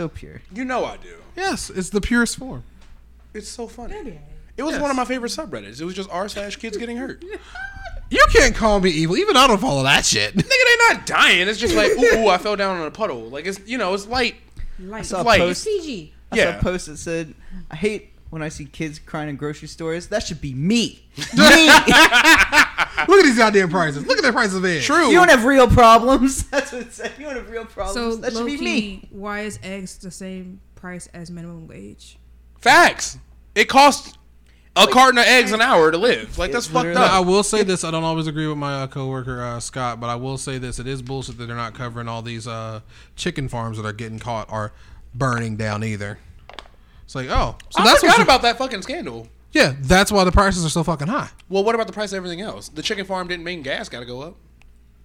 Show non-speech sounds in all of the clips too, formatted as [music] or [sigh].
So pure. You know I do. Yes, it's the purest form. It's so funny. It was one of my favorite subreddits. It was just r slash kids getting hurt. Nigga, [laughs] You can't call me evil. Even I don't follow that shit. they're not dying. It's just like, ooh, ooh, I fell down on a puddle. Like it's you know, it's light. I saw a Like- post. PG. I saw Yeah. a post that said, "I hate when I see kids crying in grocery stores. That should be me. [laughs] me. [laughs] Look at these goddamn prices. Look at the price of eggs. True. You don't have real problems. [laughs] That's what it said. You don't have real problems. So that should be key, me. why is eggs the same price as minimum wage? Facts. It costs a carton of eggs an hour to live. Like that's It's fucked literally- I will say this. I don't always agree with my uh, coworker uh, Scott, but I will say this: it is bullshit that they're not covering all these uh, chicken farms that are getting caught or burning down either. It's like, oh, so I that's forgot what about that fucking scandal. Yeah, that's why the prices are so fucking high. Well, what about the price of everything else? The chicken farm didn't mean gas got to go up.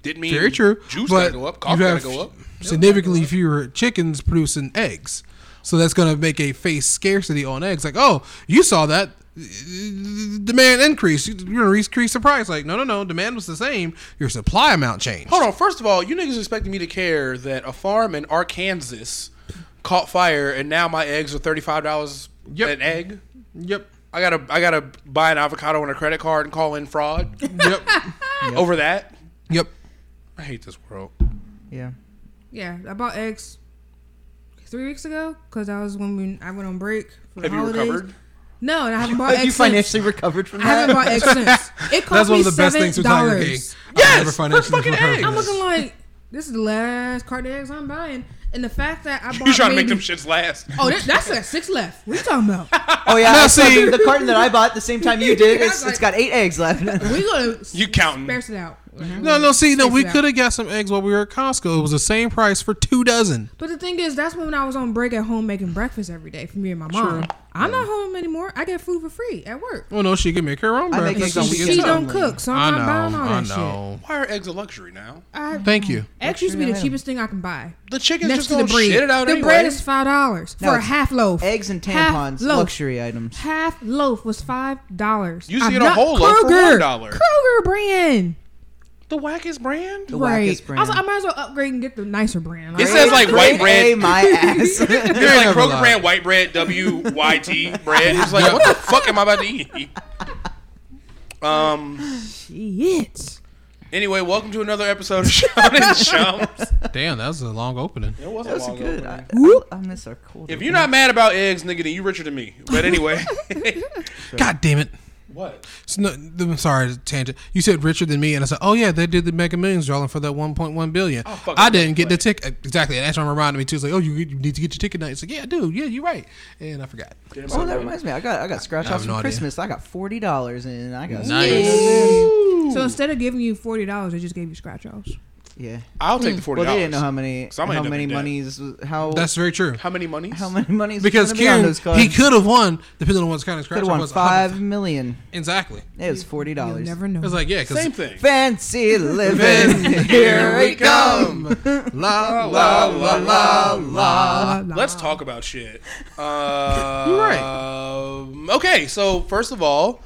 Didn't mean Very true. Juice got to go up. Coffee got to go up. significantly fewer chickens producing eggs, so that's going to make a face scarcity on eggs. Like, oh, you saw that demand increase. You're going to increase the price. Like, no, no, no. Demand was the same. Your supply amount changed. Hold on. First of all, you niggas expecting me to care that a farm in Arkansas caught fire and now my eggs are thirty five dollars Yep. an egg. Yep. I gotta I gotta buy an avocado on a credit card and call in fraud [laughs] Yep. over that. yep. I hate this world. Yeah. Yeah, I bought eggs three weeks ago because that was when we, I went on break for Have the you holidays. recovered? No, and I haven't [laughs] bought Have eggs you since. financially recovered from that. I haven't bought eggs since. [laughs] It cost That's one me of the best seven things with Tiger dollars. I've Yes, never for fucking eggs. I'm looking like this is the last carton of eggs I'm buying, and the fact that I [laughs] bought You trying to make them shits last? [laughs] Oh, that, that's like six left. What you talking about? [laughs] Oh yeah, Now, I saw see- the, the carton that I bought the same time you did. I It's, was like- it's got eight eggs left. We gonna You counting? Spares it out. No, no. See, no, we Space it out. could have got some eggs while we were at Costco. It was the same price for two dozen. But the thing is, that's when I was on break at home making breakfast every day for me and my mom. I'm not home anymore. I get food for free at work. Well, no, she can make her own I breakfast. eggs on She She, don't some. cook, so I I'm know. not buying all I that know. Why are eggs a luxury now? I, Thank you. eggs used to be the cheapest thing I can buy. The chicken's Next just to the gonna bread. shit it out the anyway. bread is five dollars No, for a half loaf. eggs and Half tampons, loaf. luxury items. Half loaf was five dollars. You see it a whole loaf for $1. Kroger brand. The wackest brand. The right. wackest brand. I, was, I might as well upgrade and get the nicer brand. It says like [laughs] white Grade A, bread. my ass. [laughs] It's like never Kroger brand white bread, W Y T bread. It's like what the fuck am I about to eat? Um. Shit. Anyway, welcome to another episode of [laughs] Shounen Chumps. Damn, that was a long opening. It was that was good. I, I, I miss our cold. If you're not mad about eggs, nigga, then you richer than me. But anyway, God damn it. What? So, no, I'm sorry, tangent. You said richer than me, and I said, "Oh yeah, they did the Mega Millions drawing for that 1.1 billion." Oh, I I didn't get the ticket uh, exactly. And that's what reminded me too. It's like, "Oh, you, you need to get your ticket now." It's like, "Yeah, I do. Yeah, you're right." And I forgot. Oh, that reminds me. I got I got scratch offs no for idea. Christmas. I got forty dollars and I got Nice. So instead of giving you forty dollars, they just gave you scratch offs. Yeah. I'll take the forty Well, dollars. they didn't know how many So I'm gonna how end up many in debt. monies how That's very true. How many monies? how many monies Because was gonna be on Kieran, those cards. he could have won, depending on what kind of scratch could have it won was. five million. Exactly. It was forty You'll dollars. never know. It was like, yeah, because Same thing. Fancy living, [laughs] here we come. [laughs] la la la la la. La, la. Let's talk about shit. [laughs] Uh, You're right. Okay, so first of all,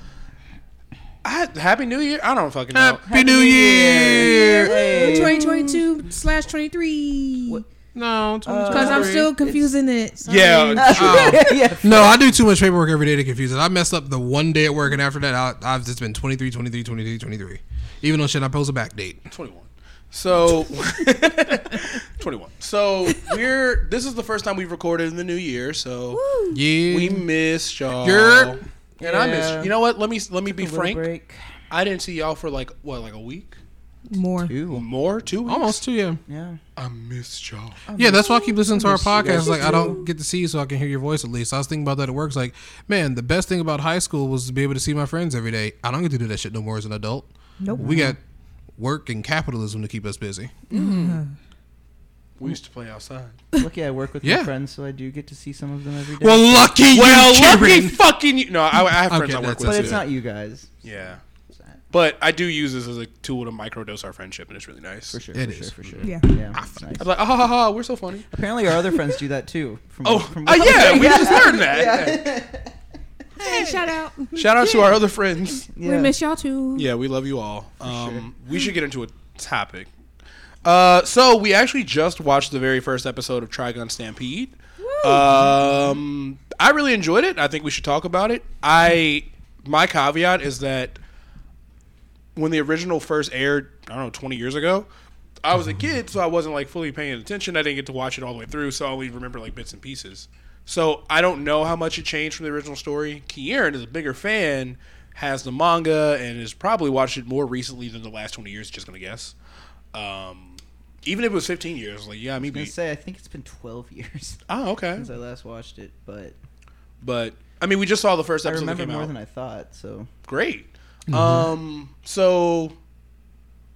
I, Happy New Year. I don't fucking know. Happy New Year. 2022 slash 23. No, Because I'm still confusing it. Oh. Sorry. [laughs] Yeah, yeah. No, I do too much paperwork every day to confuse it. I messed up the one day at work, and after that, I, I've just been 23, 23, 23, 23. Even though shit, I post a back date. 21. So [laughs] 21. So we're this is the first time we've recorded in the new year, so Yeah. we missed y'all. Yerp. And I missed Yeah. you. know what? Let me let me be frank. break. I didn't see y'all for like what, like a week? More. Two. More? Two weeks? Almost two, yeah. Yeah. I missed y'all. Yeah, that's why I keep listening to our miss you guys podcast. Like, I don't get to see you, so I can hear your voice at least. I was thinking about that at work. It's like, man, the best thing about high school was to be able to see my friends every day. I don't get to do that shit no more as an adult. Nope. We mm-hmm. got work and capitalism to keep us busy. Mm-hmm. Mm-hmm. We used to play outside. Lucky I work with Yeah. my friends, so I do get to see some of them every day. Well, lucky Well, you, lucky Kieran. fucking you. No, I, I have friends Okay, I work that's with. but it's too. not you guys. Yeah. But I do use this as a tool to microdose our friendship, and it's really nice. For sure. It for is. sure. For sure. Yeah. Yeah. it's nice. I'm like, ah, ha, ha, ha, we're so funny. Apparently, our other friends do that too. From, Oh, from uh, yeah, we just learned that. Yeah. [laughs] Hey, shout out. Shout out to our other friends. We miss y'all too. Yeah, we love you all. Um, We should get into a topic. Uh, so we actually just watched the very first episode of Trigun Stampede. Um, I really enjoyed it. I think we should talk about it. I my caveat is that when the original first aired, I don't know, twenty years ago, I was a kid, so I wasn't like fully paying attention. I didn't get to watch it all the way through, so I only remember like bits and pieces. So I don't know how much it changed from the original story. Kieran is a bigger fan, has the manga, and has probably watched it more recently than the last twenty years. Just gonna guess. Um, even if it was fifteen years, like yeah, me I was gonna say I think it's been 12 [laughs] years Oh, okay. since I last watched it, but But I mean, we just saw the first I episode that remember came more out. than I thought. So Great. Um, so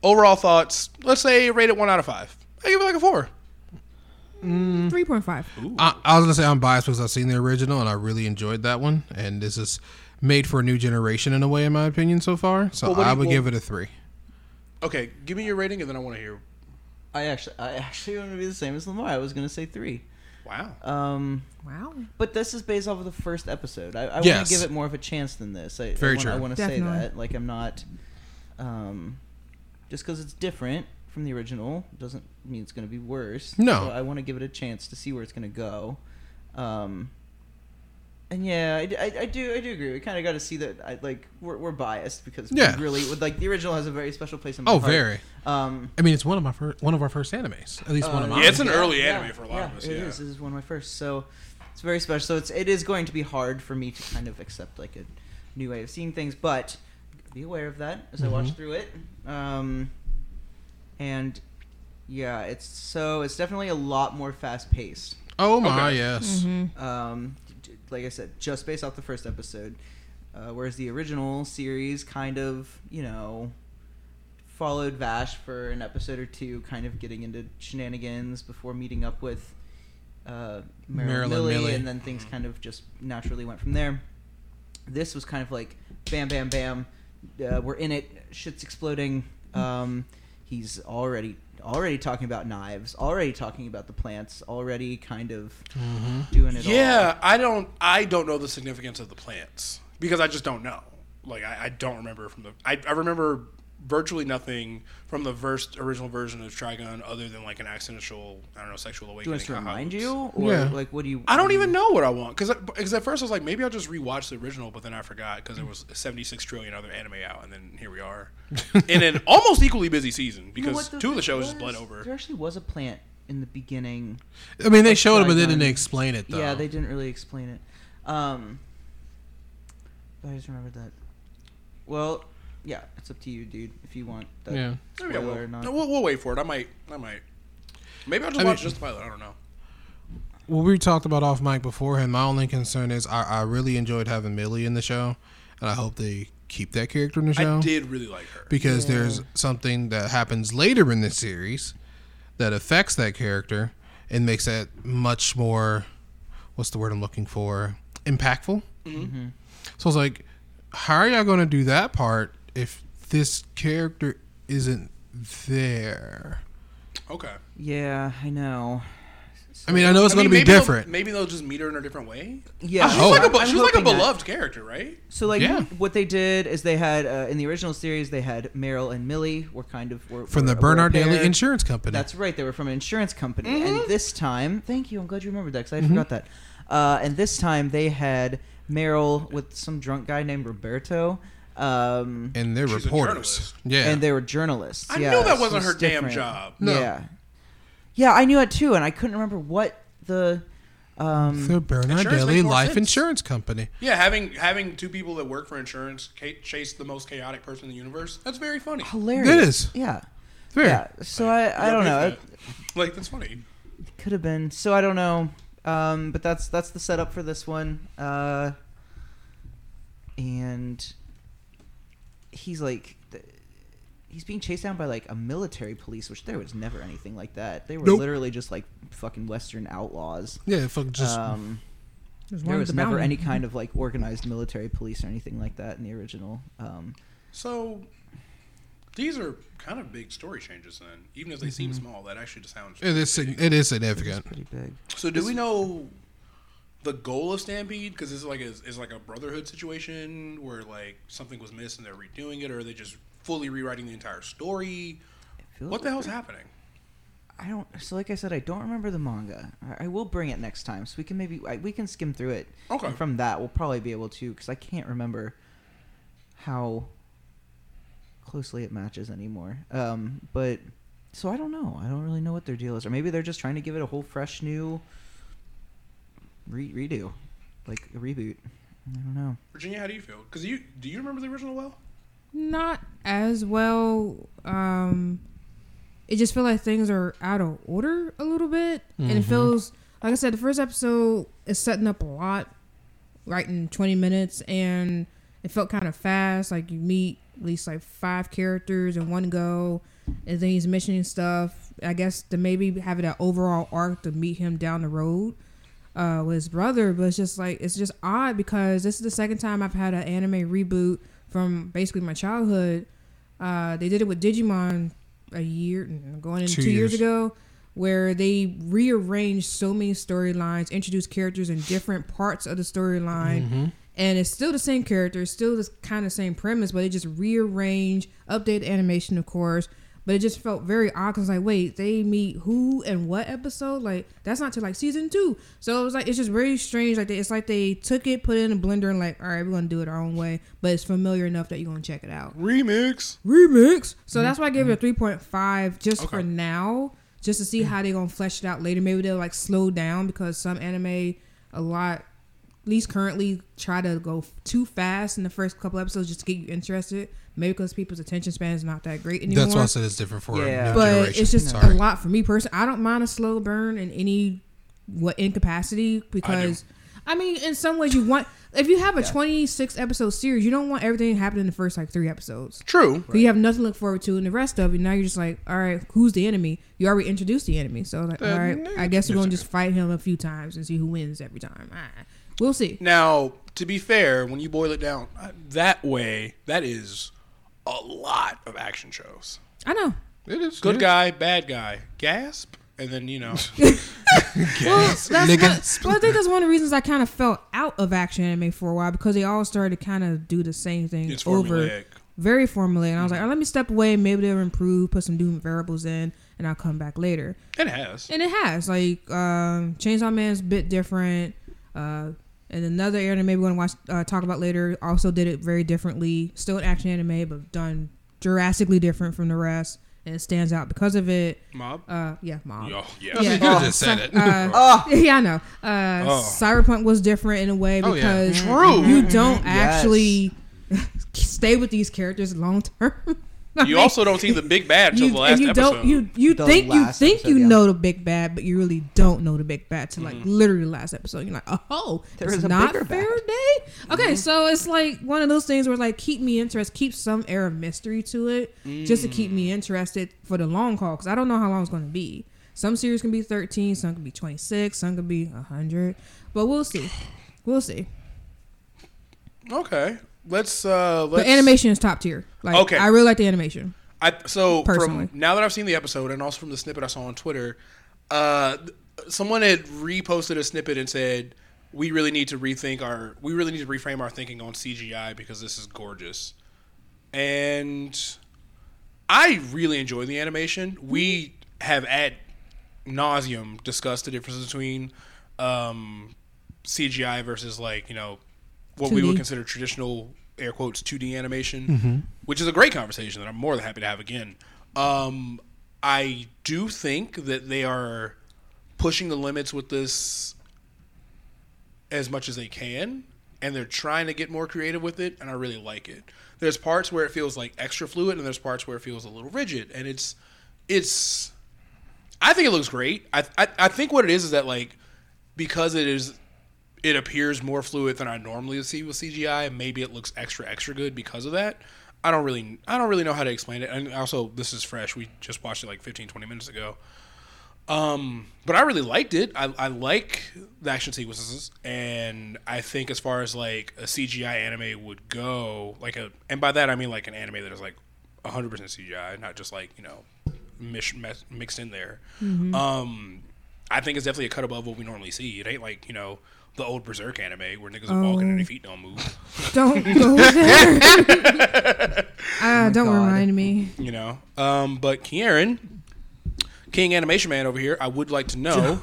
overall thoughts. Let's say rate it one out of five. I give it like a four. Three point five. I, I was gonna say I'm biased because I've seen the original and I really enjoyed that one, and this is made for a new generation in a way, in my opinion, so far. So Well, what do I you- would well- give it a three. Okay, give me your rating, and then I want to hear. I actually, I actually want to be the same as Lamar. I was gonna say three. Wow. Um, Wow. but this is based off of the first episode. I, I Yes. want to give it more of a chance than this. I, Very I wanna, true. I want to say that. Like I'm not, um, just because it's different from the original doesn't mean it's gonna be worse. No. So I want to give it a chance to see where it's gonna go. Um, and yeah, I I do I do agree. We kind of got to see that. I like we're, we're biased because we Yeah. really would like the original has a very special place in my heart. Oh, heart. very. Um, I mean, it's one of my first, one of our first animes. At least one of uh, mine. Yeah, it's an early anime for a lot yeah, of us, It yeah. is. This is one of my first, so it's very special. So it's it is going to be hard for me to kind of accept like a new way of seeing things, but be aware of that as I watch Mhm. through it. Um, and yeah, it's so it's definitely a lot more fast paced. oh my Okay. yes. Um, d- d- like I said, just based off the first episode, uh, whereas the original series kind of you know followed Vash for an episode or two, kind of getting into shenanigans before meeting up with uh, Meryl Meryl and Millie, Millie. and then things kind of just naturally went from there. This was kind of like bam, bam, bam. Uh, we're in it. Shit's exploding. Um, he's already already talking about knives. Already talking about the plants. Already kind of mm-hmm. doing it. Yeah, I don't. I don't know the significance of the plants because I just don't know. Like I, I don't remember from the. I, I remember virtually nothing from the first original version of Trigun other than like an accidental, I don't know, sexual Do you awakening. want us to remind you, or Yeah. like what do you? I don't do you- even know what I want because because at first I was like maybe I'll just rewatch the original, but then I forgot because there was 76 trillion other anime out, and then here we are [laughs] in an almost equally busy season You know because two of the There shows just was- bled over. There actually was a plant in the beginning. I mean, they Like showed it, but they didn't explain it though. Yeah, they didn't really explain it. Um, I just remembered that. Well, yeah, it's up to you, dude. If you want that Yeah. Maybe I spoiler will. or not. No, we'll, we'll wait for it. I might. I might. Maybe I'll just I watch mean- just the pilot. I don't know. Well, we talked about off mic beforehand. My only concern is I, I really enjoyed having Millie in the show, and I hope they keep that character in the show I did really like her. because Yeah. there's something that happens later in the series that affects that character and makes that much more. What's the word I'm looking for? Impactful. Mm-hmm. So I was like, how are y'all going to do that part if this character isn't there? Okay. Yeah, I know. I mean, I know it's I mean, going to be maybe they'll- different. Maybe they'll just meet her in a different way. Yeah, she's hope. like a, she's like a hoping that. beloved character, right? So like Yeah. what they did is they had uh, in the original series they had Meryl and Millie were kind of were, From were- the Bernardelli pair. Insurance Company. That's right. They were from an insurance company, Mm-hmm. and this time, thank you. I'm glad you remembered that because I Mhm. forgot that. Uh, and this time they had Meryl with some drunk guy named Roberto, um, and they're She's reporters. Yeah. and they were journalists. I yeah, knew that wasn't it's her damn job. No. Yeah, yeah, I knew it too, and I couldn't remember what the. Um, the Bernard Insurance Daly Life sense. Insurance Company. Yeah, having having two people that work for insurance chase the most chaotic person in the universe. That's very funny. hilarious. It is. Yeah. Fair. Yeah. So Like, I, I don't know. gotta It, pay for that. Like that's funny. could have been. So I don't know. Um, but that's that's the setup for this one. Uh, and he's like, he's being chased down by like a military police, which there was never anything like that. They were Nope. literally just like fucking Western outlaws. Yeah, fuck just um, there was never bounty. any kind of like organized military police or anything like that in the original. Um, So these are kind of big story changes then, even if they seem small. That actually just sounds. it is sig- it is significant. pretty big. So do we know the goal of Stampede? Because it's like a, is like a brotherhood situation where like something was missed and they're redoing it, or are they just fully rewriting the entire story? What the hell's happening? I don't. So, like I said, I don't remember the manga. I, I will bring it next time, so we can maybe I, we can skim through it. Okay. And from that, we'll probably be able to, because I can't remember how closely it matches anymore. Um, but so I don't know. I don't really know what their deal is, or maybe they're just trying to give it a whole fresh new re- redo, like a reboot. I don't know. Virginia, how do you feel? Because you do you remember the original well? Not as well. Um, it just feel like things are out of order a little bit, and it feels like I said the first episode is setting up a lot, right in twenty minutes, and it felt kind of fast. Like you meet at least like five characters in one go, and then he's mentioning stuff. I guess to maybe have that overall arc to meet him down the road uh, with his brother, but it's just like it's just odd because this is the second time I've had an anime reboot from basically my childhood. Uh, they did it with Digimon a year, going in Two two, years. years. ago, where they rearranged so many storylines, introduced characters in different parts of the storyline, and it's still the same characters, still the kind of same premise, but they just rearranged, updated animation, of course. But it just felt very odd because, like, wait, they meet who and what episode? Like, that's not till like season two. So it was like it's just very strange. Like, they, it's like they took it, put it in a blender, and like, all right, we're gonna do it our own way. But it's familiar enough that you're gonna check it out Remix. remix. So mm-hmm. that's why I gave it a mm-hmm. three point five just Okay. for now, just to see mm-hmm. how they're gonna flesh it out later. Maybe they'll like slow down because some anime a lot, at least currently, try to go too fast in the first couple episodes just to get you interested. Maybe because people's attention span is not that great anymore. That's why I said it's different for Yeah. a new but generation. it's just Sorry. a lot for me personally. I don't mind a slow burn in any what incapacity because I, mean, in some ways, you want if you have a Yeah. twenty six episode series, you don't want everything to happen in the first like three episodes. True. So you have nothing to look forward to in the rest of it. Now you're just like, all right, who's the enemy? You already introduced the enemy, so like, all right, I guess we're gonna just fight him a few times and see who wins every time. Ah, we'll see. Now, to be fair, when you boil it down uh, that way, that is a lot of action shows. I know. it is Good yeah. guy, bad guy, gasp, and then you know. [laughs] Well, that's Nigga. one, well, I think that's one of the reasons I kind of felt out of action anime for a while because they all started to kind of do the same thing It's over, formulaic. very formulaic. And I was like, oh, let me step away. Maybe they'll improve, put some new variables in, and I'll come back later. And it has. And it has like um, Chainsaw Man's a bit different. Uh, and another anime we're gonna watch uh, talk about later also did it very differently. Still an action anime, but done drastically different from the rest, and it stands out because of it. Mob. Uh, yeah, Mob. Oh, yeah. You Yeah. could have just said it. Uh, Oh, [laughs] yeah, I know. Uh, Oh. Cyberpunk was different in a way Oh, yeah. because True. you don't Yes. actually [laughs] stay with these characters long term. [laughs] You [laughs] also don't see the big bad until you, the and last you episode. don't you you The think you think episode, you yeah. know the big bad, but you really don't know the big bad till like Mm-hmm. literally the last episode. You're like, oh, There it's is not bigger fair bad. day. Okay, so it's like one of those things where it's like keep me interested, keep some air of mystery to it, just to keep me Mm. interested for the long haul because I don't know how long it's going to be. Some series can be 13, some can be 26, some can be 100, but we'll see. We'll see. okay. Let's uh let's But animation is top tier. Like, Okay. I really like the animation. I so Personally. from now that I've seen the episode and also from the snippet I saw on Twitter, uh, someone had reposted a snippet and said we really need to rethink our we really need to reframe our thinking on CGI because this is gorgeous, and I really enjoy the animation. We have at nauseum discussed the differences between um, CGI versus like you know what we 2D. would consider traditional air quotes 2D animation, which is a great conversation that I'm more than happy to have again. Um, I do think that they are pushing the limits with this as much as they can, and they're trying to get more creative with it, and I really like it. There's parts where it feels like extra fluid, and there's parts where it feels a little rigid, and it's it's. I think it looks great. I I, I think what it is is that like because it is it appears more fluid than I normally see with CGI. Maybe it looks extra extra good because of that. I don't really I don't really know how to explain it. And also, this is fresh. We just watched it like 15, 20 minutes ago. Um, but I really liked it. I, I like the action sequences, and I think as far as like a CGI anime would go, like a, and by that I mean like an anime that is like hundred percent CGI, not just like you know, mish, mixed in there. Um, I think it's definitely a cut above what we normally see. It ain't like you know the old Berserk anime where niggas are walking and their feet don't move. [laughs] Don't go [laughs] there. [laughs] uh, don't God. remind me. You know, um, but Kieran, King Animation Man over here, I would like to know.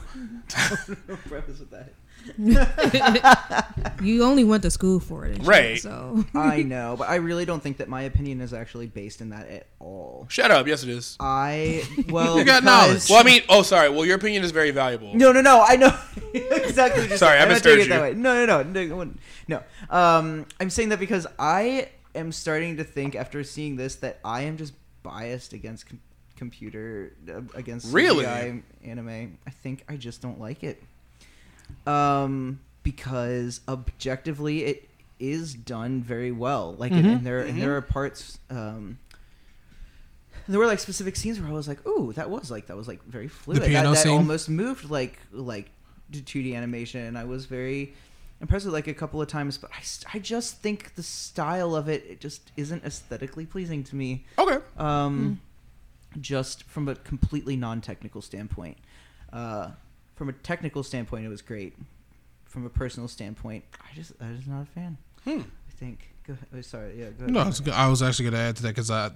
Preface with that. [laughs] You only went to school for it, and shit, Right. So I [laughs] know, but I really don't think that my opinion is actually based in that at all. Shut up. Yes, it is. I [laughs] well, You got knowledge. Well, I mean, oh, sorry. Well, your opinion is very valuable. No, no, no. I know exactly. Just, Sorry, I I'm not misheard doing it that you. way. No, no, no, no, no. no. Um, I'm saying that because I am starting to think after seeing this that I am just biased against com- computer uh, against Really? CGI anime. I think I just don't like it. Um, because objectively, it is done very well. Like, Mhm. and there and there are parts. Um, there were like specific scenes where I was like, "Ooh, that was like that was like very fluid. The piano that, that scene? almost moved like like to 2D animation." And I was very impressed with like a couple of times, but I, I just think the style of it it just isn't aesthetically pleasing to me. Okay. Um, just from a completely non-technical standpoint. Uh, from a technical standpoint, it was great. From a personal standpoint, I just I'm just not a fan. Hmm. I think. Go ahead. Oh, sorry. Yeah. Go ahead. No, I was, I was actually going to add to that because I,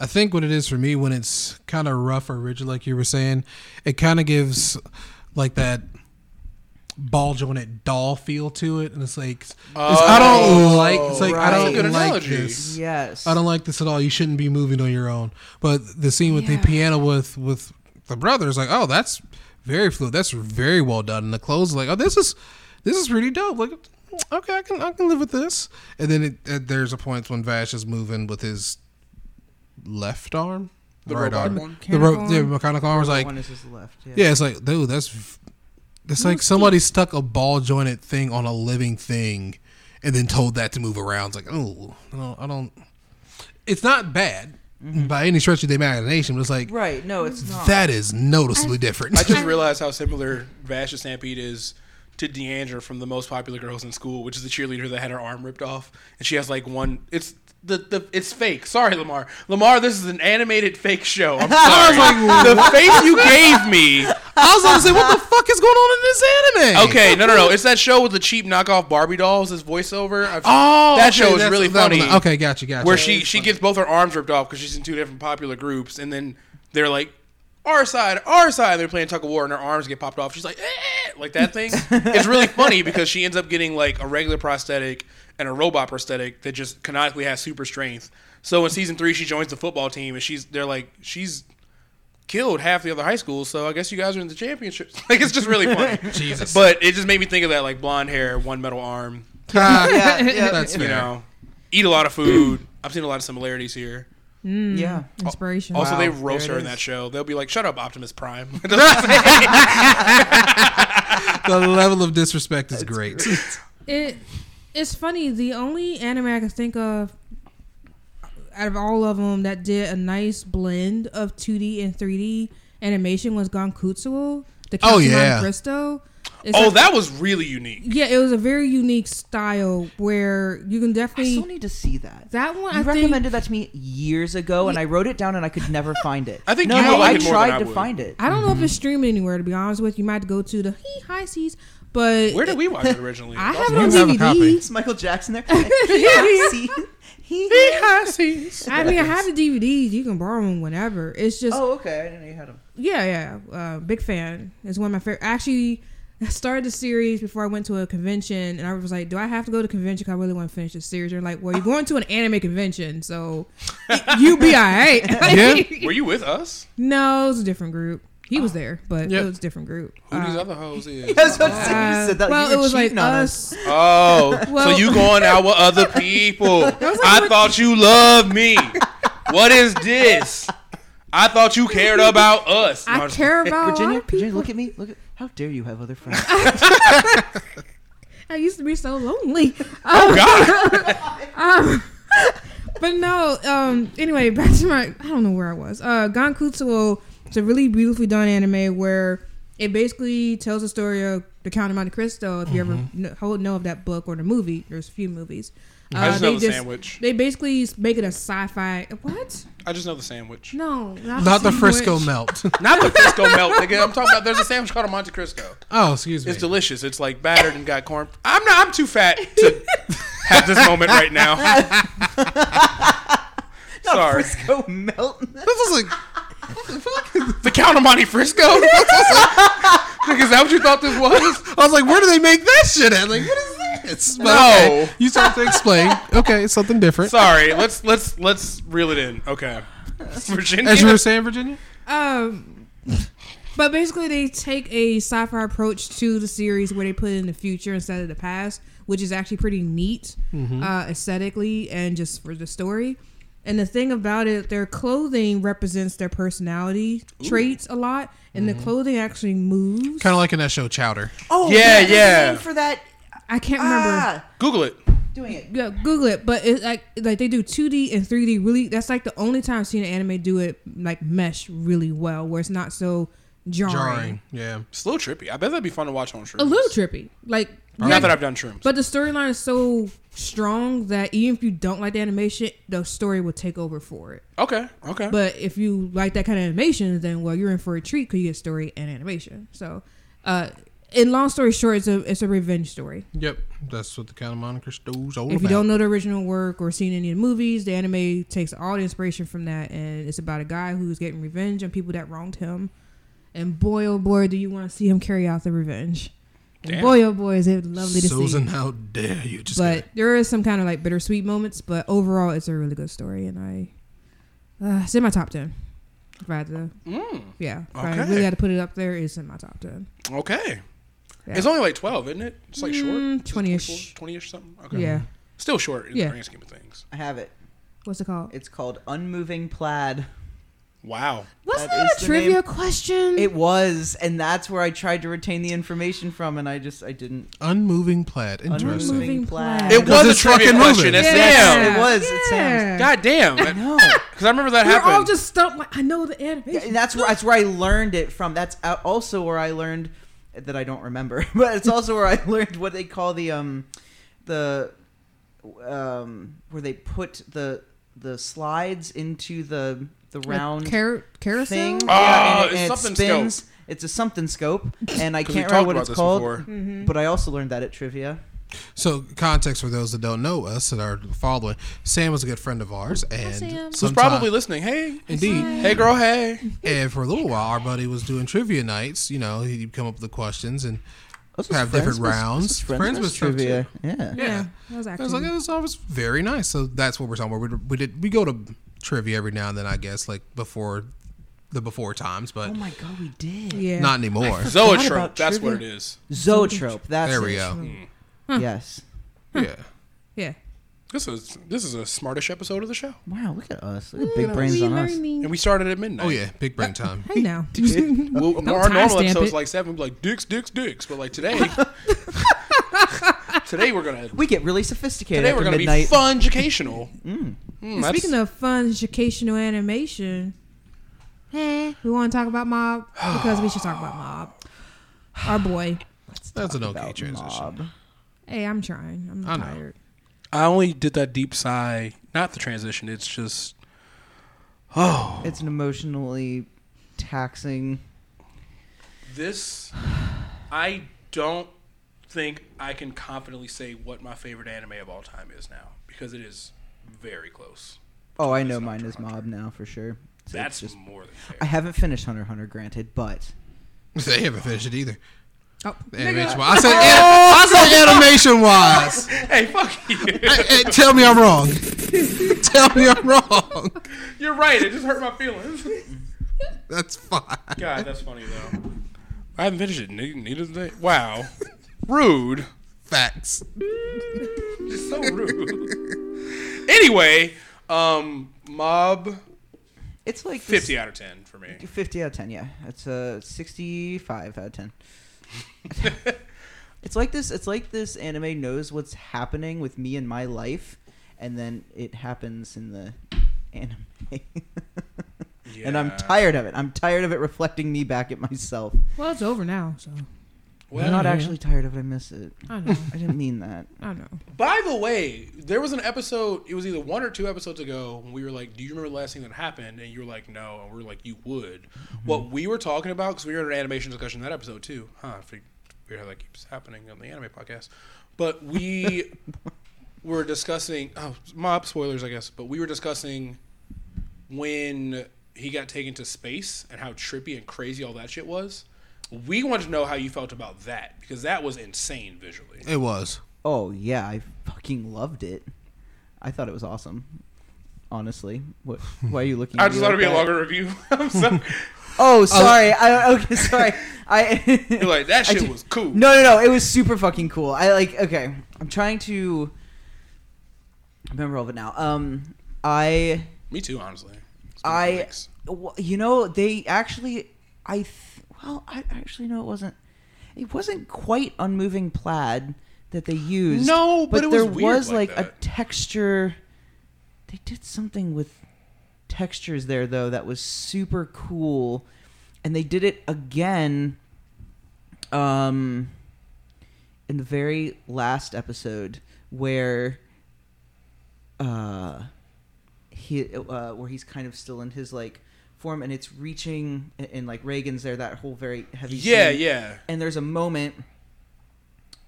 I think what it is for me when it's kind of rough or rigid, like you were saying, it kind of gives like that ball jointed doll feel to it, and it's like it's- I don't like. It's like I don't Good like analogy. this. Yes. I don't like this at all. You shouldn't be moving on your own. But the scene with Yeah. the piano with with the brothers, like, oh, that's very fluid. That's very well done. And the clothes, like, oh, this is this is pretty dope. Like, okay, I can I can live with this. And then it, uh, there's a point when Vash is moving with his left arm, The right robot arm, one? the, ro- Mechanical the arm? mechanical arm was like, one is his left. Yeah. yeah, it's like, dude, that's v- it's like somebody stuck a ball jointed thing on a living thing, and then told that to move around. It's like, oh, I don't, I don't. It's not bad Mm-hmm. by any stretch of the imagination, but it's like Right. No, it's not. that is noticeably different. I just [laughs] realized how similar Vash the Stampede is to Deandra from the most popular girls in school, which is the cheerleader that had her arm ripped off, and she has like one. It's the, the it's fake. Sorry, Lamar. Lamar, this is an animated fake show. I'm [laughs] sorry. the face you gave me. I was gonna say, what the fuck is going on in this anime? Okay, no, no, no. It's that show with the cheap knockoff Barbie dolls as voiceover. I've, Oh, that okay, show is really that one- funny. Okay, gotcha, gotcha. where she she gets both her arms ripped off because she's in two different popular groups, and then they're like, our side, our side. They're playing tug of war, and her arms get popped off. She's like, eh, like that thing. [laughs] it's really funny because she ends up getting like a regular prosthetic and a robot prosthetic that just canonically has super strength. So in season three, she joins the football team, and she's they're like she's killed half the other high schools. So I guess you guys are in the championships. [laughs] Like it's just really funny. [laughs] Jesus. But it just made me think of that like blonde hair, one metal arm. Ah, [laughs] yeah. Yeah. That's You fair. know, eat a lot of food. I've seen a lot of similarities here. yeah. inspiration. Also, Wow, they roast it her in that show. They'll be like, "Shut up, Optimus Prime." the level of disrespect is great. It it's funny. The only anime I can think of out of all of them that did a nice blend of 2D and 3D animation was Gankutsuou. The Oh, Count of yeah. Monte Cristo. It's oh, like- that was really unique. yeah, it was a very unique style where you can I definitely still need to see that. that one. You I think recommended that to me years ago, and I wrote it down, and I could never find it. I think no, you no, would like I it more tried than I to would. find it. I don't know if it's streaming anywhere. To be honest with you, you might go to the he high seas. But Where did we watch it [laughs] originally? I have it on You have a copy. DVD. Is Michael Jackson there? See? He- I mean, I have the DVDs. You can borrow them whenever. It's just Oh, okay. I didn't know you had him. Yeah, yeah. Uh, big fan. It's one of my favorite. Actually, I [laughs] started the series before I went to a convention, and I was like, "Do I have to go to a convention? 'Cause I really want to finish the series." They're like, "Well, you're going to an anime convention, so [laughs] you be all right." Yeah. Were you with us? no, it was a different group. He was there, but Yep. it was a different group. Who these Uh, other hoes is? [laughs] That's what I'm saying. uh, You said that. well, you it was like cheating on us. us. Oh, Well- so you going out with other [laughs] people? like I thought you loved me. What is this? I thought you cared about us. No, I'm I just- care about a lot Virginia, of people. Virginia, look at me. Look at. How dare you have other friends? [laughs] I used to be so lonely. Oh God! Um, but but no. Um. Anyway, back to my. I don't know where I was. Uh, Gankutsuou. It's a really beautifully done anime where it basically tells the story of the Count of Monte Cristo. If you ever know, ho- know of that book or the movie, there's a few movies. Uh, I just know they the sandwich. They basically make it a sci-fi. What? I just know the sandwich. No, not, Not the sandwich. Frisco melt. [laughs] Not the Frisco melt, nigga. I'm talking about. There's a sandwich called a Monte Cristo. oh, excuse me. It's delicious. It's like battered and got corn. I'm not. I'm too fat to [laughs] have this moment right now. [laughs] Sorry. Frisco melt. This is like [laughs] The Count of Monte Frisco. [laughs] Nigga, is that what you thought this was? I was like, where do they make that shit at? Like, what is this? But No. okay, you start to explain. Okay, it's something different. Sorry. Let's let's let's reel it in. Okay. Virginia. As you were saying, Virginia. Um, but basically, they take a sci-fi approach to the series where they put it in the future instead of the past, which is actually pretty neat uh, aesthetically and just for the story. And the thing about it, their clothing represents their personality traits a lot, and the clothing actually moves. Kind of like in that show Chowder. Oh Yeah, there's a yeah. name For that. I can't remember. Ah, Google it. doing it. Yeah, Google it. But it's like like they do 2D and 3D. Really, that's like the only time I've seen an anime do it like mesh really well, where it's not so jarring. Jarring. Yeah. It's a little trippy. I bet that'd be fun to watch on shrooms. A little trippy, like Not that I've done shrooms. But the storyline is so strong that even if you don't like the animation, the story will take over for it. okay. Okay. But if you like that kind of animation, then well, you're in for a treat because you get story and animation. So, uh, in long story short, it's a it's a revenge story. Yep. That's what the Count of Monte Cristo's all If you don't know the original work or seen any of the movies, the anime takes all the inspiration from that, and it's about a guy who's getting revenge on people that wronged him. And boy, oh boy, do you want to see him carry out the revenge? And Damn. boy, oh boy, is it lovely to see. Susan, how dare you? Just but kidding. there is some kind of like bittersweet moments. But overall, it's a really good story, and I uh, it's in my top ten. If I had to, Mm, yeah, if I really had to put it up there, it's in my top ten. okay. Yeah. It's only like 12, isn't it? It's like short. Mm, Is it 20-ish. 20-ish something. Okay. Yeah, Still short in Yeah. the grand scheme of things. I have it. what's it called? It's called Unmoving Plaid. Wow. Wasn't that that, is a trivia name. question? It was, and that's where I tried to retain the information from, and I just I didn't. Unmoving plaid. Interesting. Unmoving Unmoving plaid. plaid. It was a it's trivia question. moving. It's Yes, Sam. it was. It's Sam's. God damn. No. Because [laughs] I remember that We're all just stumped. Like I know the animation. Yeah, and that's where that's where I learned it from. That's uh, also where I learned that I don't remember, [laughs] but it's also where I [laughs] learned what they call the um the um where they put the the slides into the the round Car- carousel. thing. Oh, yeah, and it, it's and it something spins. scope. It's a something scope, and I [laughs] can't talked remember what it's called. Mm-hmm. But I also learned that at trivia. So, context for those that don't know us that are following, Sam was a good friend of ours, and Sam. Who's probably listening. Hey. indeed. Hey, girl. Hey. And for a little while, our buddy was doing trivia nights. You know, he'd come up with the questions and This have Friends different with- rounds. was Friends, Friends with with trivia. Yeah. Yeah, Yeah. that was I was like, it was always very nice. So that's what we're talking about. We, we did we go to trivia every now and then, I guess, like before the before times, but Oh my god, we did. yeah. not anymore. Zoetrope. about That's what it is. Zoetrope. That's There we it. go. Hmm. Yes. Yeah. yeah. This is this is a smartish episode of the show, Wow, look at us. Look at mm, big brains on us. and we started at midnight. Oh yeah, big brain time. Hey now. [laughs] Well, Don't our normal timestamp episodes it. like seven, we'd like dicks, dicks, dicks. But like today, [laughs] today we're gonna We get really sophisticated today we're gonna midnight. be fun educational. Mm. Mm. Speaking of fun educational animation, eh, we want to talk about Mob because we should talk about Mob. Our boy. That's an okay about transition. Mob. Hey, I'm trying. I'm I know. tired. I only did that deep sigh, not the transition. It's just, oh, It's an emotionally taxing. this. I don't think I can confidently say what my favorite anime of all time is now because it is very close. Oh, I know mine Hunter is Hunter. Mob now for sure. So That's just. more than fair. I haven't finished Hunter Hunter, granted, but [laughs] They haven't finished it either. Oh, Animation wise. I said, I said animation wise. [laughs] hey, fuck you. Hey, hey, tell me I'm wrong. [laughs] tell me I'm wrong. You're right. It just hurt my feelings. That's fine. God, that's funny though. I haven't finished it. Neither, neither did they. Wow, rude. Facts. Just so rude. Anyway, um, Mob it's like this- fifty out of ten for me. 50 out of 10, yeah. It's a 65 out of 10. [laughs] it's like this it's like this anime knows what's happening with me in my life and then it happens in the anime. [laughs] And I'm tired of it. I'm tired of it reflecting me back at myself. Well, it's over now, so I'm not yeah. actually tired of it. I miss it. I know. I didn't mean that. [laughs] I know. By the way, there was an episode. It was either one or two episodes ago when we were like, "Do you remember the last thing that happened?" And you were like, "No," and we are like, "You would." Mm-hmm. What we were talking about because we were in an animation discussion in that episode too. Huh? I fig- Weird how that keeps happening on the anime podcast. But we [laughs] were discussing. Oh, mob spoilers, I guess. But we were discussing when he got taken to space and how trippy and crazy all that shit was. We wanted to know how you felt about that because that was insane visually. It was. Oh yeah, I fucking loved it. I thought it was awesome. Honestly, what? Why are you looking? [laughs] I at just me thought it'd be a longer review. [laughs] I'm [laughs] sorry. Oh, sorry. I okay. Sorry. I. You're like that shit ju- was cool. No, no, no. It was super fucking cool. I like. Okay, I'm trying to remember all of it now. Um, I, Me too, honestly. I, weeks. you know, they actually, I, th- well, I actually know it wasn't. It wasn't quite unmoving plaid that they used. No, but it was there weird was like like, a texture. They did something with textures there though that was super cool, and they did it again. Um, in the very last episode where, uh, he uh, where he's kind of still in his like form, and it's reaching, and, and like Reigen's there. That whole very heavy. Yeah, scene yeah. and there's a moment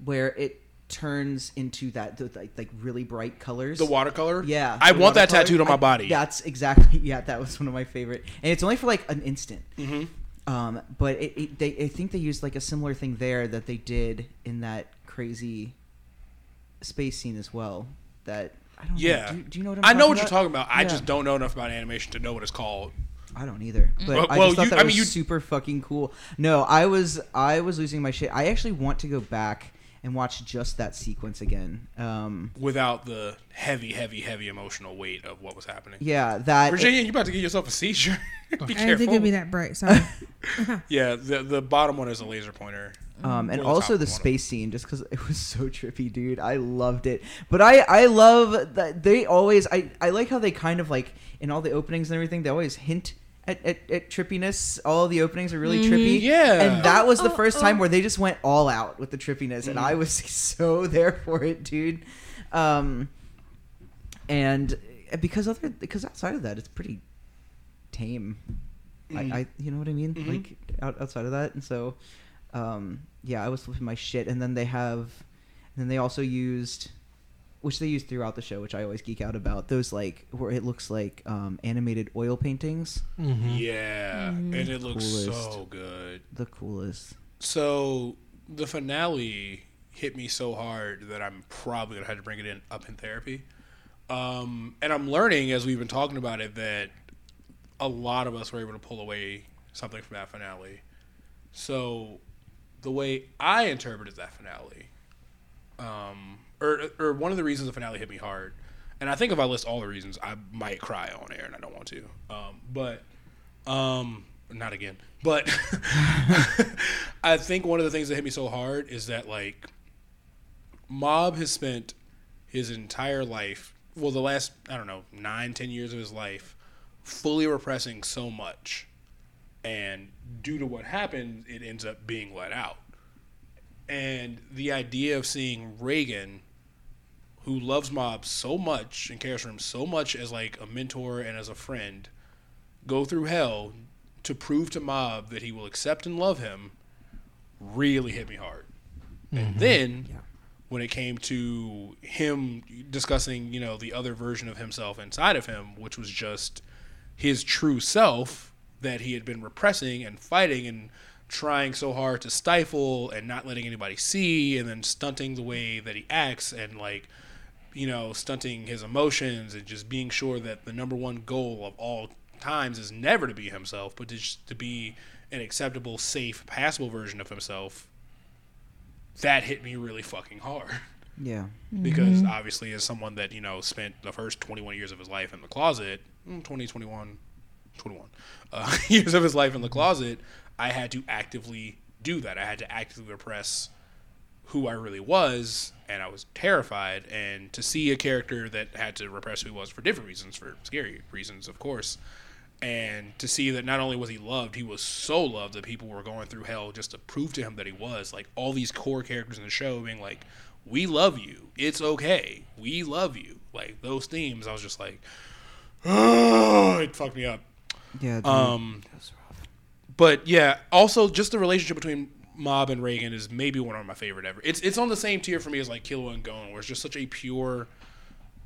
where it turns into that like, like really bright colors. The watercolor. Yeah, I want that watercolor. tattooed on my I- body. That's exactly [laughs] yeah. That was one of my favorite, and it's only for like an instant. hmm Um, but it, it, they I think they used like a similar thing there that they did in that crazy space scene as well. That I don't Yeah. know. Do, do you know what I'm I know what you're talking about. I Yeah. just don't know enough about animation to know what it's called. I don't either. But Well- I well, just thought you- that I was mean, you- super fucking cool. No, I was I was losing my shit. I actually want to go back and watch just that sequence again. Um, Without the heavy, heavy, heavy emotional weight of what was happening. yeah, that Virginia, you're about to get yourself a seizure. [laughs] Be I didn't think it'd be that bright. Sorry. [laughs] Yeah, the the bottom one is a laser pointer. Um, and the also the space scene, just because it was so trippy, dude. I loved it. But I, I love that they always. I, I like how they kind of like in all the openings and everything. They always hint at, at, at trippiness. All the openings are really trippy. Yeah. And that was the Oh, first oh, time oh. where they just went all out with the trippiness, and Mm. I was so [laughs] there for it, dude. Um, and because other because outside of that, it's pretty tame. Mhm. I, I you know what I mean? Mhm. Like out, outside of that, and so um, yeah, I was flipping my shit. And then they have, and then they also used, which they use throughout the show, which I always geek out about. Those like where it looks like um, animated oil paintings, Mm-hmm. Yeah, and it looks so good. the coolest. So the finale hit me so hard that I'm probably gonna have to bring it in up in therapy. Um, and I'm learning as we've been talking about it that a lot of us were able to pull away something from that finale. So the way I interpreted that finale, um, or or one of the reasons the finale hit me hard, and I think if I list all the reasons, I might cry on air, and I don't want to. Um, but um, not again. But [laughs] I think one of the things that hit me so hard is that like Mob has spent his entire life, well, the last I don't know nine, ten years of his life, fully repressing so much, and due to what happened, it ends up being let out. And the idea of seeing Reigen, who loves Mob so much and cares for him so much as like a mentor and as a friend, go through hell to prove to Mob that he will accept and love him, really hit me hard. And mm-hmm. then when it came to him discussing, you know, the other version of himself inside of him, which was just his true self that he had been repressing and fighting and trying so hard to stifle and not letting anybody see and then stunting the way that he acts and like you know stunting his emotions and just being sure that the number one goal of all times is never to be himself but to just to be an acceptable safe passable version of himself that hit me really fucking hard. Yeah. [laughs] because obviously as someone that you know spent the first 21 years of his life in the closet mm, 20 21 21 uh, [laughs] years of his life in the closet i had to actively do that. I had to actively repress who I really was, and I was terrified. And to see a character that had to repress who he was for different reasons, for scary reasons, of course, and to see that not only was he loved, he was so loved that people were going through hell just to prove to him that he was. Like all these core characters in the show being like, "We love you. It's okay. We love you." Like those themes, I was just like, oh, it fucked me up. Yeah. dude, Um, that was rough. but yeah, also just the relationship between Mob and Reigen is maybe one of my favorite ever. It's it's on the same tier for me as like Killua and Gon, where it's just such a pure,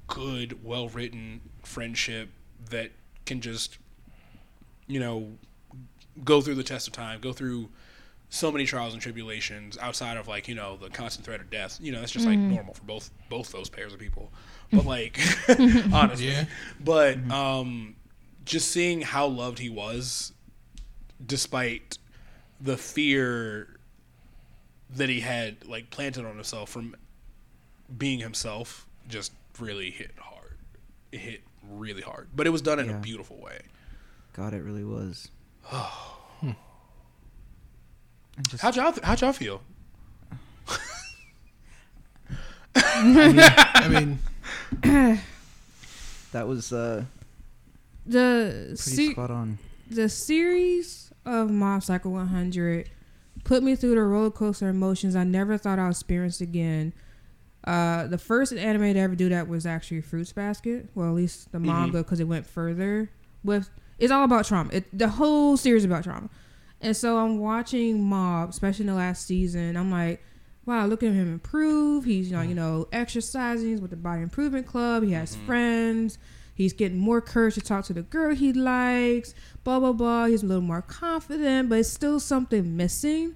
good, well written friendship that can just, you know, go through the test of time, go through so many trials and tribulations outside of like you know the constant threat of death. You know, that's just like normal for both both those pairs of people. But like, [laughs] [laughs] honestly, Yeah. but um, just seeing how loved he was, despite the fear that he had like planted on himself from being himself, just really hit hard. It hit really hard, but it was done in a beautiful way. God, it really was. [sighs] and just, How'd y'all how'd y'all feel? I mean, [coughs] that was uh, The se- spot on. the series of Mob Psycho 100 put me through the roller coaster emotions I never thought I'd experience again. Uh, the first anime to ever do that was actually Fruits Basket. Well, at least the mm-hmm. manga because it went further with. It's all about trauma. It, the whole series about trauma, and so I'm watching Mob, especially in the last season. I'm like, wow, look at him improve. He's you know, mm-hmm. you know exercising he's with the Body Improvement Club. He has mm-hmm. friends. He's getting more courage to talk to the girl he likes. Blah blah blah. He's a little more confident, but it's still something missing.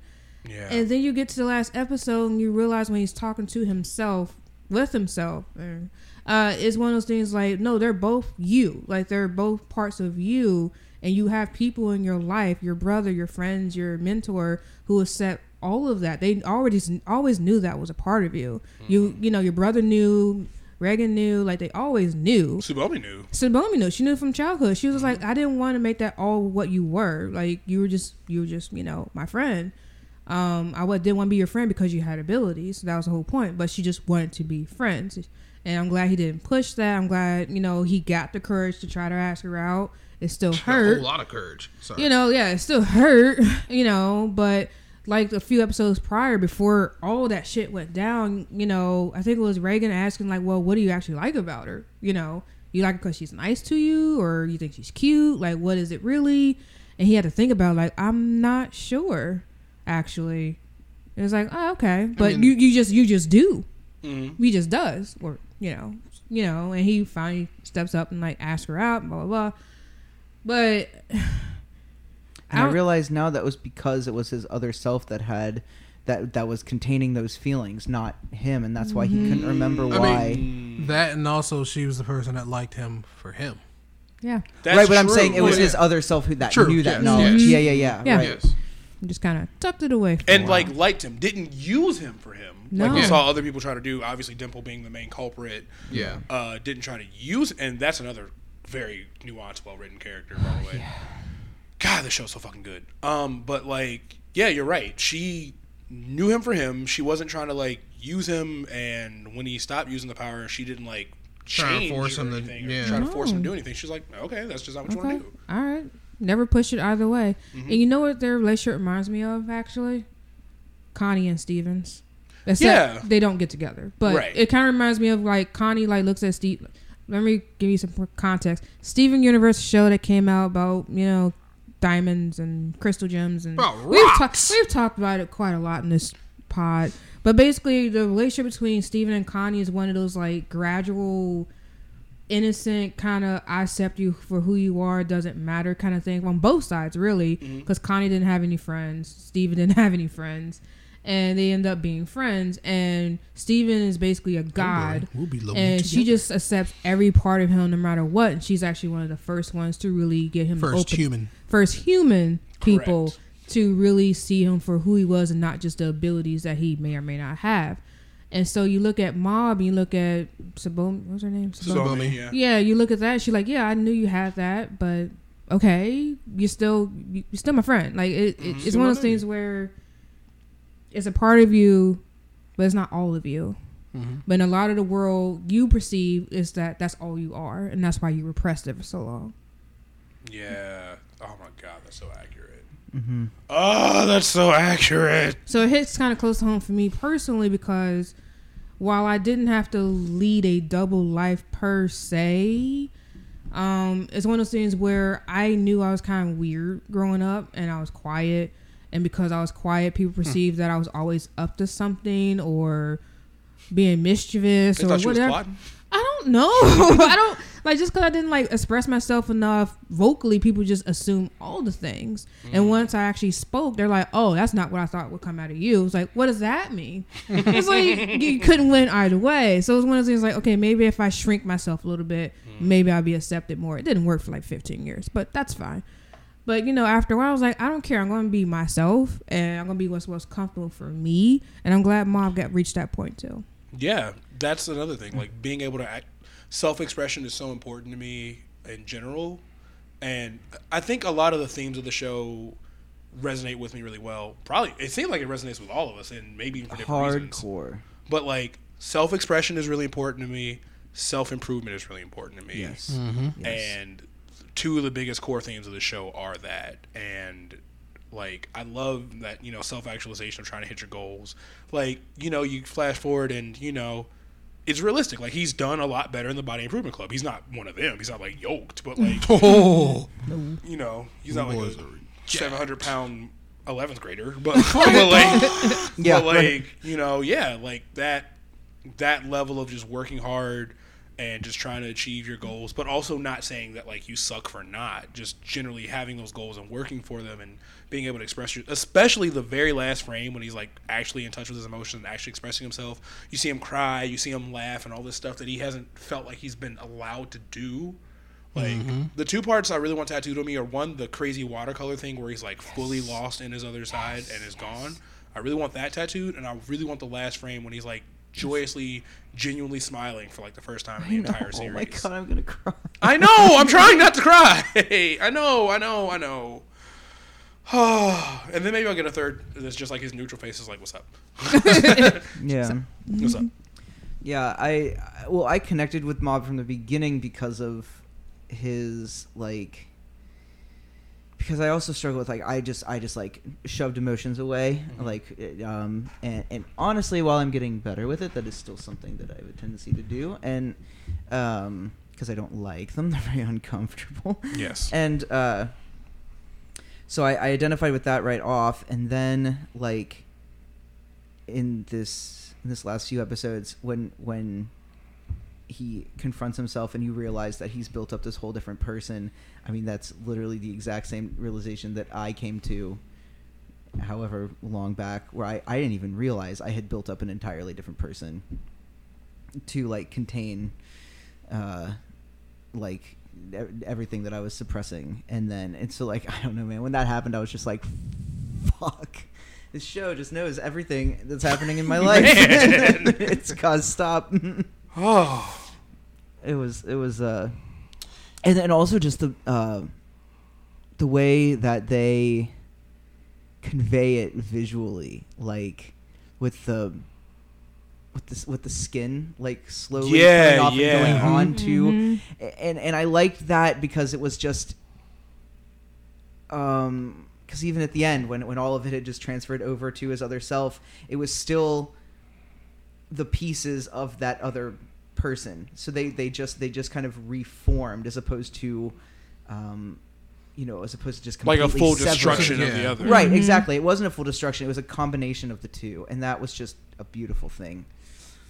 Yeah. And then you get to the last episode and you realize when he's talking to himself, with himself, uh, uh, it's one of those things like, no, they're both you. Like they're both parts of you. And you have people in your life, your brother, your friends, your mentor, who accept all of that. They already always knew that was a part of you. You, you know, your brother knew, Reigen knew, like they always knew. Tsubomi knew. Sabomi knew. She knew from childhood. She was like, I didn't want to make that all what you were. Like you were just, you were just, you know, my friend. Um, I didn't want to be your friend because you had abilities. That was the whole point. But she just wanted to be friends, and I'm glad he didn't push that. I'm glad, you know, he got the courage to try to ask her out. It still hurt. a whole lot of courage. Sorry. you know, yeah, it still [laughs] hurt, you know, but like a few episodes prior, before all that shit went down, you know, I think it was Reigen asking, like, well, what do you actually like about her? You know, you like her because she's nice to you, or you think she's cute? Like, what is it really? And he had to think about, like, I'm not sure, actually. It was like, oh, okay, but mean- you, you just you just do, Mm-hmm. he just does, or you know, you know, and he finally steps up and like asks her out, blah blah blah. But And I, don't- realize now that was because it was his other self that had that that was containing those feelings, not him, and that's why he couldn't remember I why. mean, that and also she was the person that liked him for him. yeah, That's right, but I'm true. saying it was Yeah. his other self who that True, knew that yes, knowledge. yes. Yeah, yeah, yeah. Yeah. Right. Yes. just kind of tucked it away. For a and while. like liked him, didn't use him for him. Like we No. saw other people try to do. Obviously, Dimple being the main culprit. Yeah. uh, didn't try to use, and that's another very nuanced, well written character, by the way. [sighs] God, the show's so fucking good. Um, but like, yeah, you're right. She knew him for him. She wasn't trying to like use him, and when he stopped using the power, she didn't like Try to force or him to- anything or yeah. try to force him to do anything. She's like, okay, that's just not what you want to do. all right, never push it either way. Mm-hmm. And you know what their relationship reminds me of actually, Connie and Stevens. Except Yeah. they don't get together, but Right. it kind of reminds me of like Connie like looks at Steve. Let me give you some context. Steven Universe show that came out about you know diamonds and crystal gems and About we've, ta- we've talked about it quite a lot in this pod. But basically, the relationship between Steven and Connie is one of those like gradual, innocent kind of I accept you for who you are, doesn't matter kind of thing on both sides, really. Mm-hmm. Because Connie didn't have any friends, Steven didn't [laughs] have any friends, and they end up being friends. And Steven is basically a god We'll be lonely and she together. just accepts every part of him no matter what and she's actually one of the first ones to really get him first open, human. first human people Correct. to really see him for who he was and not just the abilities that he may or may not have and so you look at mob you look at Sabom, what's her name Sabom- Sabomi. yeah. yeah you look at that she's like yeah i knew you had that but okay you're still you- you're still my friend like it, it, mm-hmm. it's Still one of those things where it's a part of you but it's not all of you. But in a lot of the world, you perceive is that that's all you are, and that's why you repressed it for so long. Yeah. Oh my god, that's so accurate. Oh, that's so accurate. So it hits kind of close to home for me personally because while I didn't have to lead a double life per se, um, it's one of those things where I knew I was kind of weird growing up and I was quiet. And because I was quiet, people perceived that I was always up to something or being mischievous They or thought you was whatever. I don't know. [laughs] I don't like just because I didn't like express myself enough vocally. People just assume all the things, Mm. and once I actually spoke, they're like, "Oh, that's not what I thought would come out of you." It's like, what does that mean? [laughs] it's like you couldn't win either way. So it was one of those things like, okay, maybe if I shrink myself a little bit, Mm. maybe I'll be accepted more. It didn't work for like 15 years, but that's fine. But you know, after a while, I was like, I don't care. I'm going to be myself, and I'm going to be what's most comfortable for me. And I'm glad Mom got reached that point too. Yeah, that's another thing. Like being able to act, self-expression is so important to me in general, and I think a lot of the themes of the show resonate with me really well. Probably it seems like it resonates with all of us, and maybe even for different reasons. Hardcore. But like self-expression is really important to me. Self-improvement is really important to me. Yes. Mm-hmm. Yes. and two of the biggest core themes of the show are that. And like i love that you know self-actualization of trying to hit your goals. Like you know you flash forward and you know it's realistic. Like he's done a lot better in the body improvement club. He's not one of them. He's not like yoked but like [laughs] Oh, you know he's not like a 700 pound 11th grader but, [laughs] oh but like Yeah, but like right. you know yeah like that that level of just working hard and just trying to achieve your goals but also not saying that like you suck for not just generally having those goals and working for them and being able to express your especially the very last frame when he's like actually in touch with his emotions and actually expressing himself. You see him cry you see him laugh and all this stuff that he hasn't felt like he's been allowed to do. Like mm-hmm. the two parts I really want tattooed on me are one the crazy watercolor thing where he's like fully lost in his other side and is gone. I really want that tattooed, and I really want the last frame when he's like joyously, genuinely smiling for like the first time in the I know. entire Oh series. my god, I'm gonna cry. I know. I'm [laughs] trying not to cry. [laughs] I know. I know. I know. [sighs] and then maybe I'll get a third that's just like his neutral face is like, "What's up? [laughs] Yeah. What's up?" Yeah, I I- well, I connected with Mob from the beginning because of his like because I also struggle with like I just I just like shoved emotions away like um and and honestly while I'm getting better with it that is still something that I have a tendency to do and um because I don't like them [laughs] they're very uncomfortable Yes. [laughs] and uh so I, I identified with that right off and then like in this in this last few episodes when when he confronts himself and you realize that he's built up this whole different person. I mean that's literally the exact same realization that i came to however long back where i, I didn't even realize i had built up an entirely different person to like contain uh like everything that i was suppressing. And then and so like [laughs] i don't know man when that happened i was just like fuck. This show just knows everything that's happening in my [laughs] life. [laughs] It's cause stop Oh. it was it was uh and then also just the uh the way that they convey it visually like with the with the with the skin like slowly Yeah, coming off yeah. and going on to Mhm. and and I liked that because it was just um because even at the end when when all of it had just transferred over to his other self it was still the pieces of that other person so they they just they just kind of reformed as opposed to um you know as opposed to just Like a full separate- destruction of the other. right Mhm. exactly it wasn't a full destruction it was a combination of the two and that was just a beautiful thing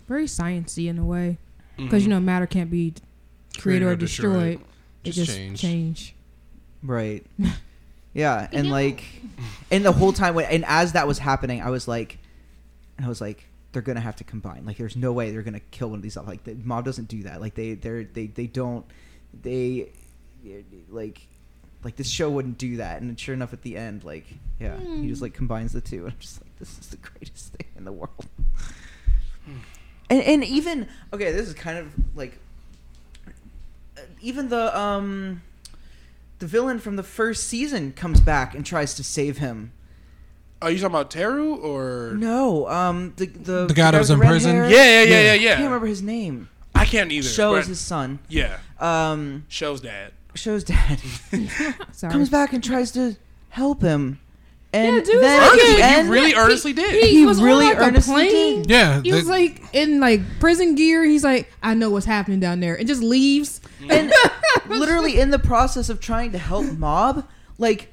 Very sciencey in a way, because you know matter can't be created or destroyed. It Just just change. change. Right. [laughs] Yeah, and like, and the whole time, when, and as that was happening, I was like, I was like, they're gonna have to combine. Like, there's no way they're gonna kill one of these off. Like, the mob doesn't do that. Like, they, they're, they, they don't, they, like, like this show wouldn't do that. And sure enough, at the end, like, yeah, he just like combines the two. And [laughs] I'm just like, this is the greatest thing in the world. And, and even okay, this is kind of like even the um the villain from the first season comes back and tries to save him Are you talking about Teru or? No, um, the the, The guy that was in prison? Yeah, yeah, yeah, Yeah. yeah, I can't remember his name. I can't either. Sho is his son. Yeah, Um, Sho's dad. Sho's dad Sorry. [laughs] [laughs] comes back and tries to help him, and Yeah, dude, then it's like the a- He end, really earnestly did. He, He was really on like earnestly plane. did. Yeah, He was like in like prison gear. He's like, I know what's happening down there, and just leaves. and [laughs] literally in the process of trying to help Mob, like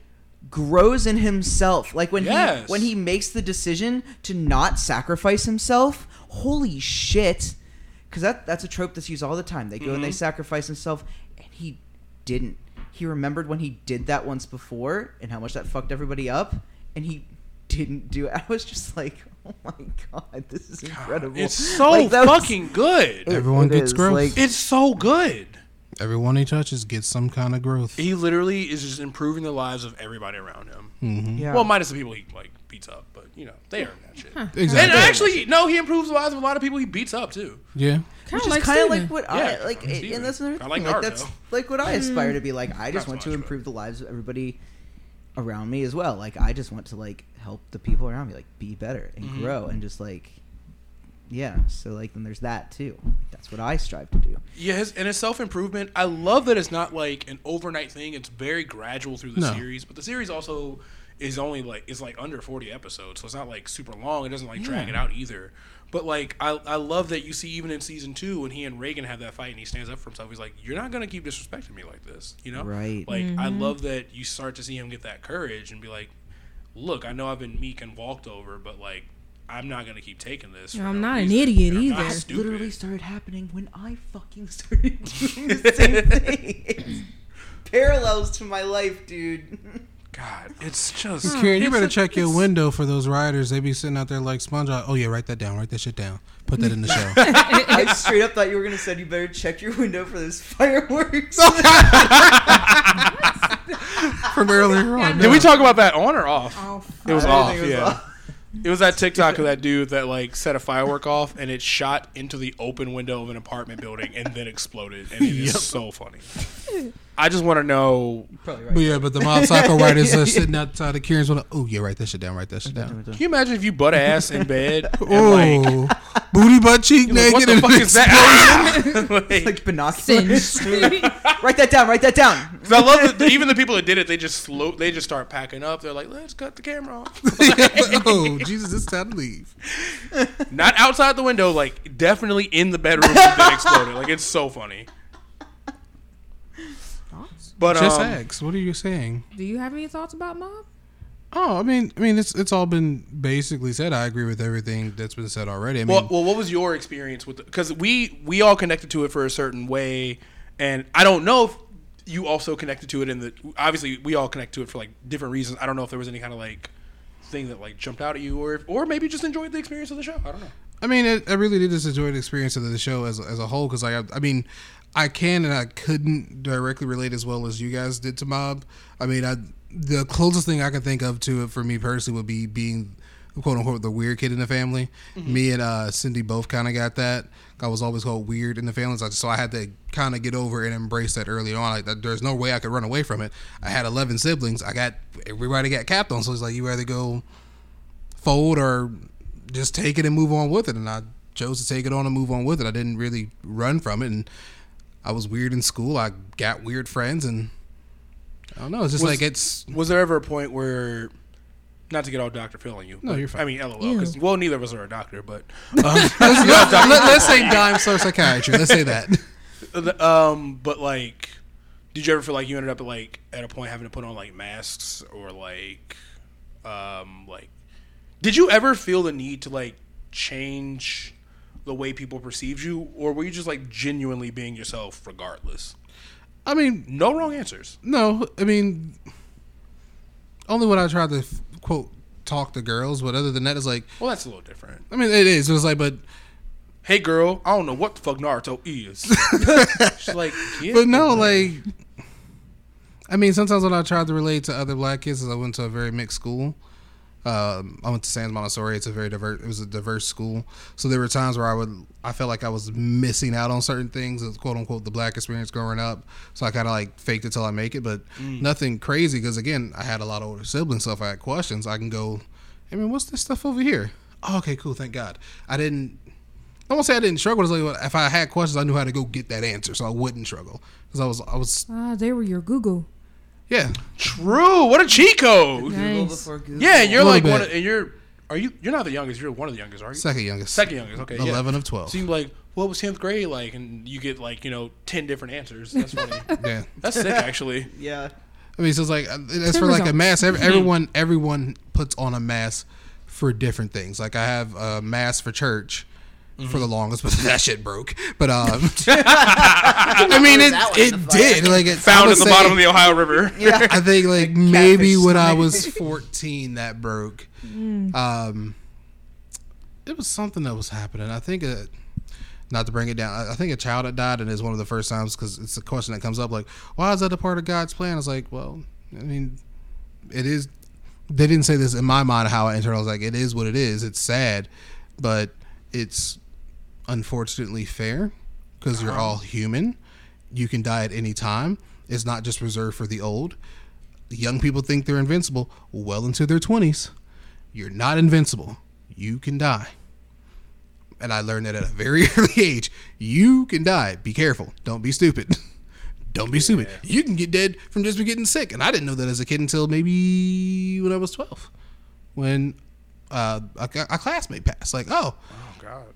grows in himself. Like when Yes. he when he makes the decision to not sacrifice himself. Holy shit! Because that that's a trope that's used all the time. They go and they mm-hmm. sacrifice himself, and he didn't. He remembered when he did that once before and how much that fucked everybody up, and he didn't do it. [laughs] I was just like, oh my god, this is incredible. It's so Like, that was- fucking good. It- Everyone it gets is, growth. Like, it's so good. Everyone he touches gets some kind of growth. He literally is just improving the lives of everybody around him. hmm yeah. Well, minus the people he like beats up, but you know they earn that shit. Exactly. And actually, no, he improves the lives of a lot of people he beats up too. yeah. Kind Which of is like kind of like what Yeah, I like, I'm Steven. and that's another I thing. like Like, Naruto. that's like what I aspire to be. Like I just Not want so to much, improve the lives of everybody around me as well. Like I just want to like help the people around me like be better and Mhm. grow and just like yeah. So like then there's that too. That's what I strive to do. yes and it's self improvement. I love that it's not like an overnight thing. It's very gradual through the No. series, but the series also is only like is like under forty episodes, so it's not like super long. It doesn't like drag it out either. But like I, I love that you see even in season two when he and Reigen have that fight and he stands up for himself. He's like, "You're not gonna keep disrespecting me like this," you know? Right. Like I mm-hmm. love that you start to see him get that courage and be like, "Look, I know I've been meek and walked over, but like." I'm not gonna keep taking this. for I'm no not an idiot and I'm either. stupid. Literally started happening when I fucking started [laughs] doing the same [laughs] thing. Parallels to my life, dude. God, it's just. Hmm. Kieran, you better a- check your window for those riders. They be sitting out there like SpongeBob. Oh yeah, write that down. Write that shit down. Put that in the show. [laughs] I straight up thought you were gonna say you better check your window for those fireworks. From earlier on. Did we talk about that on or off? Off. It was I off. it was yeah. off. It was that TikTok of that dude that like set a firework off and it shot into the open window of an apartment building and then exploded and it is Yep. so funny. I just want to know. Probably But yeah, but the mob [laughs] psycho riders are sitting outside of Kieran's window. Oh yeah, write that shit down. Write that shit down. Can you imagine if you butt ass in bed and Oh, like, booty butt cheek you're like, what the and fuck is that? like, [laughs] Like binoculars. [laughs] Write that down. Write that down. I love that even the people that did it. They just slow. They just start packing up. They're like, let's cut the camera off. [laughs] oh Jesus, it's time to leave. Not outside the window, like definitely in the bedroom that exploded. Like it's so funny. Thoughts? But Just um, ask. What are you saying? Do you have any thoughts about Mob? Oh, I mean, I mean, it's it's all been basically said. I agree with everything that's been said already. I mean, Well, well, what was your experience with? Because we we all connected to it for a certain way, and I don't know if you also connected to it in the. Obviously, we all connect to it for like different reasons. I don't know if there was any kind of like thing that like jumped out at you, or if, or maybe just enjoyed the experience of the show. I don't know. I mean, it, I really did just enjoy the experience of the show as as a whole because like I, I mean, I can and I couldn't directly relate as well as you guys did to Mob. I mean, I the closest thing I can think of to it for me personally would be being quote unquote the weird kid in the family. Me and uh, Cindy both kind of got that. I was always called weird in the family, so I, so I had to kind of get over and embrace that early on. Like there's no way I could run away from it. I had 11 siblings. I got everybody got capped on, so it's like you rather go fold or just take it and move on with it. And I chose to take it on and move on with it. I didn't really run from it. And I was weird in school. I got weird friends. And I don't know. It's just Was- like it's. Was there ever a point where, not to get all Doctor Phil on you? No, but- you're fine. I mean, LOL. Because well, neither of us are a doctor, but [laughs] [laughs] Let, us say dime store psychiatry. Let's say that. [laughs] Um, but like, did you ever feel like you ended up like at a point having to put on like masks or like, um, like, did you ever feel the need to like change the way people perceived you, or were you just like genuinely being yourself regardless? I mean, No wrong answers. no. I mean, only when I tried to quote talk to girls. But other than that, it's like, Well, that's a little different. I mean, it is. It was like, but Hey, girl, I don't know what the fuck Naruto is. [laughs] She's like, but no, like, I mean, sometimes when I tried to relate to other black kids, 'cause I went to a very mixed school. Um, I went to Sans Montessori. It's a very diverse. It was a diverse school, so there were times where I would, I felt like I was missing out on certain things, quote unquote the black experience growing up. So I kind of like faked it till I make it, but nothing crazy because again, I had a lot of older siblings. So if I had questions, I can go I mean, what's this stuff over here? Oh, okay, cool. Thank God. I didn't. I won't say I didn't struggle. It's like if I had questions, I knew how to go get that answer, so I wouldn't struggle because I was, I was, Ah, they were your Google. Yeah. True. What a cheat code. Nice. before Google. Yeah, you're Little like bit. one. Of, and you're. Are you? You're not the youngest. You're one of the youngest, are you? Second youngest. Second youngest. Okay. yeah. Eleven of twelve. So you're like, what was tenth grade like? And you get like, you know, ten different answers. That's funny. [laughs] yeah. That's sick, actually. Yeah. I mean, so it's like uh, that's Ten for like a results. mask. Every, everyone, everyone puts on a mask for different things. Like I have a mask for church for the longest, but [laughs] that shit broke. But um, [laughs] I mean, it That one in the it did. Like it, Found at the say- bottom of the Ohio River. [laughs] Yeah. I think like maybe catfish when I was 14 that broke. Um, it was something that was happening. I think it, not to bring it down. I I think a child had died, and it's one of the first times because it's a question that comes up like, why is that a part of God's plan? It's like, well, I mean, it is. They didn't say this in my mind how I entered. I was like, it is what it is. It's sad, but it's unfortunately fair because you're all human. You can die at any time. It's not just reserved for the old. Young people think they're invincible well into their 20s. You're not invincible. You can die. And I learned that at a very [laughs] early age. You can die. Be careful. Don't be stupid. [laughs] Don't be stupid. You can get dead from just getting sick. And I didn't know that as a kid until maybe when I was 12. When uh, a, a classmate passed. Like, oh, Oh God.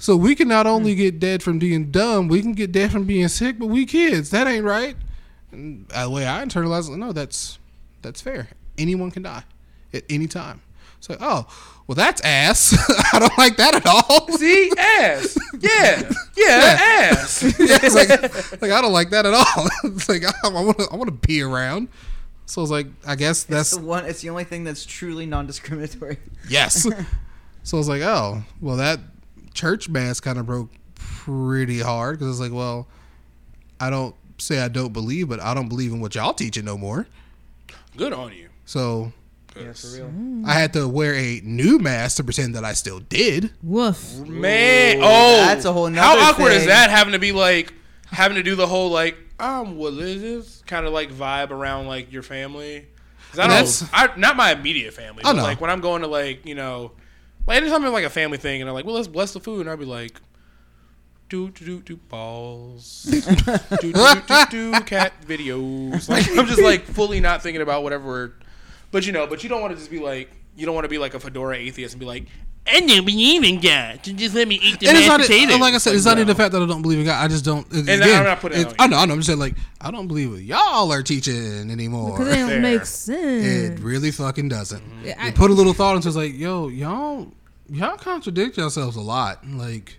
So we can not only get dead from being dumb, we can get dead from being sick, but we kids. That ain't right. And uh, the way I internalized it, no, that's that's fair. Anyone can die at any time. So, oh, well, that's ass. [laughs] I don't like that at all. See, ass. [laughs] Yeah, yeah, ass. [laughs] yeah, it's like, like I don't like that at all. it's like I want to I want to be around. So it's like I guess that's It's the one. It's the only thing that's truly non-discriminatory. Yes. so I was like, oh, well, that church mass kind of broke pretty hard because it's like, well, I don't say I don't believe, but I don't believe in what y'all teaching no more. Good on you. So Yeah, for real. Mm. I had to wear a new mask to pretend that I still did. Woof. Man, oh, that's a whole How nother awkward is that? Having to be like, having to do the whole like, um, I'm religious kind of like vibe around like your family. 'Cause I don't, That's- I, not my immediate family. Oh, but no. Like when I'm going to like, you know, like anytime I'm like a family thing, and they're like, well, let's bless the food, and I'll be like, do do do do balls, do do do do do cat videos. Like I'm just like fully not thinking about whatever. But you know, but you don't want to just be like, you don't want to be like a fedora atheist and be like, I don't believe in God, so just let me eat the And it's mashed not, potatoes. like I said, it's not no. the fact that I don't believe in God. I just don't. Again, I'm not putting it it's- on I know, I know. I'm just saying, like, I don't believe what y'all are teaching anymore. Because it don't Fair. make It really fucking doesn't. Yeah, You I- put a little thought into it, it's like, yo, y'all, y'all contradict yourselves a lot, like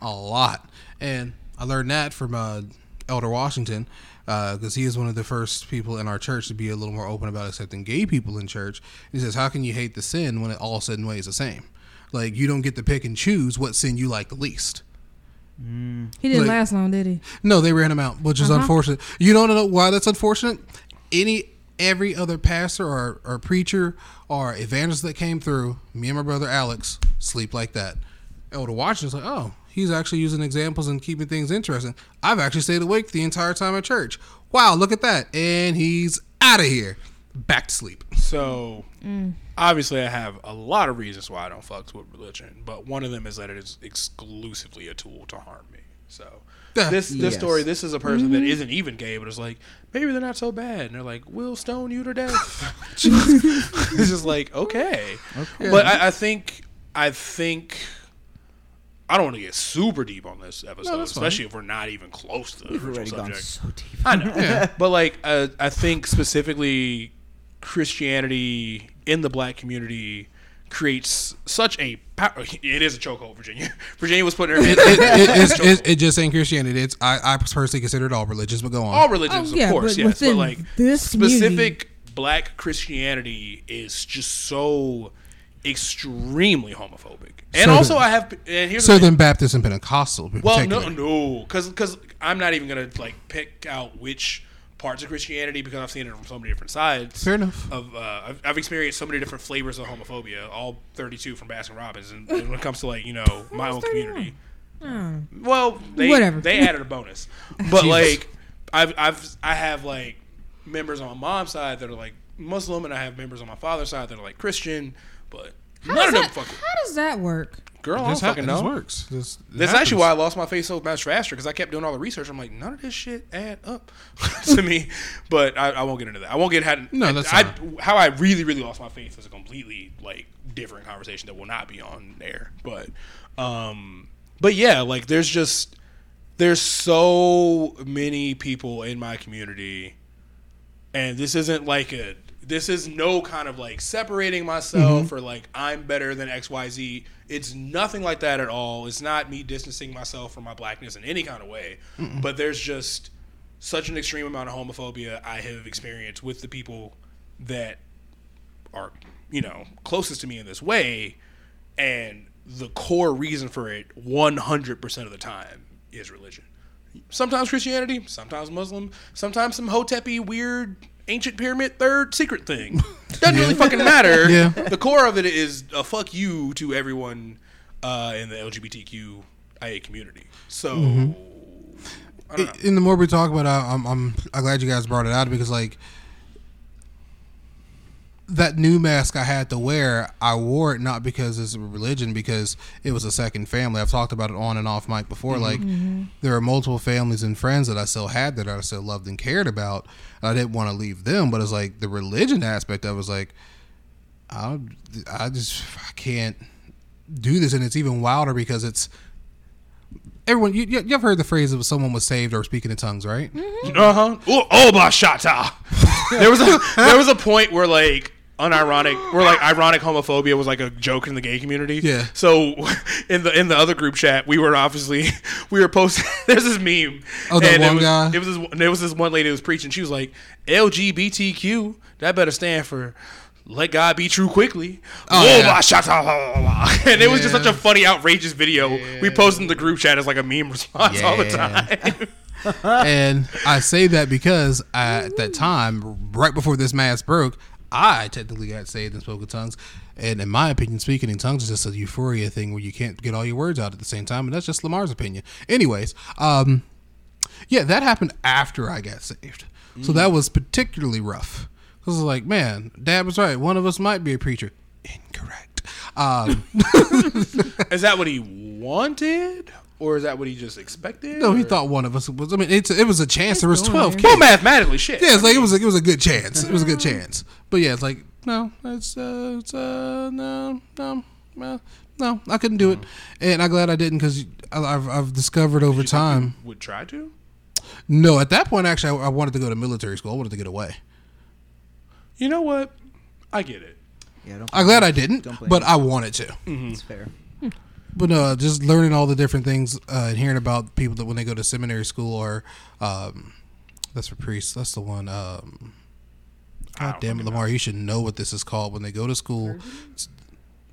a lot. And I learned that from uh, Elder Washington because he is one of the first people in our church to be a little more open about accepting gay people in church. He says, "How can you hate the sin when it all said and ways the same? Like you don't get to pick and choose what sin you like the least." He didn't like- last long, did he? No, they ran him out, which is Uh-huh. unfortunate. You don't know why that's unfortunate? Any every other pastor or, or preacher or evangelist that came through, me and my brother Alex sleep like that. Oh, to watch Washington's like, oh, he's actually using examples and keeping things interesting. I've actually stayed awake the entire time at church. Wow, look at that. And he's out of here. Back to sleep. So obviously, I have a lot of reasons why I don't fuck with religion, but one of them is that it is exclusively a tool to harm me. So [laughs] this this Yes. story, this is a person that isn't even gay, but it's like maybe they're not so bad, and they're like, "We'll stone you to death." [laughs] [laughs] it's just like okay, but I, I think I think. I don't want to get super deep on this episode, that's fine. especially if we're not even close to the We've original already gone subject. so deep. I know, but like uh, I think specifically Christianity in the black community creates such a pow- oh, it is a chokehold. Virginia, [laughs] Virginia was putting her It, it, [laughs] it's- it, it just ain't Christianity. It's I, I personally consider it all religions, but go on. all religions, Oh, yeah, of course, but yes, but like this specific black Christianity is just so extremely homophobic. And So also, then- I have and here's the thing. Southern Baptist and Pentecostal. Well, particular. no, no, because I'm not even gonna like pick out which parts of Christianity because I've seen it from so many different sides. Fair enough. Of uh, I've, I've experienced so many different flavors of homophobia, all 32 from Baskin Robbins, and, and when it comes to like you know my own community, well, they Whatever. they added a bonus, but like I've I've I have like members on my mom's side that are like Muslim, and I have members on my father's side that are like Christian. but How none of them that, fuck with. How does that work? Girl, I don't This, fucking this works. This, That's actually why I lost my face so much faster because I kept doing all the research. I'm like, none of this shit add up [laughs] to me. But I, I won't get into that. I won't get had. No, that's I, how I really, really lost my faith is a completely like different conversation that will not be on air. But, um, but yeah, like there's just there's so many people in my community, and this isn't like a this is no kind of like separating myself mm-hmm. or like I'm better than XYZ. It's nothing like that at all. It's not me distancing myself from my blackness in any kind of way. But there's just such an extreme amount of homophobia I have experienced with the people that are, you know, closest to me in this way. And the core reason for it 100% of the time is religion. Sometimes Christianity, sometimes Muslim, sometimes some Hotepi weird ancient pyramid third secret thing. [laughs] Doesn't really fucking matter. [laughs] Yeah. The core of it is a fuck you to everyone uh, in the LGBTQIA community. So I don't know. And the more we talk about it, I'm, I'm I'm glad you guys brought it out because like that new mask I had to wear, I wore it not because it's a religion, because it was a second family. I've talked about it on and off mic before. Mm-hmm. Like mm-hmm. there are multiple families and friends that I still had that I still loved and cared about. And I didn't want to leave them, but it's like the religion aspect of it was like I I just I can't do this, and it's even wilder because it's everyone. You, you you've heard the phrase of someone was saved or speaking in tongues, right? Mm-hmm. Uh huh. Oh, oh, bashata. Ah. [laughs] there was a there was a point where like unironic, [gasps] where like ironic homophobia was like a joke in the gay community. Yeah. So [laughs] in the in the other group chat, we were obviously [laughs] we were posting. [laughs] There's this meme. Oh, that and one it was, guy? It was this, there was this one lady who was preaching. She was like LGBTQ. That better stand for. Let God be true quickly. Oh, Whoa, yeah. And it was just such a funny, outrageous video. We posted in the group chat as like a meme response all the time. and I say that because I, at that time, right before this mask broke, I technically got saved and spoke in tongues. And in my opinion, speaking in tongues is just a euphoria thing where you can't get all your words out at the same time, and that's just Lamar's opinion. Anyways, um, yeah, that happened after I got saved, so that was particularly rough. Because I was like, man, Dad was right. One of us might be a preacher. Incorrect. Um, [laughs] Is that what he wanted, or is that what he just expected? no, he or- thought one of us was. I mean, it's it was a chance. There was twelve going. kids. Well, mathematically, shit. Yeah, it's like it was a, it was a good chance. It was a good [laughs] chance. But yeah, it's like no, it's uh, it's uh, no, no, no, no. I couldn't do it, and I'm glad I didn't because I've I've discovered over You think you time. would try to. No, at that point, actually, I, I wanted to go to military school. I wanted to get away. You know what? I get it. Yeah, don't. I'm glad I didn't, Don't but me. I wanted to. It's fair. But uh, just learning all the different things uh, and hearing about people that when they go to seminary school or um, that's for priests. That's the one. Um, God damn it, Lamar! You should know what this is called when they go to school.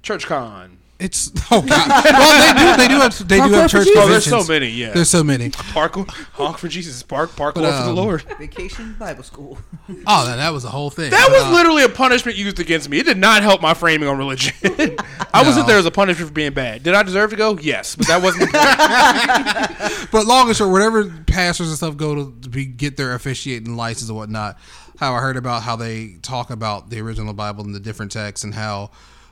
Church con. It's [laughs] oh god. well, they do. They do have. They do have church Jesus. Oh, there's so many. Yeah. There's so many. park honk for Jesus. Park park But, for the um, Lord. Vacation Bible School. Oh, that, that was a whole thing. That But, was uh, literally a punishment used against me. It did not help my framing on religion. [laughs] I wasn't there as a punishment for being bad. Did I deserve to go? Yes, but that wasn't the point. [laughs] But long and short, whatever pastors and stuff go to, to be, get their officiating license and whatnot, how I heard about how they talk about the original Bible and the different texts and how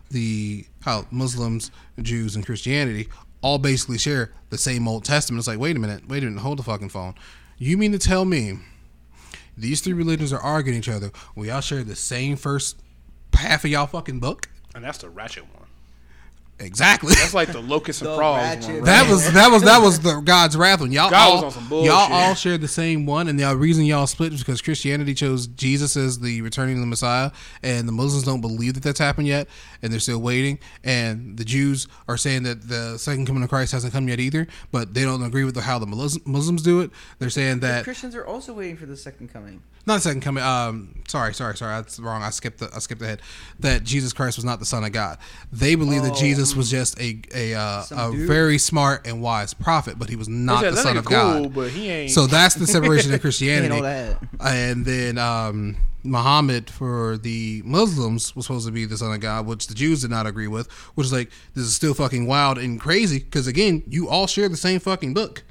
the how Muslims, Jews, and Christianity all basically share the same Old Testament. It's like, wait a minute, wait a minute, hold the fucking phone. You mean to tell me these three religions are arguing each other? We all share the same first half of y'all fucking book? and that's the ratchet one. Exactly. That's like the locust and The frogs ratchet one. That was that was that was the God's wrath one. Y'all God all was on some bullshit. y'all all shared the same one, and the reason y'all split is because Christianity chose Jesus as the returning of the Messiah, and the Muslims don't believe that that's happened yet, and they're still waiting. And the Jews are saying that the second coming of Christ hasn't come yet either, but they don't agree with the, how the Muslims do it. They're saying that Christians are also waiting for the second coming. not second coming. Um, sorry, sorry, sorry. That's wrong. I skipped. The, I skipped ahead. That Jesus Christ was not the Son of God. They believe that Jesus was just a a uh, a dude. very smart and wise prophet, but he was not said, the Son nigga of cool, God. but he ain't." So that's the separation of [laughs] Ain't Christianity. all that. And then um, Muhammad for the Muslims was supposed to be the Son of God, which the Jews did not agree with. Which is like this is still fucking wild and crazy because again, you all share the same fucking book.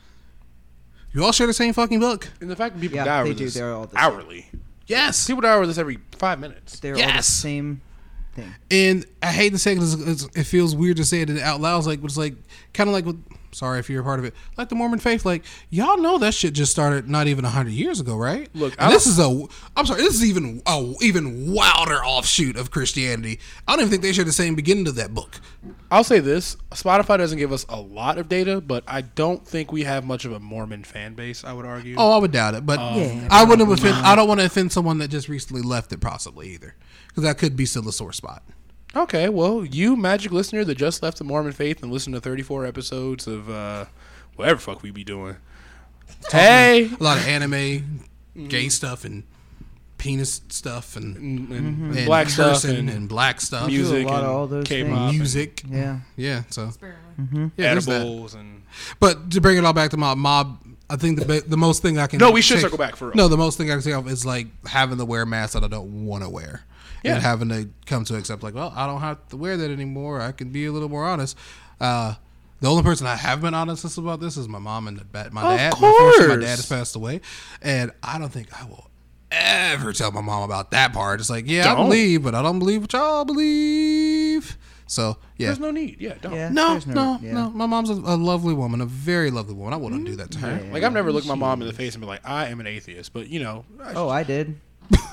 You all share the same fucking book. and the fact that people Yeah, die they over do. this They're all the same. hourly. Yes. People die over this every five minutes. They're all the Yes. same thing. And I hate to say it 'cause it's, it's, it feels weird to say it out loud. It's like it's like kind of like with sorry if you're a part of it, like the Mormon faith. Like y'all know that shit just started not even hundred years ago, right? Look, and this is a I'm sorry, this is even a even wilder offshoot of Christianity. I don't even think they share the same beginning to that book. I'll say this: Spotify doesn't give us a lot of data, but I don't think we have much of a Mormon fan base. I would argue. Oh, I would doubt it, but um, Yeah, I wouldn't offend. I don't want to offend someone that just recently left it, possibly either, because that could be still a sore spot. Okay, well, you magic listener that just left the Mormon faith and listened to 34 episodes of uh, whatever fuck we be doing. Hey, A lot of anime, gay stuff, and penis stuff, and, and, and and Mm-hmm. black stuff cursing and, black stuff, music a lot and of all those K-pop, music. Yeah. Yeah, so Sparingly. yeah, there's that. edibles, and But to bring it all back to my mob. I think the ba- the most thing I can No, we should take- circle back for real. No, the most thing I can think of is like having to wear masks that I don't want to wear, Yeah. and having to come to accept like, well, I don't have to wear that anymore. I can be a little more honest. Uh, the only person I have been honest about this is my mom and the, ba- my Of dad. Unfortunately, My dad has passed away, and I don't think I will ever tell my mom about that part. It's like, yeah, I Don't. believe, but I don't believe what y'all believe. So yeah, there's no need. Yeah, don't. Yeah. no, there's no, yeah. no. My mom's a, a lovely woman, a very lovely woman. I wouldn't do that to her. Like I've never looked my mom in the face and be like, I am an atheist, but you know, I- Oh, I did.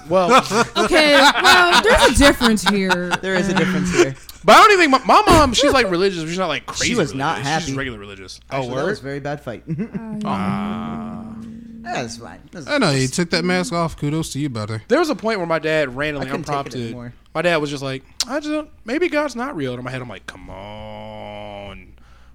Well, [laughs] Okay, well, there's a difference here. There is a difference here. but I don't even think my, my mom. She's like religious. but She's not like crazy. She was not religious. She's happy. regular religious. Actually, oh, that was a very bad fight. Oh. That's [laughs] fine. Ah. That's- I know you took that mask off. Kudos to you, brother. There was a point where my dad randomly, I couldn't take it unprompted, my dad was just like, I just don't, maybe God's not real. And in my head, I'm like, come on,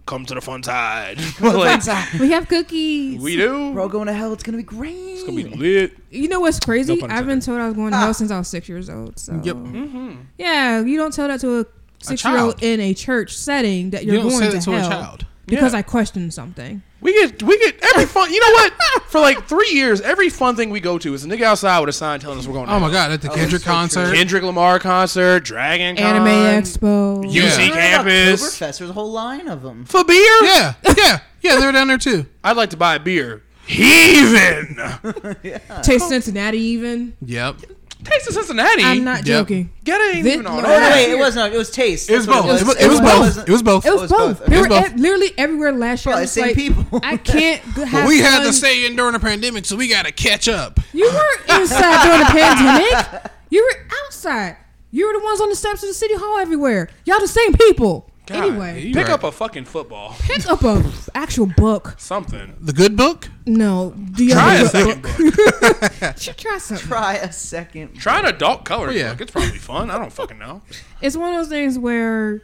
come to the fun side. [laughs] like, We have cookies. we do. We're all going to hell. It's gonna be great. It's gonna be lit. You know what's crazy? No I've been told I was going to hell since I was six years old. So Yep. Mm-hmm. yeah, you don't tell that to a six year old in a church setting that you're You don't going say to that to hell a child. Because Yeah. I questioned something. We get we get every fun. You know what? [laughs] For like three years, every fun thing we go to is a nigga outside with a sign telling us we're going. To Oh my hell. god, at the Oh, Kendrick that's so concert. Kendrick Lamar concert, Dragon Con, Anime Expo. UC Yeah. Campus Oktoberfest, There's a whole line of them. for beer. Yeah, yeah, yeah. They're down there too. [laughs] I'd like to buy a beer. Heathen. [laughs] Taste Cincinnati even. Yep. Taste of Cincinnati. I'm not Yep. joking. Get it. This- Even on no, Oh, that. wait, it was not. It was taste. It was both. It was, was. it was both. It was both. It was, was both. both. They It was were both. ev- literally everywhere last year. Probably I was same like, people. I [laughs] can't g- have But we had to fun. stay in during the pandemic, so we got to catch up. You weren't [laughs] inside during the pandemic. [laughs] You were outside. You were the ones on the steps of the city hall everywhere. Y'all the same people. God, anyway, pick right. up a fucking football. [laughs] pick up a actual book. Something. The good book. No, the Try a other second book. book. [laughs] Should try something. Try a second. Try an adult color Oh, yeah. book. It's probably fun. I don't fucking know. It's one of those things where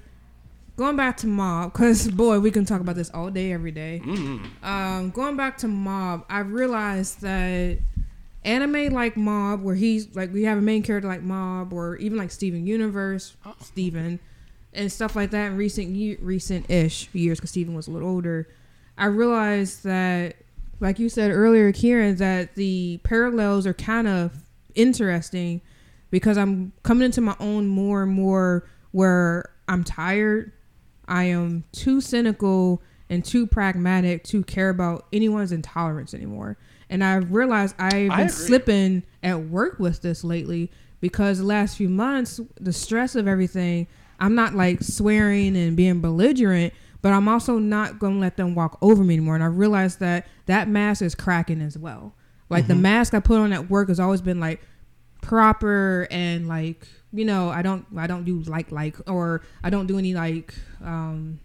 going back to mob because boy we can talk about this all day every day. um going back to mob i realized that anime like mob where he's like we have a main character like mob or even like steven universe steven and stuff like that in recent year recent-ish years because Stephen was a little older i realized that like you said earlier kieran that the parallels are kind of interesting because I'm coming into my own more and more where I'm tired. I am too cynical and too pragmatic to care about anyone's intolerance anymore. And I've realized I've been agree. slipping at work with this lately because the last few months, the stress of everything, I'm not like swearing and being belligerent, but I'm also not going to let them walk over me anymore. And I realized that that mask is cracking as well. Like the mask I put on at work has always been like proper and like you know I don't I don't do like like or I don't do any like um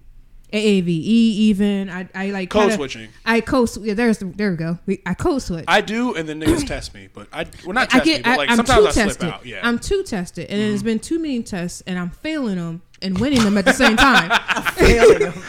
AAVE even I I like Code kinda- switching. I code sw- yeah there's the, there we go we, I code switch I do, and then niggas [coughs] test me. But I, well, not I test get me, but like I, am sometimes too I slip tested out. Yeah. Mm-hmm. I'm too tested and it's been too many tests and I'm failing them and winning them at the same time [laughs]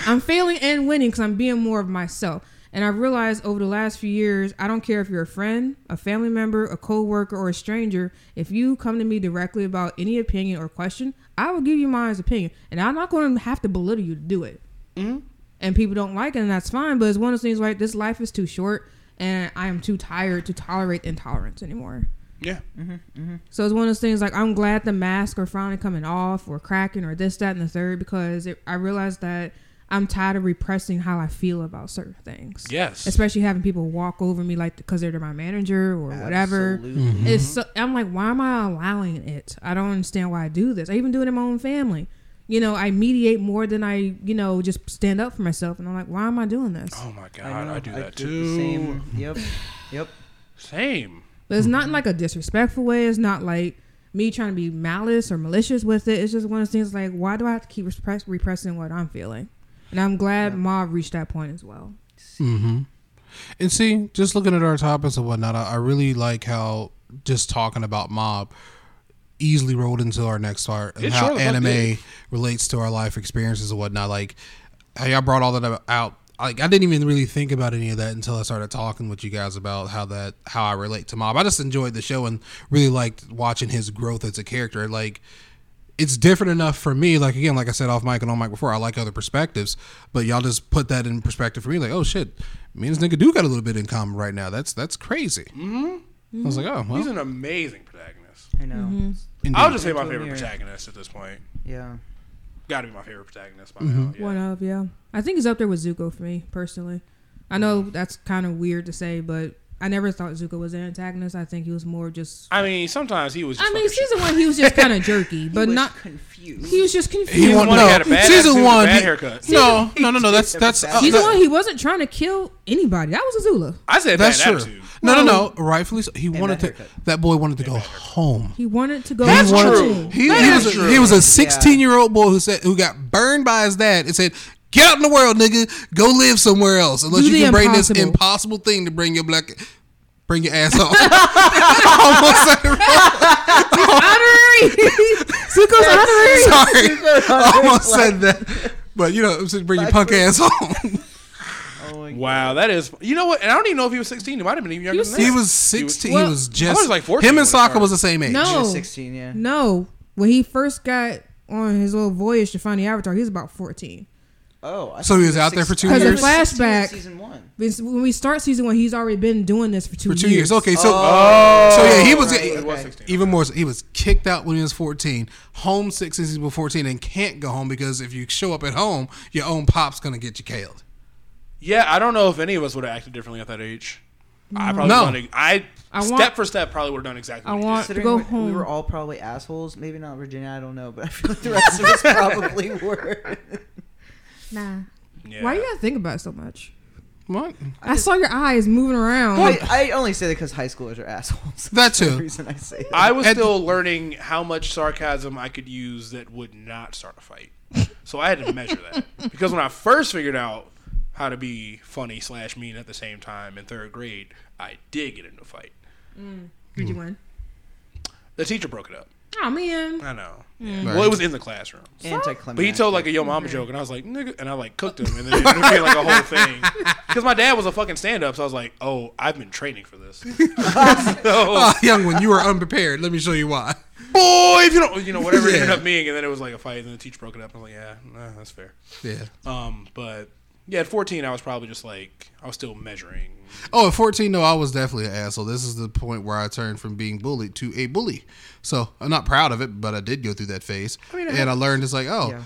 [laughs] I'm failing and winning because I'm being more of myself. And I realized over the last few years, I don't care if you're a friend, a family member, a coworker, or a stranger. If you come to me directly about any opinion or question, I will give you my opinion, and I'm not going to have to belittle you to do it. Mm-hmm. And people don't like it, and that's fine. But it's one of those things like this life is too short, and I am too tired to tolerate intolerance anymore. yeah. Mm-hmm, mm-hmm. So it's one of those things like I'm glad the masks are finally coming off or cracking or this, that, and the third because it, I realized that I'm tired of repressing how I feel about certain things. Yes. Especially having people walk over me like because they're my manager or whatever. Absolutely. It's mm-hmm. so, I'm like, why am I allowing it? I don't understand why I do this. I even do it in my own family. You know, I mediate more than I, you know, just stand up for myself. And I'm like, why am I doing this? Oh my god, I, I, know, do that the too. Same. Yep. [sighs] Yep. Same. But it's not in like a disrespectful way. It's not like me trying to be malice or malicious with it. It's just one of those things like, why do I have to keep repress- repressing what I'm feeling? And I'm glad Mob reached that point as well. Mm-hmm. And see, just looking at our topics and whatnot, I, I really like how just talking about mob easily rolled into our next part and It how sure anime did. relates to our life experiences and whatnot. Like how y'all brought all that out. Like I didn't even really think about any of that until I started talking with you guys about how that how I relate to mob. I just enjoyed the show and really liked watching his growth as a character. Like it's different enough for me. Like again, like I said off mic and on mic before, I like other perspectives, but y'all just put that in perspective for me. Like, oh shit, me and this nigga do got a little bit in common right now. That's that's crazy. Mm-hmm. I was like, oh well. He's an amazing protagonist. I know. Mm-hmm. Indeed. I'll just say my favorite protagonist at this point. Yeah. Got to be my favorite protagonist by Mm-hmm. now. Yeah. One of, yeah. I think he's up there with Zuko for me, personally. I know that's kind of weird to say, but I never thought Zuko was an antagonist. I think he was more just. I mean, sometimes he was. Just I mean, fucking shit. season one, he was just kind of [laughs] jerky, but he was not. confused. He was just confused. he Season won, no, he had a bad season attitude, one. bad he- haircut. no, no, no, no. That's that's uh, Season that- one, he wasn't trying to kill anybody. That was Azula. I said That's bad true. attitude. No, no, no. Rightfully, so. he wanted bad to. haircut. That boy wanted to go home. He wanted to go. That's he true. To, he, That he is was a, true. he was a 16 year old boy who said who got burned by his dad and said, "Get out in the world, nigga. Go live somewhere else unless Do you can bring this impossible." impossible thing to bring your black." Bring your ass home. [laughs] I almost said it wrong. honorary. Zuko's honorary. Sorry, I almost said that. But you know, it said bring your punk ass home. [laughs] Oh my Wow, that is. You know what? And I don't even know if he was 16. He might have been even younger was than that. he was 16. Well, he was just thought was like 14 him and it Sokka was the same age. No. She was 16, yeah. No, when he first got on his little voyage to find the Avatar, he was about fourteen. Oh, I So he was out there for two I thought he years? Because 16 in Flashback. Season one. When we start season one, he's already been doing this for two For two years. years. Okay, so Oh, so yeah, he was right, He was 16. even more. So he was kicked out when he was 14, homesick since he was 14, and can't go home because if you show up at home, your own pop's gonna get you killed. Yeah, I don't know if any of us would have acted differently at that age. I probably No. done, I, I step want- for step probably would have done exactly. I what he want- To go we, we were all probably assholes. Maybe not Virginia, I don't know, but I feel like the rest of us [laughs] probably were. Nah. Yeah. Why you gotta think about it so much? What? I, saw your eyes moving around. I, I only say that because high schoolers are assholes. [laughs] That That's the reason I say it. I was At- still learning how much sarcasm I could use that would not start a fight. So I had to measure that [laughs] because when I first figured out how to be funny slash mean at the same time in third grade, I did get into a fight. Mm. Did you hmm. win? The teacher broke it up. Oh man. I know. Right. Well, it was in the classroom. Anticlimactic. But he told like a yo mama joke, and I was like, nigga, and I like cooked him, and then it became like a whole thing. [laughs] Because my dad was a fucking stand up, so I was like, oh, I've been training for this. [laughs] so, Oh, [laughs] young one, you were unprepared. Let me show you why. boy, if you don't, you know, whatever it ended up being, and then it was like a fight, and then the teacher broke it up. I was like, yeah, nah, that's fair. Yeah. Um, but yeah, at 14, I was probably just like, I was still measuring. Oh, at 14, no, I was definitely an asshole. This is the point where I turned from being bullied to a bully. So I'm not proud of it, but I did go through that phase. and I learned it's like, oh, Yeah.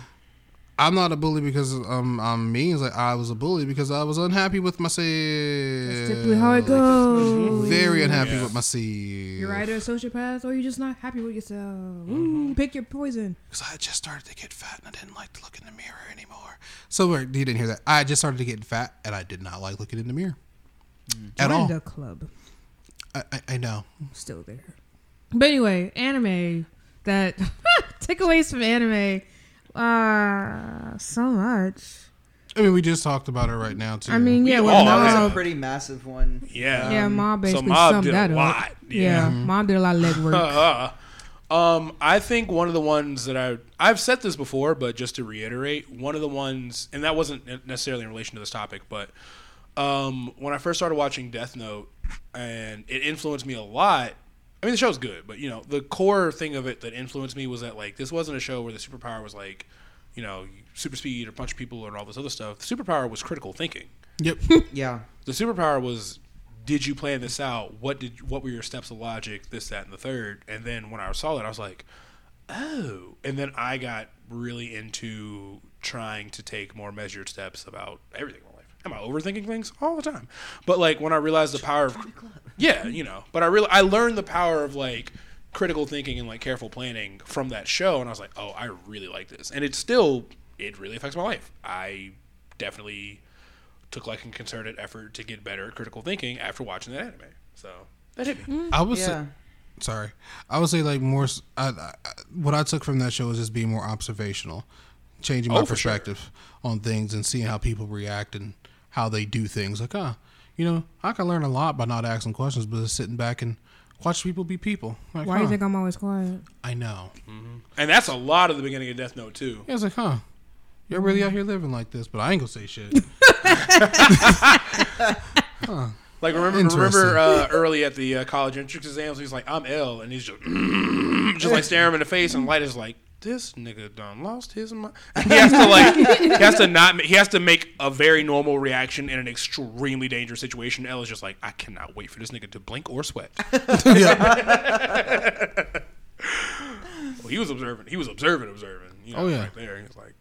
I'm not a bully because um, I'm mean. It's like I was a bully because I was unhappy with myself. That's typically how it goes. Very unhappy Yeah. with myself. You're either a sociopath or you're just not happy with yourself. Mm-hmm. Ooh, pick your poison. Because I just started to get fat and I didn't like to look in the mirror anymore. So you didn't hear that. I just started to get fat and I did not like looking in the mirror at all. the club. I, I, I know. Still there. But anyway, anime that [laughs] takeaways from anime. Uh, so much. I mean, we just talked about it right now too. I mean, yeah, all with have was a pretty massive one. Yeah. Yeah, Um, Mob so basically Mob summed did a that up. lot. Yeah, Yeah. Mob did a lot of legwork. [laughs] um, I think one of the ones that I I've said this before, but just to reiterate, one of the ones, and that wasn't necessarily in relation to this topic, but um, when I first started watching Death Note, and it influenced me a lot. I mean, the show's good, but you know, the core thing of it that influenced me was that like this wasn't a show where the superpower was like, you know, super speed or punch people or all this other stuff. The superpower was critical thinking. Yep. [laughs] Yeah. The superpower was did you plan this out? What did what were your steps of logic? This, that, and the third. And then when I saw that, I was like, oh. And then I got really into trying to take more measured steps about everything in my life. Am I overthinking things all the time? But like when I realized the power of yeah, you know. But I really I learned the power of like critical thinking and like careful planning from that show, and I was like, oh, I really like this, and it still it really affects my life. I definitely took like a concerted effort to get better at critical thinking after watching that anime. So that hit me. I would say, Yeah. sorry, I would say like more. s- I, I- what I took from that show is just being more observational, changing my Oh, for sure. perspective on things and seeing how people react and how they do things. Like, ah, you know, I can learn a lot by not asking questions, but just sitting back and watch people be people. Like, Why do you think I'm always quiet? I know. And that's a lot of the beginning of Death Note too. Yeah, it's like, huh. You're really out here living like this, but I ain't gonna say shit. [laughs] Like remember, remember uh, early at the uh, college entrance exams, he's like, "I'm ill," and he's just [clears throat] just like staring him in the face, and Light is like, "This nigga done lost his mind." [laughs] he has to like, he has to not, he has to make a very normal reaction in an extremely dangerous situation. L is just like, "I cannot wait for this nigga to blink or sweat." [laughs] yeah. [laughs] well, he was observant. He was observant, observing. You know, Oh, yeah. right there. He was like,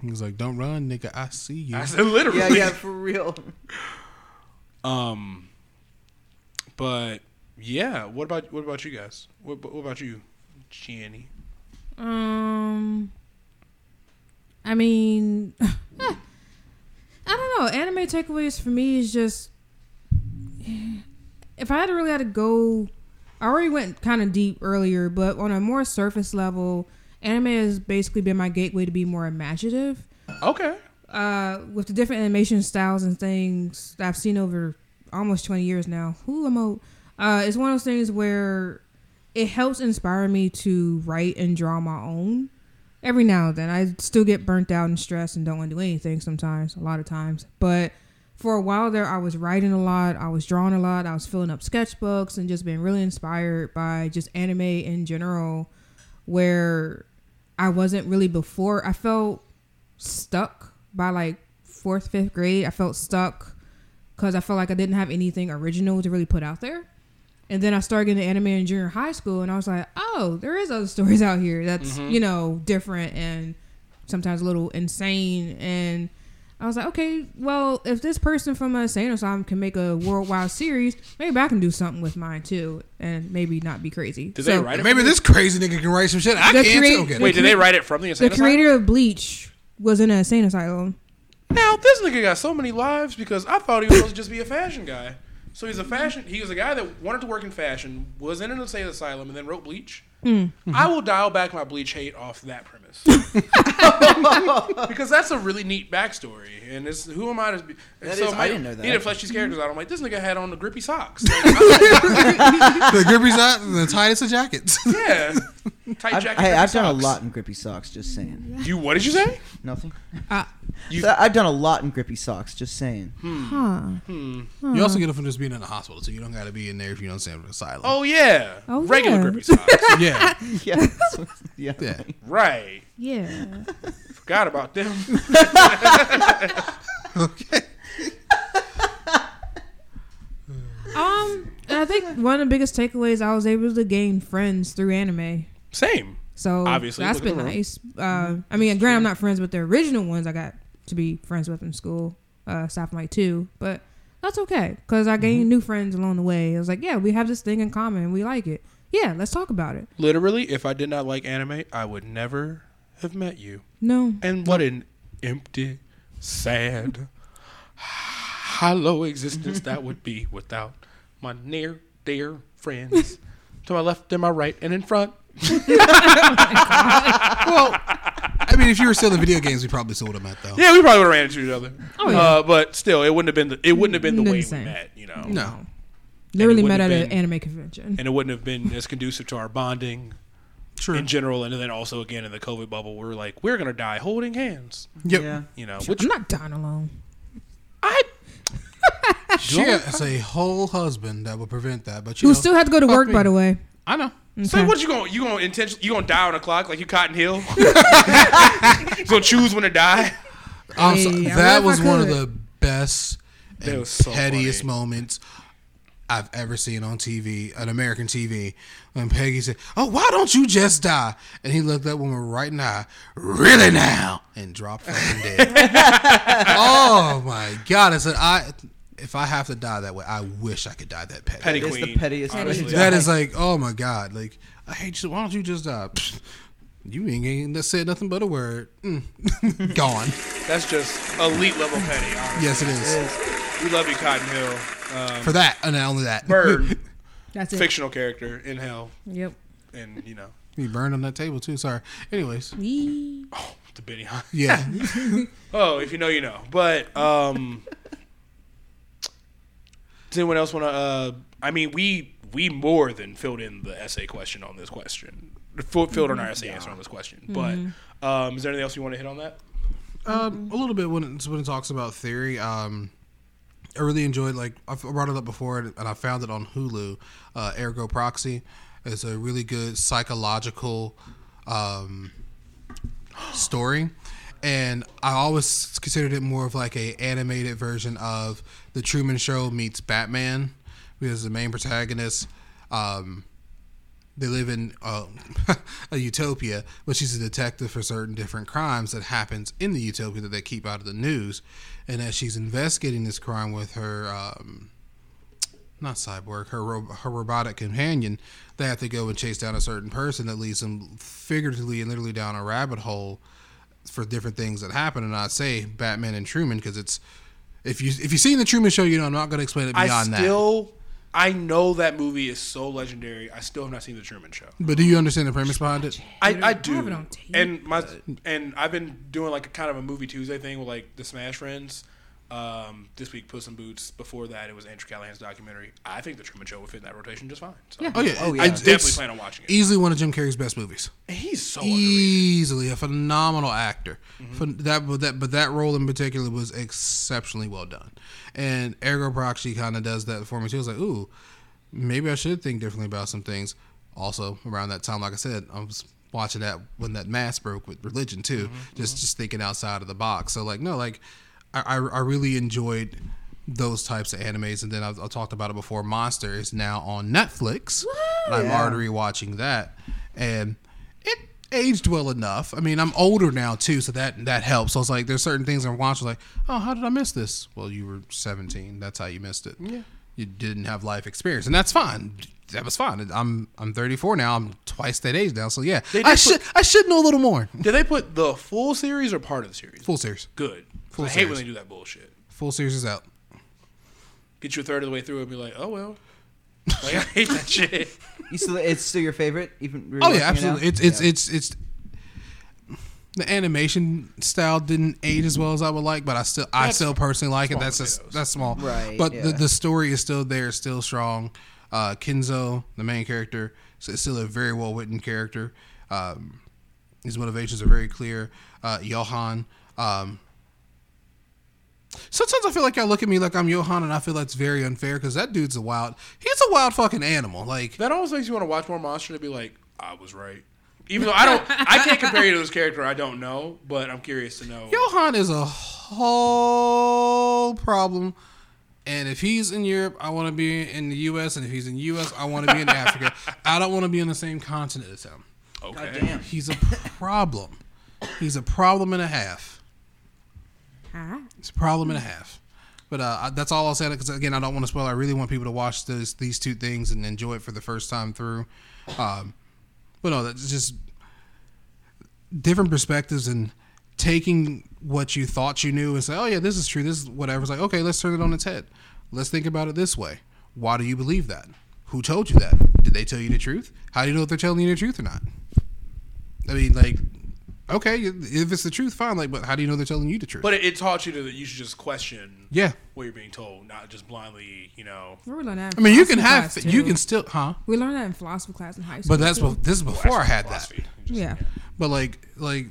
He was like, "Don't run, nigga. I see you." I said literally. Yeah, yeah, for real. Um, but yeah, what about what about you guys? What, what about you, Jenny? Um, I mean, [laughs] I don't know. Anime takeaways for me is just if I had to really had to go. I already went kind of deep earlier, but on a more surface level, anime has basically been my gateway to be more imaginative. Okay. uh, with the different animation styles and things that I've seen over almost 20 years now. Who am I? Uh, it's one of those things where it helps inspire me to write and draw my own. Every now and then, I still get burnt out and stressed and don't want to do anything sometimes, a lot of times. But for a while there, I was writing a lot, I was drawing a lot, I was filling up sketchbooks and just being really inspired by just anime in general, where I wasn't really before. I felt stuck by like fourth, fifth grade. I felt stuck because I felt like I didn't have anything original to really put out there. And then I started getting the anime in junior high school, and I was like, oh, there is other [laughs] stories out here that's mm-hmm. you know different and sometimes a little insane. And I was like, okay, well, if this person from a insane asylum can make a worldwide series, maybe I can do something with mine too, and maybe not be crazy. Did So, they write it? Maybe this crazy nigga can write some shit. I can't create- too. Okay. Wait, did they write it from the The insane asylum? creator of Bleach was in an insane asylum. Now this nigga got so many lives because I thought he was supposed to just be a fashion guy. So he's a fashion. He was a guy that wanted to work in fashion, was in an insane asylum, and then wrote Bleach. Hmm. I will dial back my Bleach hate off that premise [laughs] because that's a really neat backstory. And it's who am I to be? That so is- I my- didn't know that. He didn't flesh these characters out. I'm like, this nigga had on the grippy socks. [laughs] Like, the grippy socks, and the tightest of jackets. [laughs] yeah, tight I've, jacket. hey, grippy I've done a lot in grippy socks. Just saying. You what did you say? Nothing. Uh, You- So I've done a lot in grippy socks. Just saying. huh. You also get it from just being in the hospital, so you don't got to be in there if you don't stand for asylum. Oh yeah, Oh, regular yeah. grippy socks. yeah, Yeah. yeah. yeah. Right. Yeah. [laughs] Forgot about them. [laughs] Okay. [laughs] Um, I think one of the biggest takeaways I was able to gain friends through anime. Same. So Obviously, that's been nice. Uh, I mean, granted, I'm not friends with the original ones I got to be friends with in school, uh, sophomore two, but that's okay because I Mm-hmm. gained new friends along the way. I was like, yeah, we have this thing in common. We like it. Yeah, let's talk about it. Literally, if I did not like anime, I would never have met you. No, And what an empty, sad, hollow existence that would be without my near dear friends to my left and my right and in front. [laughs] Well, I mean, if you were still in video games, we probably still would have met though. Yeah, we probably would have ran into each other. Oh, yeah. uh, but still, it wouldn't have been the it wouldn't have been the way the same. we met. You know, No. literally wouldn't met at have an been- anime convention. and it wouldn't have been as conducive to our bonding True. in general. And then also again in the COVID bubble, we're like, we're gonna die holding hands. Yep. Yeah. You know, which I'm not dying alone. I [laughs] She has a whole husband that would prevent that, but you Who know, still had to go to fuck work, me. by the way. I know. So Okay. what you gonna you going to intentionally? you going to die on a clock like you Cotton Hill? [laughs] so choose when to die. I'm so- Hey, I that wish I was one of could. the best That and was so pettiest funny. moments I've ever seen on TV, an American TV, when Peggy said, "Oh, why don't you just die?" And he looked at that woman right in the eye, really now, and dropped fucking dead. [laughs] oh my god! I said, I if I have to die that way, I wish I could die that petty. Petty It is queen. the pettiest way honestly. to That like, oh my god! Like, I hate you. Why don't you just die? Pfft, You ain't ain't said nothing but a word. Mm. [laughs] Gone. That's just elite level petty. Honestly. Yes, it It is. Is. we love you, Cotton Hill. Um, For that, and not only that, Bird, [laughs] That's it. fictional character in hell, Yep. and you know, he burned on that table too. Sorry. Anyways, Yee. oh, the Benny Hinn. yeah. [laughs] [laughs] Oh, if you know, you know. But um, does anyone else want to? Uh, I mean, we we more than filled in the essay question on this question. Fill- Filled in our essay answer on this question. But um, is there anything else you want to hit on that? Um, a little bit when it, when it talks about theory. Um, I really enjoyed like I brought it up before, and I found it on Hulu. Uh, Ergo Proxy is a really good psychological um, story, and I always considered it more of like a animated version of the Truman Show meets Batman, because the main protagonist. Um, they live in uh, [laughs] a utopia, but she's a detective for certain different crimes that happens in the utopia that they keep out of the news. And as she's investigating this crime with her, um, not cyborg, her ro- her robotic companion, they have to go and chase down a certain person that leads them figuratively and literally down a rabbit hole for different things that happen. And I say Batman and Truman because it's if you if you've seen the Truman Show, you know I'm not going to explain it I beyond that. Still, I know that movie is so legendary. I still have not seen the Truman Show. But do you understand the premise behind it? I, I I do, have it on tape. and my and I've been doing like a kind of a movie Tuesday thing with like the Smash Friends. Um, this week, Puss in Boots. Before that, it was Andrew Callaghan's documentary. I think the Truman Show would fit in that rotation just fine. So, Yeah. Oh yeah, Oh, yeah. I- I it's definitely plan on watching it. Easily one of Jim Carrey's best movies. And he's so underrated. Easily a phenomenal actor. Mm-hmm. Phen- that, but that, but that role in particular was exceptionally well done. And Ergo Proxy kind of does that for me too. I was like, ooh, maybe I should think differently about some things. Also, around that time, like I said, I was watching that when that mass broke with religion too. Mm-hmm. Just just thinking outside of the box. So like, no, like I, I, really enjoyed those types of animes. And then I, I talked about it before. Monster is now on Netflix. I'm Yeah. already watching that, and it aged well enough. I mean, I'm older now too, so that that helps. So it's like there's certain things I'm watching, like, oh, how did I miss this? Well, you were 17. That's how you missed it. Yeah. You didn't have life experience, and that's fine. That was fine. I'm I'm 34 now. I'm twice that age now. So yeah, I did should I should know a little more. Did they put the full series or part of the series? Full series. Good. Full I hate when they do that bullshit. Full series is out. Get you a third of the way through and be like, oh well. Like I hate that shit. You still, it's still your favorite, even. Oh rewatching yeah, it absolutely. It's it's Yeah. it's it's the animation style didn't age as well as I would like, but I still I still personally like it. That's just that's small, Right, But yeah. the the story is still there, still strong. Uh, Kenzo, the main character, so is still a very well written character. Um, his motivations are very clear. Uh, Johan. Um, Sometimes I feel like I look at me like I'm Johan, and I feel that's very unfair because that dude's a wild. He's a wild fucking animal. Like That always makes you want to watch more Monster to be like, I was right. Even though I don't, I can't compare you to this character. I don't know, but I'm curious to know. Johan is a whole problem. And if he's in Europe, I want to be in the U.S. And if he's in the U.S., I want to be in Africa. [laughs] I don't want to be on the same continent as him. okay. God damn. He's a problem. He's a problem and a half. It's a problem and a half. But uh, that's all I'll say. Because again, I don't want to spoil. I really want people to watch this, these two things and enjoy it for the first time through. Um, but no, that's just different perspectives and taking what you thought you knew and say, "Oh yeah, this is true. This is whatever." It's like, okay, let's turn it on its head. Let's think about it this way. Why do you believe that? Who told you that? Did they tell you the truth? How do you know if they're telling you the truth or not? I mean, like, okay, if it's the truth, fine. Like, but how do you know they're telling you the truth? But it, it taught you to that you should just question yeah, what you're being told, not just blindly, you know. We learned that. In I mean, you can have, you can still, huh? We learned that in philosophy class in high school. But that's too. bef- this is before I had that. Just- yeah. But like, like,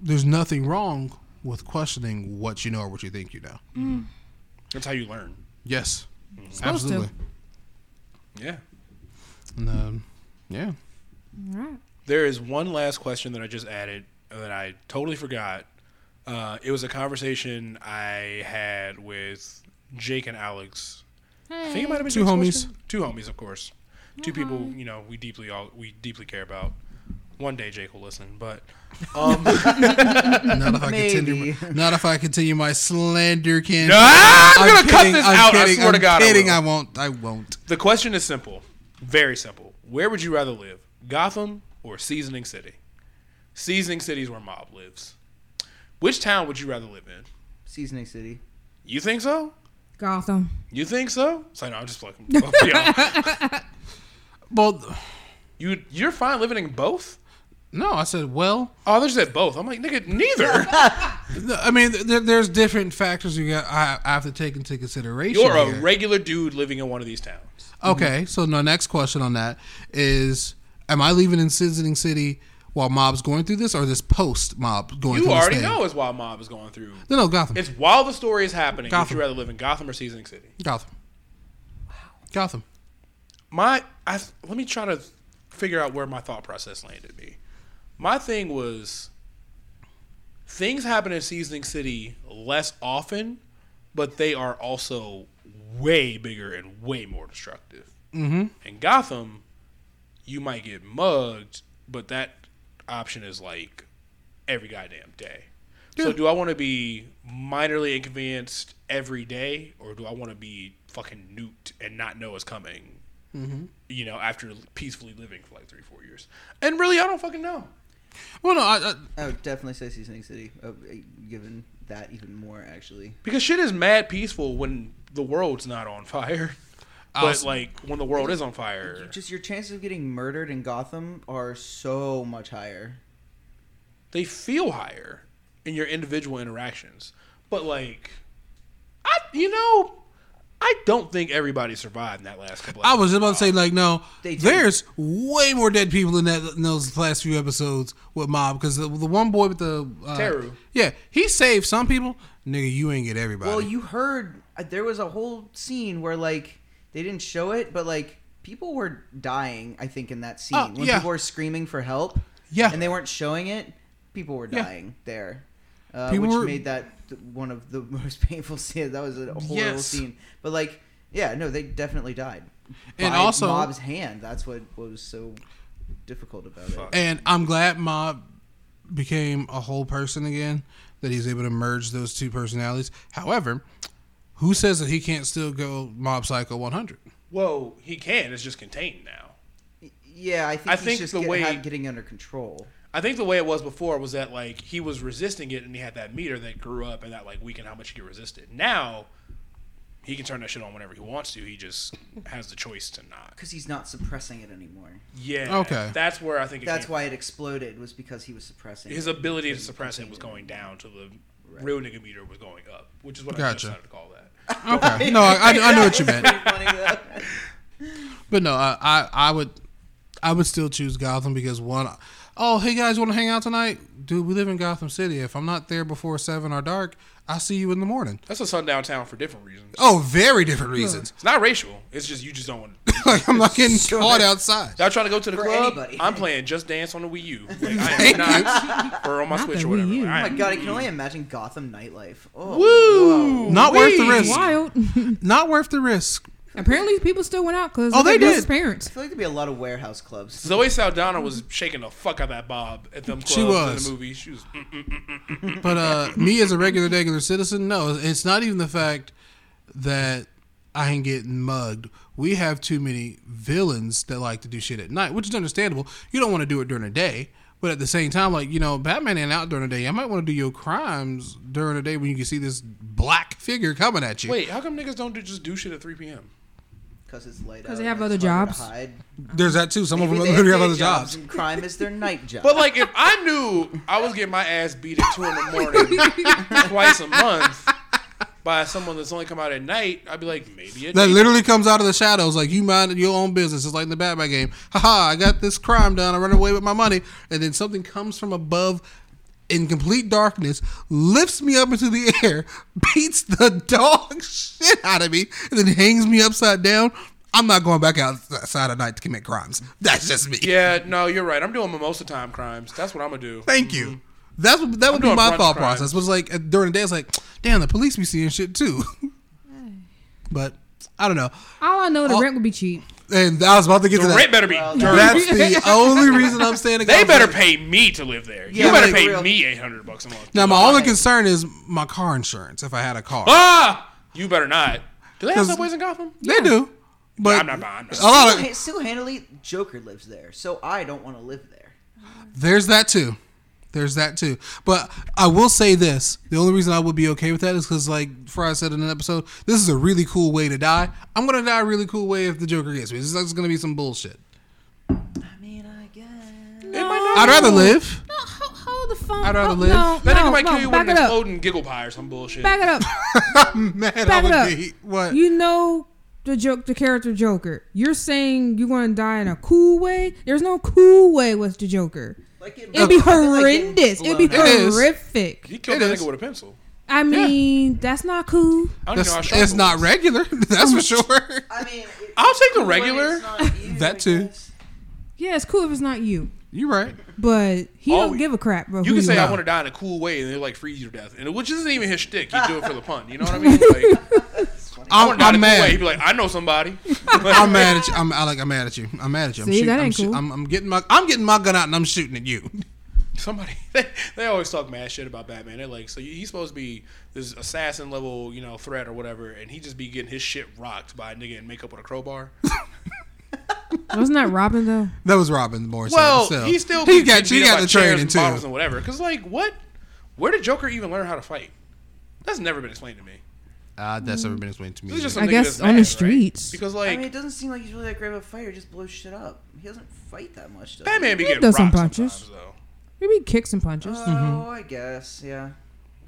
there's nothing wrong with questioning what you know or what you think you know. That's how you learn. Yes, Supposed to. absolutely. Yeah. And, um, yeah. All right. There is one last question that I just added that I totally forgot. Uh, it was a conversation I had with Jake and Alex I think it might have been Two homies. question. Two homies, of course. Two people, you know, we deeply all we deeply care about. One day Jake will listen, but [laughs] um, Not if I Maybe. continue. Not if I continue my slander campaign. Ah, I'm gonna cut this I'm out. I swear to I'm God, Kidding. will. I won't. I won't. the question is simple, very simple. Where would you rather live, Gotham or Seasoning City? Seasoning City is where Mob lives. Which town would you rather live in? Seasoning City. You think so? Gotham. You think so? So no, I'm just fucking. [laughs] yeah. Well, You you're fine living in both. no. I said, well. Oh, they said both. I'm like, nigga, neither. [laughs] I mean, there, there's different factors you got. I, I have to take into consideration. You're a here. regular dude living in one of these towns. Okay, so my next question on that is: Am I leaving in Seasoning City while Mob's going through this, or this post Mob going You through already this thing? know it's while Mob is going through. No, no, Gotham. It's while the story is happening. Would you rather live in Gotham or Seasoning City? Gotham. Wow. Gotham. My, I let me try to figure out where my thought process landed me. My thing was things happen in Seasoning City less often, but they are also way bigger and way more destructive. Mm-hmm. In Gotham, you might get mugged, but that option is like every goddamn day. So do I want to be minorly inconvenienced every day, or do I want to be fucking nuked and not know it's coming? You know, after peacefully living for like three, four years, and really, I don't fucking know. Well, no, I, I, I would definitely say Seasoning City, uh, given that even more, actually. Because shit is mad peaceful when the world's not on fire. But Also- like when the world is on fire, Just your chances of getting murdered in Gotham are so much higher. they feel higher in your individual interactions. But like, I you know, I don't think everybody survived in that last couple. I was about to say, like, no, They there's way more dead people in that in those last few episodes with Mob because the, the one boy with the uh, Teru. yeah, he saved some people. Nigga, you ain't get everybody. Well, you heard uh, there was a whole scene where like they didn't show it, but like people were dying. I think in that scene Oh, when yeah. people were screaming for help. Yeah. and they weren't showing it. People were Yeah. dying there, uh, which were- made that one of the [laughs] most painful scenes. That was a horrible Yes. scene. But like, yeah, no, they definitely died. And By also- Mob's hand. That's what was so difficult about it. and I'm glad Mob became a whole person again. That he's able to merge those two personalities. However, who says that he can't still go Mob Psycho 100? Whoa, he can. It's just contained now. Yeah, I think I he's think just the get, way- had- getting under control. I think the way it was before was that like he was resisting it, and he had that meter that grew up, and that like weakened how much he could resist it. Now he can turn that shit on whenever he wants to. He just has the choice to not. Because he's not suppressing it anymore. Yeah. Okay. That's where I think it That's came why it exploded was because he was suppressing his it. ability to suppress it was going down to the real nigga meter was going up, which is what I Gotcha. just decided to call that. Okay, no, I, I, I know what you meant. Pretty funny, though. But no, I, I I would I would still choose Gotham because one oh hey guys want to hang out tonight? Dude, we live in Gotham City. If I'm not there before seven or dark, I'll see you in the morning. That's a sundown town for different reasons. Oh, very different reasons. It's not racial. It's just you just don't want. to. [laughs] like I'm not getting caught outside. Y'all trying to go to the For club? anybody. I'm playing Just Dance on the Wii U. [laughs] Like, I am not, or on my Not Switch the or whatever. Wii U. Like, Oh my am- god, I can only imagine Gotham nightlife. Oh, Woo! [laughs] Not worth the risk. Wild. Not worth the risk. Apparently, people still went out because Oh, they His did. parents. I feel like there'd be a lot of warehouse clubs. Zoe Saldana was shaking the fuck out of that Bob at them clubs She was. in the movie. She was. But uh, me as a regular, regular citizen, no, it's not even the fact that I ain't getting mugged. We have too many villains that like to do shit at night, which is understandable. You don't want to do it during the day, but at the same time, like you know, Batman ain't out during the day. I might want to do your crimes during the day when you can see this black figure coming at you. Wait, how come niggas don't do, just do shit at 3 p.m.? Because it's light 'Cause out they have other it's harder to jobs. there's that too. Some Maybe of them literally have day other jobs. And crime is their night job. But like, if I knew I was getting my ass beat at two in the morning [laughs] twice a month by someone that's only come out at night, I'd be like, maybe it. That literally comes out of the shadows, like you mind your own business. It's like in the Batman game. Haha, I got this crime done. I run away with my money, and then something comes from above in complete darkness, lifts me up into the air, [laughs] beats the dog [laughs] shit out of me, and then hangs me upside down. I'm not going back outside at night to commit crimes. [laughs] That's just me. Yeah, no, you're right. I'm doing mimosa time crimes. That's what I'm gonna do. Thank you. That's what that would be my thought crimes. process. Was like uh, during the day, it's like, damn, the police be seeing shit too. but I don't know. All I know, the Oh. rent would be cheap. And I was about to get The to that. rent better be Well, dirt. That's the [laughs] only reason I'm saying it. They better pay me to live there. Yeah, you better like pay real- me eight hundred bucks a month. Now my only concern is my car insurance. If I had a car, ah, you better not. Do they have 'Cause- subways in Gotham? they do. But I'm not buying. a lot of Ha- Still handily, Joker lives there, so I don't want to live there. There's that too. There's that too. But I will say this: the only reason I would be okay with that is because, like Fry said in an episode, this is a really cool way to die. I'm gonna die a really cool way if the Joker gets me. This is gonna be some bullshit. I mean, I guess. It might not. I'd rather live. No, hold, hold the phone. I'd rather hold- live. No, That no, nigga might no, kill you with back an exploding giggle pie or some bullshit. Back it up. [laughs] I'm mad. I Back it would up. be what? You know the joke, the character Joker. You're saying you're going to die in a cool way. There's no cool way with the Joker. Like it, It'd be I feel like horrendous. It'd be blown up. It is. horrific. He killed It that is. nigga with a pencil. I mean, that's not cool. I don't even That's, know it's not regular. [laughs] That's for sure. I mean, it- I'll take the regular. you, That too. Yeah, it's cool if it's not you, You're right. but he don't give a crap. bro. You can say I want to die in a cool way, and they like freeze you to death, and which isn't even his shtick. He do it for the pun. You know what I [laughs] mean? Like, I I'm, want to die I'm a cool mad. He'd be like, I know somebody. [laughs] I'm mad at you. I'm I like. I'm mad at you. I'm mad at you. I'm See, shooting. that I'm, ain't shoot- cool. I'm, I'm getting my. I'm getting my gun out and I'm shooting at you. Somebody [laughs] they, they always talk mad shit about Batman. They're like, so he's supposed to be this assassin level, you know, threat or whatever, and he just be getting his shit rocked by a nigga in makeup with a crowbar. [laughs] Wasn't that Robin though? That was Robin more. so, Well, still. he still he got he got the training too. and whatever. Because like, what? Where did Joker even learn how to fight? That's never been explained to me. Uh, that's never been explained to me. This just either. I guess that's on the mad, right? streets. Because like I mean, it doesn't seem like he's really that great of a fighter. Just blows shit up. He doesn't fight that much. Does Batman be He getting does some rocked punches. sometimes though. Maybe kicks and punches. He? Mm-hmm. Oh, I guess. Yeah.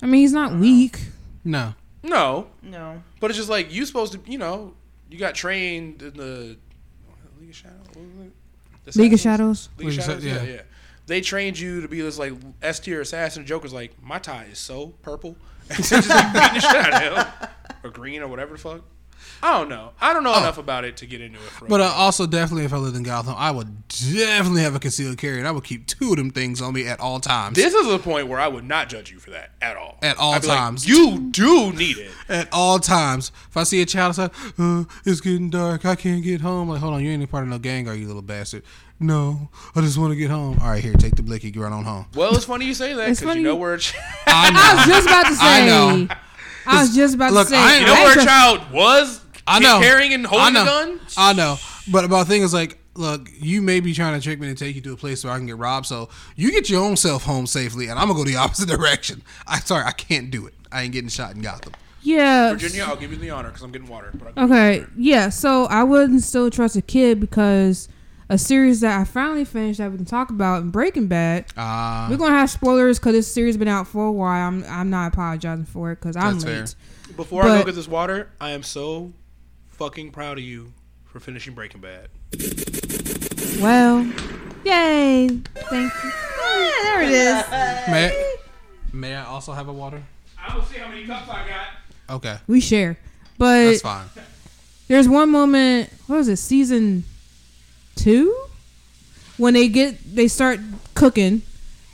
I mean, he's not weak. no. No, No. but it's just like you supposed to, you know, you got trained in the League of Shadows. What was it? The League of Assassins? Shadows. League of League of Shadows. Sha- Yeah, yeah. yeah. They trained you to be this like S tier assassin. Joker's like, my tie is so purple, [laughs] and so just like beating the shit out of him, [laughs] or green or whatever the fuck. I don't know. I don't know enough about it to get into it. For Oh. But uh, also, definitely, if I lived in Gotham, I would definitely have a concealed carry, and I would keep two of them things on me at all times. this is a point where I would not judge you for that at all. At all be like, times. you do need it. [laughs] at all times. If I see a child outside, uh, it's getting dark. I can't get home. Like, hold on, you ain't a part of no gang, are you, little bastard? No, I just want to get home. All right, here, take the blicky. Get right on home. Well, it's funny you say that because you know you- where a ch- [laughs] I know. I was just about to say. I know. I was just about Look, to say. I you know I where a child was. I know. carrying and holding know. a gun. I know. But about the thing is like, look, you may be trying to trick me to take you to a place where I can get robbed. So you get your own self home safely, and I'm gonna go the [laughs] opposite direction. I sorry, I can't do it. I ain't getting shot in Gotham. Yeah. Virginia, I'll give you the honor because I'm getting water. But I'll give Okay. the. Yeah. So I wouldn't still trust a kid because a series that I finally finished that we can talk about in Breaking Bad. Uh, We're gonna have spoilers because this series been out for a while. I'm I'm not apologizing for it because I'm late. fair. Before I But- go get this water, I am so fucking proud of you for finishing Breaking Bad. Well, yay! Thank you. Yeah, there it is. may, I, may I also have a water? I'm gonna see how many cups I got. Okay, We share, but that's fine. there's one moment. What was it? Season two when they get they start cooking,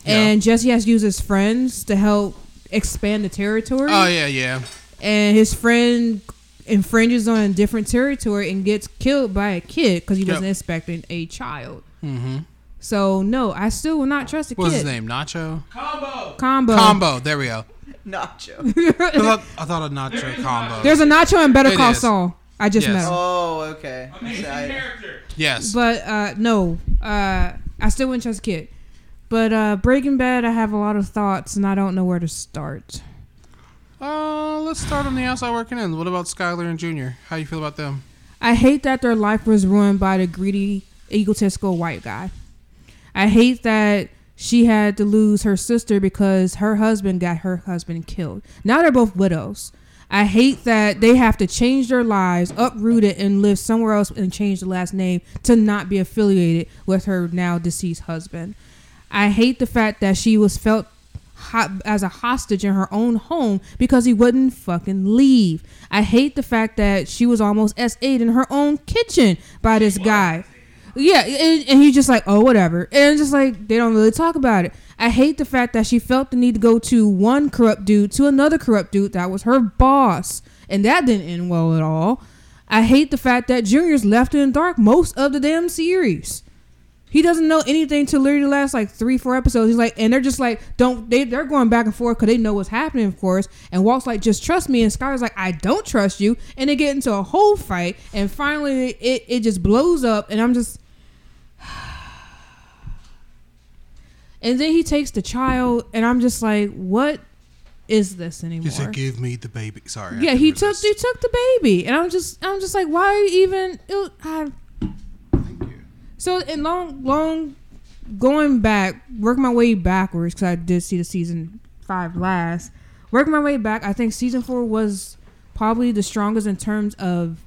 and Jesse has to use his friends to help expand the territory. Oh yeah, yeah. and his friend infringes on a different territory and gets killed by a kid because he wasn't expecting a child. Mm-hmm. So no, I still will not trust a kid What's kid. his name? Nacho. Combo. Combo. Combo. There we go. Nacho. I thought, I thought a nacho [laughs] combo. There's a Nacho and Better It Call is. Saul. I just Yes. met him. oh, okay. Amazing I- character. yes. But uh, no, uh, I still wouldn't trust a kid. But uh, Breaking Bad, I have a lot of thoughts and I don't know where to start. Uh, let's start on the outside working in. What about Skyler and Junior? How you feel about them? I hate that their life was ruined by the greedy, egotistical white guy. I hate that she had to lose her sister because her husband got her husband killed. Now they're both widows. I hate that they have to change their lives, uproot it, and live somewhere else and change the last name to not be affiliated with her now deceased husband. I hate the fact that she was felt ho- as a hostage in her own home because he wouldn't fucking leave. I hate the fact that she was almost S8 in her own kitchen by this guy. Yeah, and, and he's just like, oh, whatever. And just like, they don't really talk about it. I hate the fact that she felt the need to go to one corrupt dude to another corrupt dude that was her boss. And that didn't end well at all. I hate the fact that Junior's left in the dark most of the damn series. He doesn't know anything till literally the last like three, four episodes. He's like, and they're just like, don't they? They're going back and forth because they know what's happening, of course. And Walt's like, just trust me. And Skyler's like, I don't trust you. And they get into a whole fight. And finally, it it just blows up. And I'm just. [sighs] And then he takes the child, and I'm just like, what is this anymore? He said, "Give me the baby." Sorry. Yeah, he took he took the baby, and I'm just I'm just like, why even? It, I, so in long long going back, working my way backwards because I did see the season five last. Working my way back, I think season four was probably the strongest in terms of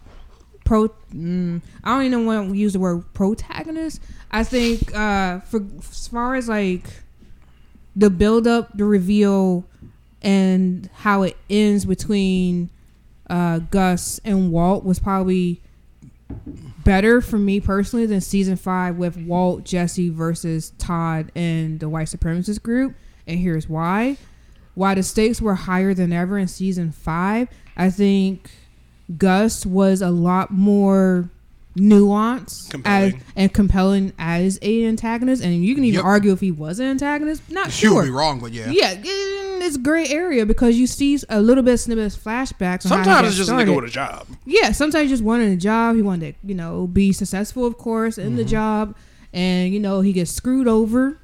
pro. Mm, I don't even want to use the word protagonist. I think uh, for as far as like the build up, the reveal, and how it ends between uh, Gus and Walt was probably better for me personally than season five with Walt, Jesse versus Todd and the white supremacist group. And here's why. Why the stakes were higher than ever in season five, I think Gus was a lot more nuanced Compelling. as, and compelling as a antagonist. And you can even Yep. argue if he was an antagonist. Not She sure. would be wrong, but yeah. Yeah, it's gray area because you see a little bit of snippets, flashbacks. on how he Sometimes it's just a started. nigga with a job. Yeah, sometimes just wanted a job. He wanted to, you know, be successful, of course, in Mm-hmm. the job, and you know he gets screwed over,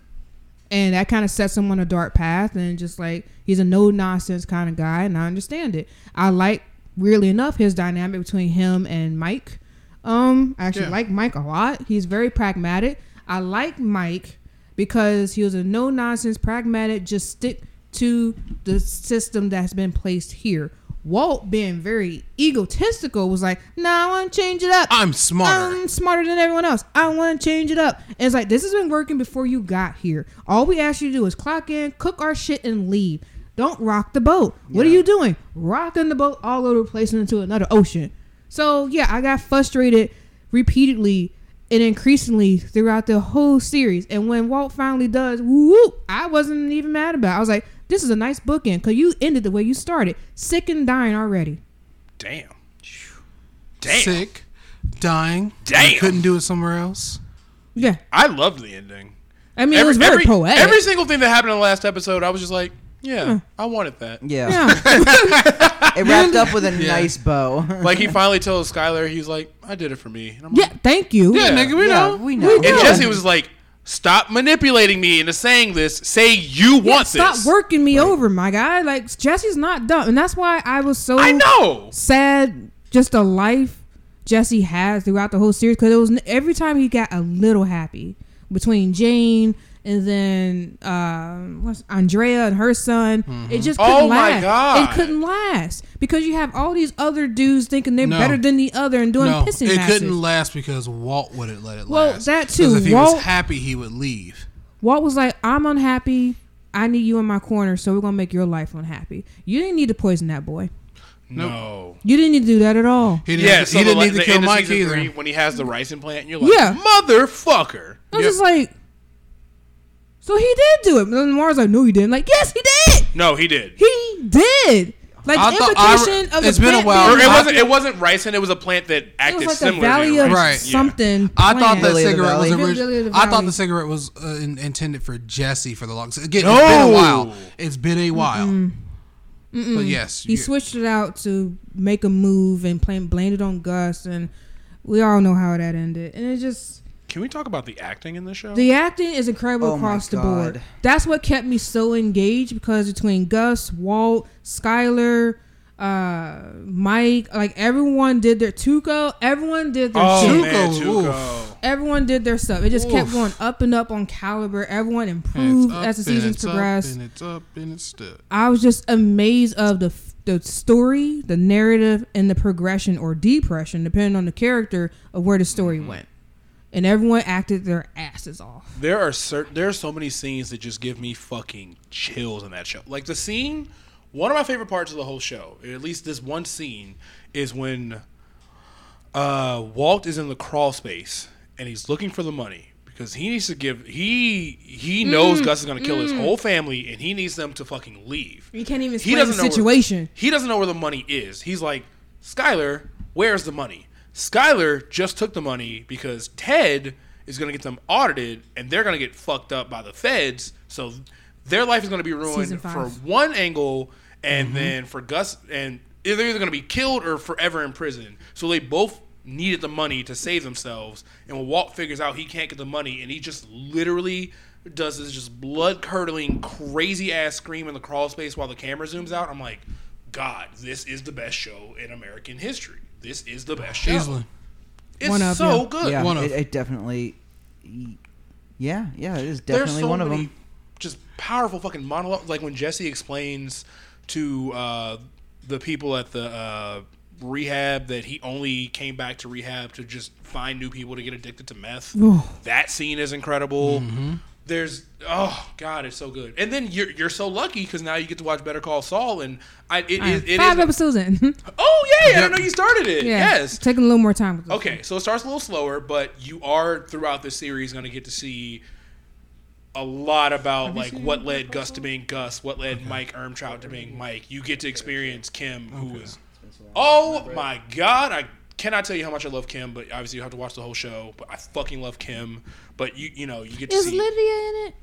and that kind of sets him on a dark path. And just like he's a no nonsense kind of guy, and I understand it. I like, weirdly enough, his dynamic between him and Mike. Um, I actually Yeah. like Mike a lot. He's very pragmatic. I like Mike because he was a no nonsense, pragmatic, just stick to the system that's been placed here. Walt being very egotistical was like, "No, I want to change it up. I'm smarter. I'm smarter than everyone else. I want to change it up." And it's like this has been working before you got here. All we ask you to do is clock in, cook our shit, and leave. Don't rock the boat. What are you doing? Rocking the boat all over the place into another ocean. So yeah, I got frustrated repeatedly and increasingly throughout the whole series. And when Walt finally does, whoop, I wasn't even mad about. it. I was like, this is a nice bookend because you ended the way you started, sick and dying already. Damn. Damn. Sick, dying. Damn. You couldn't do it somewhere else. Yeah, I loved the ending. I mean it was very every, poetic. every single thing that happened in the last episode, I was just like, yeah, hmm. I wanted that. Yeah. yeah, [laughs] It wrapped up with a Yeah. nice bow. [laughs] Like he finally tells Skyler, he's like, I did it for me. And I'm yeah. like, Thank you. Yeah, Yeah. nigga, we yeah, know. we know. And know. Jesse was like, stop manipulating me into saying this. Say you Yeah, want stop this. working me over, my guy. Like Jesse's not dumb, and that's why I was so I know. sad. Just the life Jesse has throughout the whole series because it was every time he got a little happy between Jane and then um, what's Andrea and her son. It just couldn't Oh my last. God. It couldn't last because you have all these other dudes thinking they're No. better than the other and doing No, pissing it matches. couldn't last because Walt wouldn't let it Well, last. that 'Cause too. If he Walt- was happy, he would leave. Walt was like, "I'm unhappy. I need you in my corner, so we're gonna make your life unhappy. You didn't need to poison that boy. No. You didn't need to do that at all. He didn't, Yeah, he didn't the, need to the kill Mike either. when he has the ricin plant, you're like, Yeah. motherfucker. I was Yep. just like, so he did do it. And then Mars like, no, he didn't. Like, yes, he did. No, he did. He did. Like I the thought- I- implication of the it's been a while. Or being it wasn't. It wasn't ricin. It was a plant that It acted was like the similar Valley to of rice. Right. Yeah. something. I thought that plant. The cigarette was Valley. Original. I thought the cigarette was uh, in, intended for Jesse for the longest. Again, No. it's been a while. It's been a while. But yes, He you- switched it out to make a move and blame, blamed it on Gus, and we all know how that ended. And it just Can we talk about the acting in this show? the acting is incredible Oh across the board. That's what kept me so engaged because between Gus, Walt, Skyler, uh, Mike, like everyone did their Tuco, everyone did their oh shit. man, Tuco, Tuco. Everyone did their stuff. It just kept going up and up on caliber. Everyone improved as the and seasons progressed. and it's up and it's still. I was just amazed of the the story, the narrative, and the progression or depression, depending on the character of where the story went. And everyone acted their asses off. There are certain. There are so many scenes that just give me fucking chills in that show. Like the scene. One of my favorite parts of the whole show, or at least this one scene, is when uh, Walt is in the crawl space and he's looking for the money because he needs to give. He he knows Gus is going to kill his whole family and he needs them to fucking leave. You can't even He doesn't know where- situation. He doesn't know where the money is. He's like, Skyler, where's the money? Skyler just took the money because Ted is going to get them audited and they're going to get fucked up by the feds. So their life is going to be ruined for one angle, and mm-hmm. then for Gus, and they're either going to be killed or forever in prison. So they both needed the money to save themselves. And when Walt figures out he can't get the money, and he just literally does this just blood curdling, crazy ass scream in the crawl space while the camera zooms out, I'm like, God, this is the best show in American history. This is the best show. Easily. It's One of, so yeah. good. yeah, one of. it, it definitely. Yeah, yeah, it is definitely so one of many them. just powerful fucking monologue. Like when Jesse explains to uh, the people at the uh, rehab that he only came back to rehab to just find new people to get addicted to meth. that scene is incredible. There's oh god, it's so good. And then you're you're so lucky because now you get to watch Better Call Saul, and I it, All right, it, it five is- episodes in. [laughs] Oh yeah, I Yep. didn't know you started it. yeah, Yes. taking a little more time. With this. Okay, so it starts a little slower, but you are throughout the series going to get to see a lot about like what led Gus to being Gus, what led Mike Ehrmantraut to being Mike. You get to experience Kim, who is oh my god, I cannot tell you how much I love Kim, but obviously you have to watch the whole show. But I fucking love Kim. But you you know you get to Is see Lydia in it?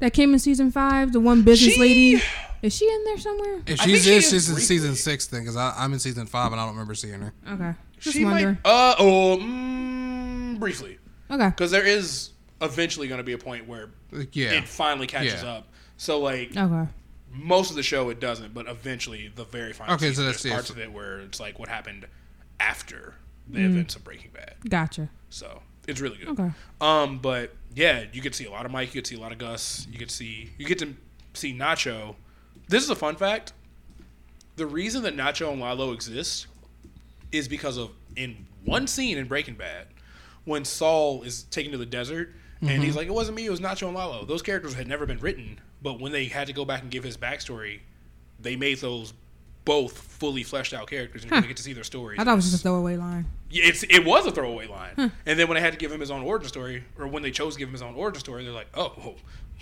That came in season five. The one business She- lady. Is she in there somewhere? If I think she's she in, is she's in briefly. season six then, because I'm in season five and I don't remember seeing her. Okay. Just she wonder. might uh oh mm, briefly Okay. because there is eventually going to be a point where Like, yeah, it finally catches Yeah. up. So like Okay. most of the show it doesn't, but eventually the very final Okay, so season, that's- there's yeah, parts so- of it where it's like what happened after the Mm. events of Breaking Bad. Gotcha. So it's really good. Okay. Um, but yeah, you could see a lot of Mike, you could see a lot of Gus, you could see you get to see Nacho. This is a fun fact. The reason that Nacho and Lalo exist is because of in one scene in Breaking Bad when Saul is taken to the desert and Mm-hmm. he's like, It wasn't me, it was Nacho and Lalo. Those characters had never been written, but when they had to go back and give his backstory, they made those both fully fleshed out characters and you're Huh. gonna get to see their stories. I thought it was just a throwaway line. Yeah, it's it was a throwaway line. And then when they had to give him his own origin story, or when they chose to give him his own origin story, they're like, "Oh, oh,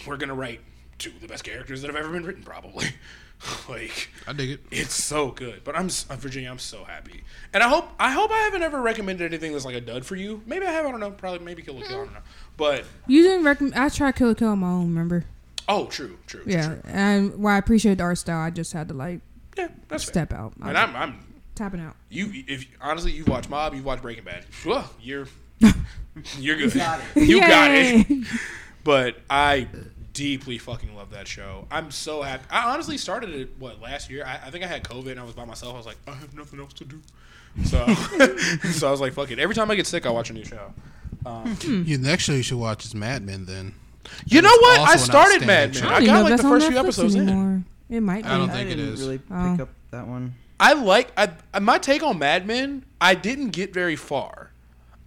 we're gonna write two of the best characters that have ever been written, probably." [laughs] like, I dig it. it's so good. But I'm s- uh, Virginia. I'm so happy, and I hope I hope I haven't ever recommended anything that's like a dud for you. Maybe I have. I don't know. Probably maybe Kill la Kill. I don't know. But You didn't recommend. I tried Kill la Kill on my own. Remember? oh, true, true, true, Yeah. true. And while I appreciate the art style, I just had to like yeah. That's fair. step out. And I'm I'm tapping out. you if honestly you've watched Mob, you've watched Breaking Bad. Whoa, you're [laughs] you're good. got you got it. [laughs] But I deeply fucking love that show. I'm so happy. I honestly started it what last year. I, I think I had COVID and I was by myself. I was like, I have nothing else to do. So, [laughs] so I was like, fuck it. Every time I get sick, I watch a new show. Um, You next show you should watch is Mad Men. Then you know what? I started Mad. Men. I I don't got like the first few Netflix episodes in. Anymore. It might. Be. I don't be. think I it didn't is. really pick Oh. up that one. I like I, my take on Mad Men. I didn't get very far.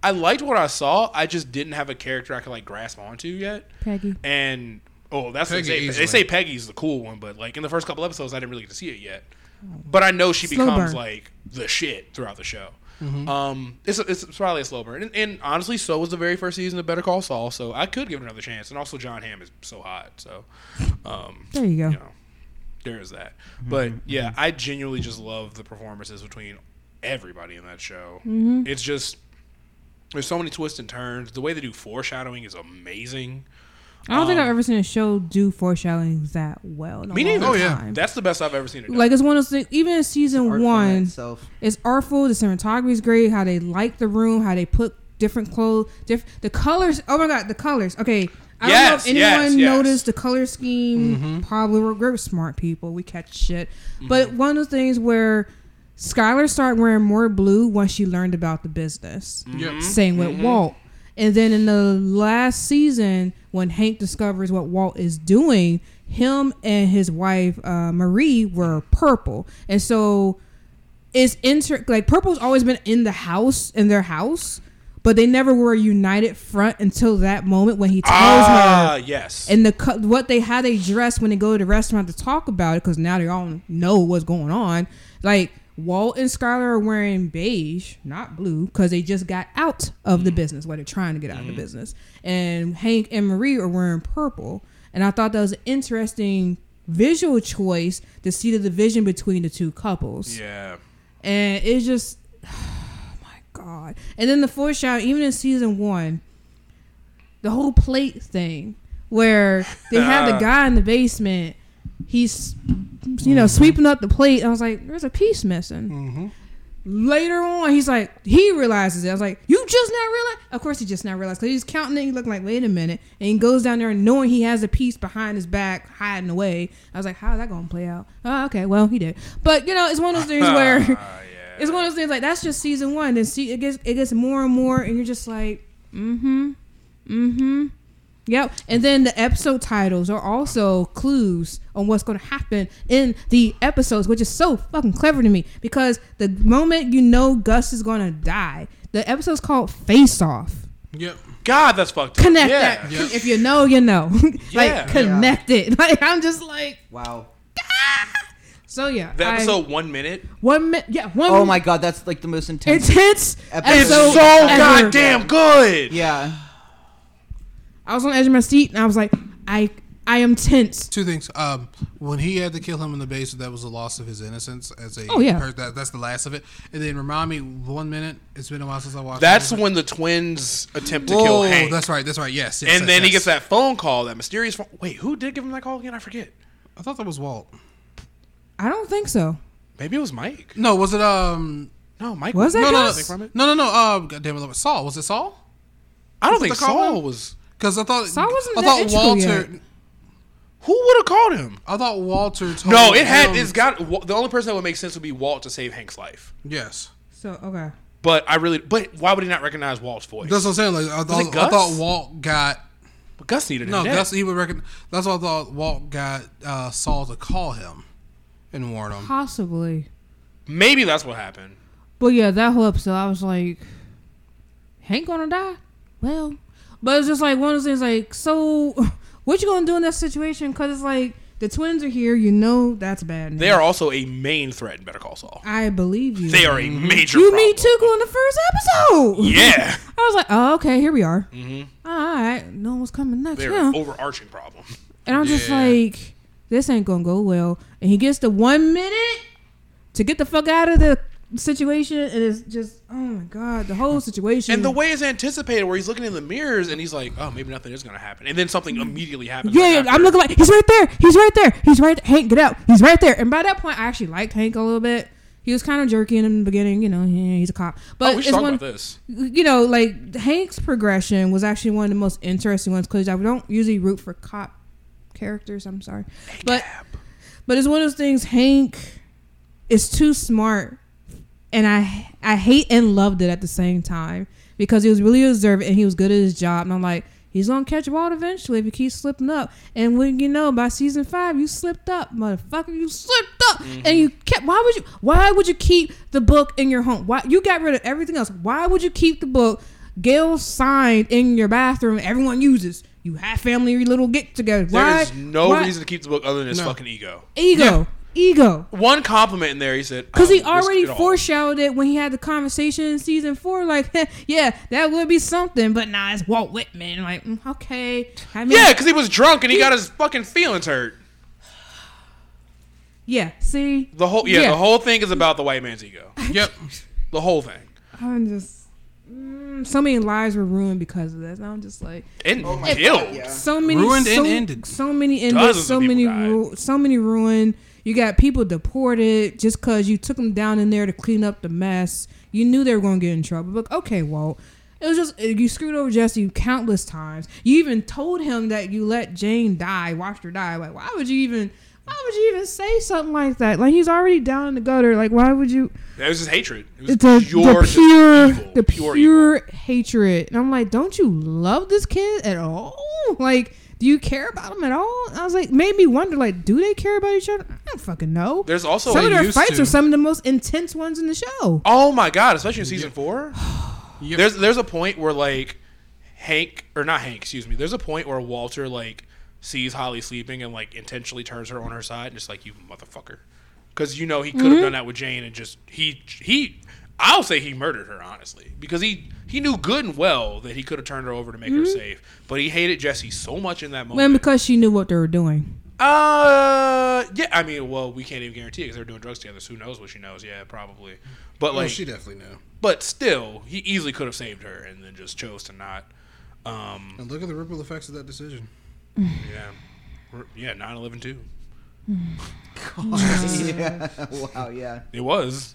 I liked what I saw. I just didn't have a character I could like grasp onto yet. Peggy. And oh, that's what they say. They say Peggy's the cool one, but like in the first couple episodes, I didn't really get to see it yet. But I know she Slow becomes burn. like the shit throughout the show. Mm-hmm. Um, it's, it's it's probably a slow burn, and, and honestly, so was the very first season of Better Call Saul. So I could give it another chance. And also, John Hamm is so hot. So, um, There you go. you know, there is that. But yeah, I genuinely just love the performances between everybody in that show. Mm-hmm. It's just there's so many twists and turns. The way they do foreshadowing is amazing. I don't think Um, I've ever seen a show do foreshadowing that well. In a Me long neither. Oh, yeah. That's the best I've ever seen it. done. like it's one of those. Even in season Art form one, itself. it's artful. The cinematography is great. How they light the room. How they put different clothes. Diff- the colors. Oh my god, the colors. Okay. I don't know if anyone yes, yes. noticed the color scheme. Mm-hmm. Probably we're, we're smart people. We catch shit. Mm-hmm. But one of the things where Skyler started wearing more blue once she learned about the business. Mm-hmm. Yep. Same with Walt. And then in the last season, when Hank discovers what Walt is doing, him and his wife uh, Marie were purple, and so it's inter like purple's always been in the house in their house, but they never were a united front until that moment when he tells ah, her yes. and the co- what they how they dress when they go to the restaurant to talk about it because now they all know what's going on. Like Walt and Skyler are wearing beige, not blue, because they just got out of the business. What they're trying to get out of the business, and Hank and Marie are wearing purple. And I thought that was an interesting visual choice to see the division between the two couples. yeah. And it's just, god! And then the foreshadow, even in season one, the whole plate thing where they have the [laughs] uh. guy in the basement. He's, you know, mm-hmm. sweeping up the plate. I was like, "There's a piece missing." Mm-hmm. Later on, he's like, he realizes it. I was like, "You just now realize?" Of course, he just now realized because he's counting it. He looked like, "Wait a minute!" And he goes down there and knowing he has a piece behind his back, hiding away. I was like, "How's that gonna play out?" Oh, okay, well, he did. But you know, it's one of those things [laughs] ah, where it's one of those things like that's just season one. Then see, it gets it gets more and more, and you're just like, mm-hmm, mm-hmm. Yep. And then the episode titles are also clues on what's going to happen in the episodes, which is so fucking clever to me because the moment you know Gus is going to die, the episode's called Face Off. Yep. God, that's fucked up. Connect yeah. that. If you know, you know. [laughs] like Yeah. connect it. [laughs] Like I'm just like Wow. So yeah. The I- episode one minute. one minute yeah, one Oh my god, that's like the most intense. intense Episode. It's so ever. goddamn good. yeah. I was on the edge of my seat and I was like, I I am tense. Two things. Um, when he had to kill him in the basement, that was the loss of his innocence as a. Oh, yeah. per- that, that's the last of it. And then remind me, one minute. It's been a while since I watched. That's it. when the twins attempt to Whoa, kill Hank. Oh, that's right. That's right. Yes. yes and yes, then he gets that phone call, that mysterious phone. Wait, who did give him that call again? I forget. I thought that was Walt. I don't think so. Maybe it was Mike. No, was it um? No, Mike Was that No, no, no, Gus? From no, no, no. Uh, God damn it, Saul. Was it Saul? I don't Was think Saul him? was. Because I thought Saul wasn't I that thought Walter. yet. Who would have called him? I thought Walter told. No, it had. him- It's got. The only person that would make sense would be Walt to save Hank's life. Yes. So okay. But I really. But why would he not recognize Walt's voice? That's what I'm saying. Like I thought, I thought Walt got But Gus needed no. Gus he would reckon. That's what I thought. Walt got uh, Saul to call him and warn him. Possibly. Maybe that's what happened. But yeah, that whole episode, I was like, Hank gonna die? Well, but it's just like one of those things. Like, so [laughs] what you gonna do in that situation? Because it's like the twins are here. You know that's bad. news. They are also a main threat in Better Call Saul. I believe you. They are a major. You problem. meet Tuco in the first episode. [laughs] Yeah, I was like, oh, okay, here we are. Mm-hmm. All right, no one's coming next. they're Yeah. an overarching problem. And I'm just Yeah. like, this ain't gonna go well. And he gets the one minute to get the fuck out of the situation, and it's just, oh my god, the whole situation. And the way it's anticipated, where he's looking in the mirrors and he's like, "Oh, maybe nothing is to happen," and then something immediately happens. Yeah, right yeah. I'm looking like he's right there. He's right there. He's right. Hank, get out. He's right there. And by that point, I actually liked Hank a little bit. He was kind of jerky in the beginning, you know. He's a cop, but Oh, we should it's talk one, about this. you know, like Hank's progression was actually one of the most interesting ones because I don't usually root for cop characters. I'm sorry, but but it's one of those things. Hank is too smart, and I I hate and loved it at the same time because he was really observant and he was good at his job. And I'm like, he's gonna catch Walt eventually if he keeps slipping up. And when you know by season five, you slipped up, motherfucker. You slipped up, mm-hmm. and you kept. Why would you? Why would you keep the book in your home? Why you got rid of everything else? Why would you keep the book? Gale signed in your bathroom. Everyone uses. You have family little get together. There's no why- reason to keep the book other than his No. fucking ego. Ego. Ego. One compliment in there, he said, Because "I he risk already it all." foreshadowed it when he had the conversation in season four. Like, [laughs] yeah, that would be something, but nah, it's Walt Whitman. Like, mm, okay. I mean, Yeah, because he was drunk and he got his fucking feelings hurt. yeah. See, The whole yeah, Yeah. the whole thing is about the white man's ego. [laughs] Yep. The whole thing. I'm just. Mm, Mm, so many lives were ruined because of this. And I'm just like, And Oh my killed. Yeah. so many Ruined so, and ended. So many ended. So many. died. Ru- so many ruined. You got people deported just because you took them down in there to clean up the mess. You knew they were going to get in trouble. But okay, Walt. It was just eh, you screwed over Jesse countless times. You even told him that you let Jane die, watched her die. Like, why would you even? Why would you even say something like that? Like he's already down in the gutter. Like, why would you? It was just hatred. It was It's a, pure, the pure, evil, the pure pure, evil. hatred. And I'm like, don't you love this kid at all? Like, do you care about him at all? I was like, made me wonder, like, do they care about each other? I don't fucking know. There's also some of their fights to. are some of the most intense ones in the show. Oh my god, especially in season four. [sighs] Yep. There's there's a point where like Hank or not Hank, excuse me. There's a point where Walter like sees Holly sleeping and like intentionally turns her on her side and just like you motherfucker, because you know he could have Mm-hmm. done that with Jane and just he he. I'll say he murdered her honestly because he he knew good and well that he could have turned her over to make her safe, but he hated Jesse so much in that moment. And because she knew what they were doing. Uh, yeah. I mean, well, we can't even guarantee because they're doing drugs together. So who knows what she knows? Yeah, probably. But Well, like, she definitely knew. but still, he easily could have saved her and then just chose to not. Um, And look at the ripple effects of that decision. Yeah, We're- yeah. 9/11 too. [laughs] yeah. [laughs] Wow. Yeah. It was.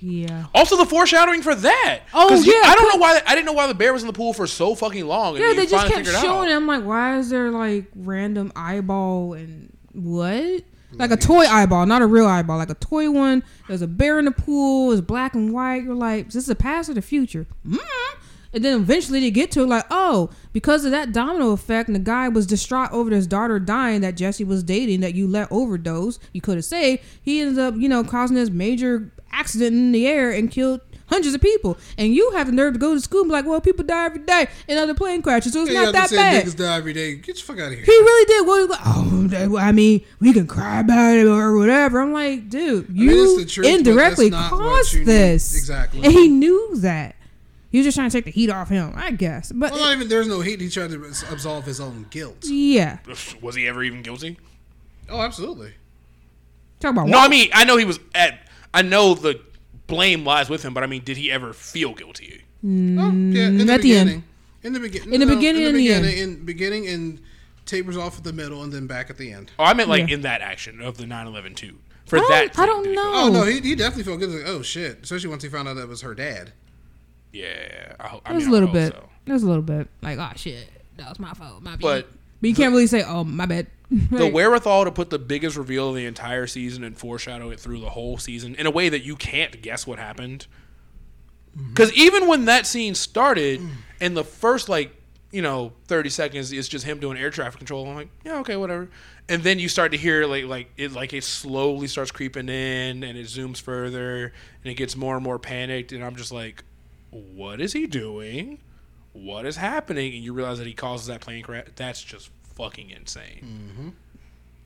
Yeah. Also, the foreshadowing for that. Oh, 'Cause you- yeah, I don't know why. I didn't know why the bear was in the pool for so fucking long. and Yeah, you they just finally kept figured showing out. it. I'm like, why is there like random eyeball and what? Like a toy eyeball, not a real eyeball, like a toy one. There's a bear in the pool. It's black and white. You're like, this is this the past or the future? mm And then eventually they get to it, like, oh, because of that domino effect, and the guy was distraught over his daughter dying that Jesse was dating, that you let overdose, you could have saved. He ended up, you know, causing this major accident in the air and killed hundreds of people. And you have the nerve to go to school and be like, well, people die every day in other plane crashes, so it's Yeah, not that have to say bad. niggas die every day. Get the fuck out of here. He really did. He go- Oh, I mean, we can cry about it or whatever. I'm like, dude, you it's the truth, indirectly that's not what caused you this. Exactly. and he knew that. He was just trying to take the heat off him, I guess. But Well, not even there's no heat. He tried to absolve his own guilt. yeah, Was he ever even guilty? Oh, absolutely. talk about No, what? I mean I know he was at. I know the blame lies with him, but I mean, did he ever feel guilty? Oh, yeah. In mm, the at the end. beginning. In the beginning. In the beginning In and the the end. beginning. In beginning and tapers off at the middle and then back at the end. Oh, I meant like Yeah. in that action of the 9/11 too. For I that, I don't did he feel- know. Oh no, he, he definitely felt good. Like, oh shit! Especially once he found out that it was her dad. Yeah, I, ho- I There's mean, a little bit. so. There's a little bit. Like, oh shit, that was my fault. My bad. But but you can't really say, oh my bad. [laughs] the wherewithal to put the biggest reveal of the entire season and foreshadow it through the whole season in a way that you can't guess what happened. Mm-hmm. Because even when that scene started, and the first like you know thirty seconds is just him doing air traffic control, I'm like, yeah, okay, whatever. And then you start to hear like like it like it slowly starts creeping in, and it zooms further, and it gets more and more panicked, and I'm just like, what is he doing? What is happening? And you realize that he causes that plane crash. That's just fucking insane.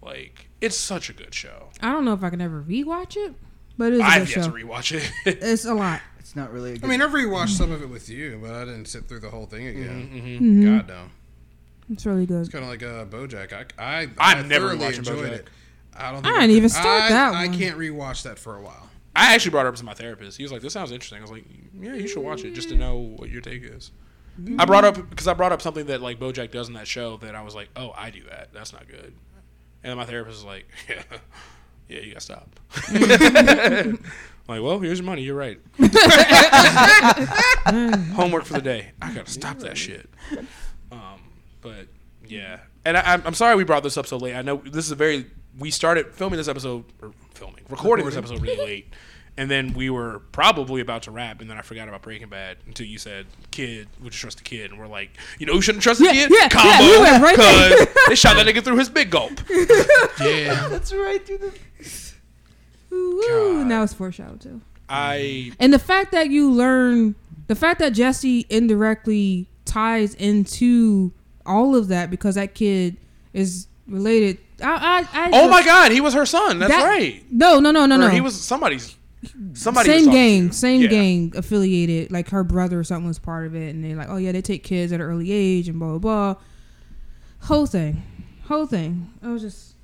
Like it's such a good show. I don't know if I can ever rewatch it, but it's a I've good yet show. to rewatch it. [laughs] it's a lot. It's not really. A good I mean, I rewatched some of it with you, but I didn't sit through the whole thing again. Mm-hmm. God no. It's really good. It's kind of like uh, BoJack. I I, I'm I never thoroughly enjoyed BoJack. it. I don't. I didn't even start I, that I can't rewatch that for a while. I actually brought it up to my therapist. He was like, "This sounds interesting." I was like, "Yeah, you should watch it just to know what your take is." I brought up because I brought up something that like BoJack does in that show that I was like, "Oh, I do that. That's not good." And my therapist was like, [laughs] "Yeah, yeah, you gotta stop." [laughs] like, well, here's your money. You're right. [laughs] Homework for the day. I gotta stop that shit. Um, but yeah, and I, I'm, I'm sorry we brought this up so late. I know this is a very we started filming this episode or filming recording this episode really late, and then we were probably about to wrap, and then I forgot about Breaking Bad until you said kid. Would you trust a kid? And we're like, you know, who shouldn't trust a Yeah, kid? yeah, Combo, yeah, we went right there. because they shot that nigga through his big gulp. [laughs] Yeah. That's right, dude. Ooh, now it's foreshadowed too. I And the fact that you learn, the fact that Jesse indirectly ties into all of that because that kid is related. I, I, I oh my god, he was her son. That's that- right. No, no, no, no, Or no. he was somebody's. Somebody same gang, to. same Yeah. gang affiliated. Like her brother or something was part of it, and they're like, oh yeah, they take kids at an early age and blah blah blah. Whole thing, whole thing. I was just.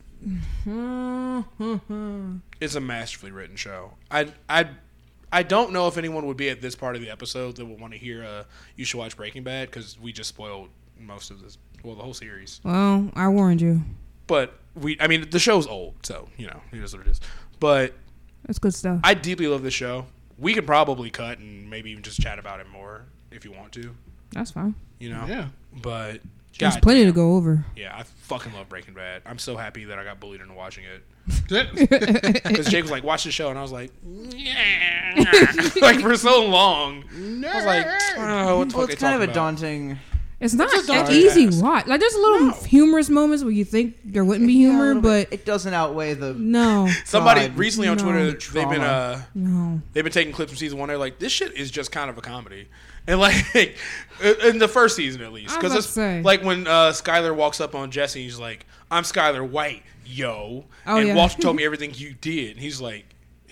[laughs] It's a masterfully written show. I I I don't know if anyone would be at this part of the episode that would want to hear uh you should watch Breaking Bad because we just spoiled most of this well the whole series. Well, I warned you. But we I mean the show's old, so you know, it is what it is. But That's good stuff. I deeply love this show. We could probably cut and maybe even just chat about it more if you want to, That's fine. you know. Yeah. But There's God plenty damn. to go over. Yeah, I fucking love Breaking Bad. I'm so happy that I got bullied into watching it. [laughs] Because Jake was like, watch the show. And I was like, yeah. [laughs] like for so long. I was like, oh, what the Well, fuck it's kind of a about? daunting. It's not It's an easy task. watch. Like there's a little humorous moments where you think there wouldn't be humor, little bit. but it doesn't outweigh the. no, [laughs] Somebody God, recently on no. Twitter, The they've been uh, no. they've been taking clips from season one. They're like, this shit is just kind of a comedy, and like [laughs] in the first season at least, because it's say. like when uh, Skyler walks up on Jesse, he's like, "I'm Skyler White, yo," Oh, and yeah. Walter told [laughs] me everything you did, and he's like,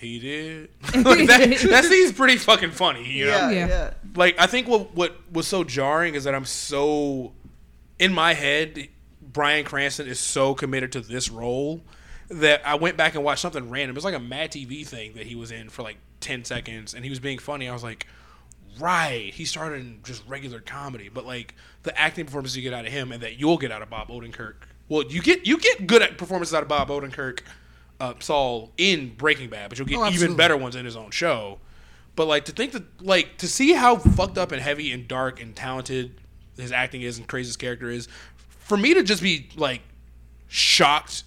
"He did." [laughs] like that, that seems [laughs] pretty fucking funny, you know? Yeah, Yeah. yeah. like I think what what was so jarring is that I'm so in my head Bryan Cranston is so committed to this role that I went back and watched something random. It was like a Mad TV thing that he was in for like ten seconds, and he was being funny. I was like, right, he started in just regular comedy, but like the acting performances you get out of him, and that you'll get out of Bob Odenkirk. Well, you get you get good at performances out of Bob Odenkirk, uh, Saul in Breaking Bad, but you'll get Oh, even better ones in his own show. But like to think that like to see how fucked up and heavy and dark and talented his acting is and crazy his character is, for me to just be like shocked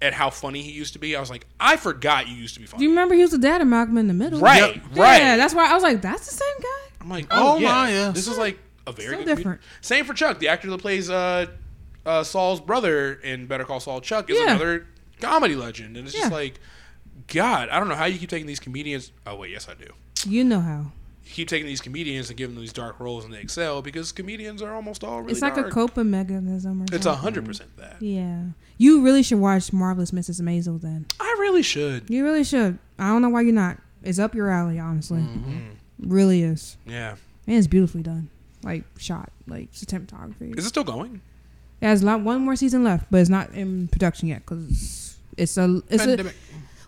at how funny he used to be, I was like, I forgot you used to be funny. Do you remember he was the dad of Malcolm in the Middle? Right, Yeah, right. that's why I was like, that's the same guy. I'm like, oh, Oh, yeah, my, yes. this is like a very So different. Same for Chuck, the actor that plays uh, uh, Saul's brother in Better Call Saul. Chuck is Yeah. another comedy legend, and it's just Yeah. like, God, I don't know how you keep taking these comedians. Oh wait, yes I do. You know how. You keep taking these comedians and giving them these dark roles and they excel because comedians are almost all really it's like dark. a coping mechanism or It's something. a hundred percent that. Yeah. You really should watch Marvelous Mrs. Maisel then. I really should. You really should. I don't know why you're not. It's up your alley, honestly. Mm-hmm. Really is. Yeah. And it's beautifully done. Like shot. Like cinematography. Is it still going? It has lot, one more season left, but it's not in production yet because it's a it's a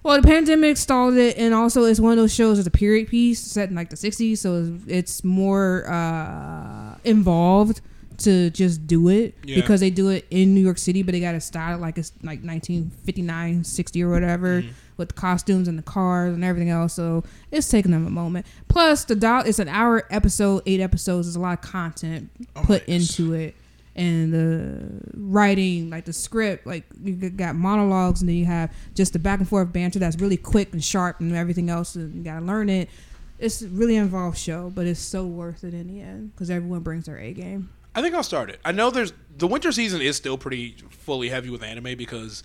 well the pandemic stalled it, and also it's one of those shows that's a period piece set in like the '60s, so it's, more uh, involved to just do it Yeah. because they do it in New York City, but they got to style like it's like 1959, 60 or whatever Mm-hmm. with the costumes and the cars and everything else. So it's taking them a moment. Plus the doll, it's an hour episode, eight episodes. There's a lot of content put yes. into it and the writing, like the script, like you got monologues, and then you have just the back and forth banter that's really quick and sharp, and everything else, and you gotta learn it. It's a really involved show, but it's so worth it in the end because everyone brings their A game. I think I'll start it. I know there's the winter season is still pretty fully heavy with anime because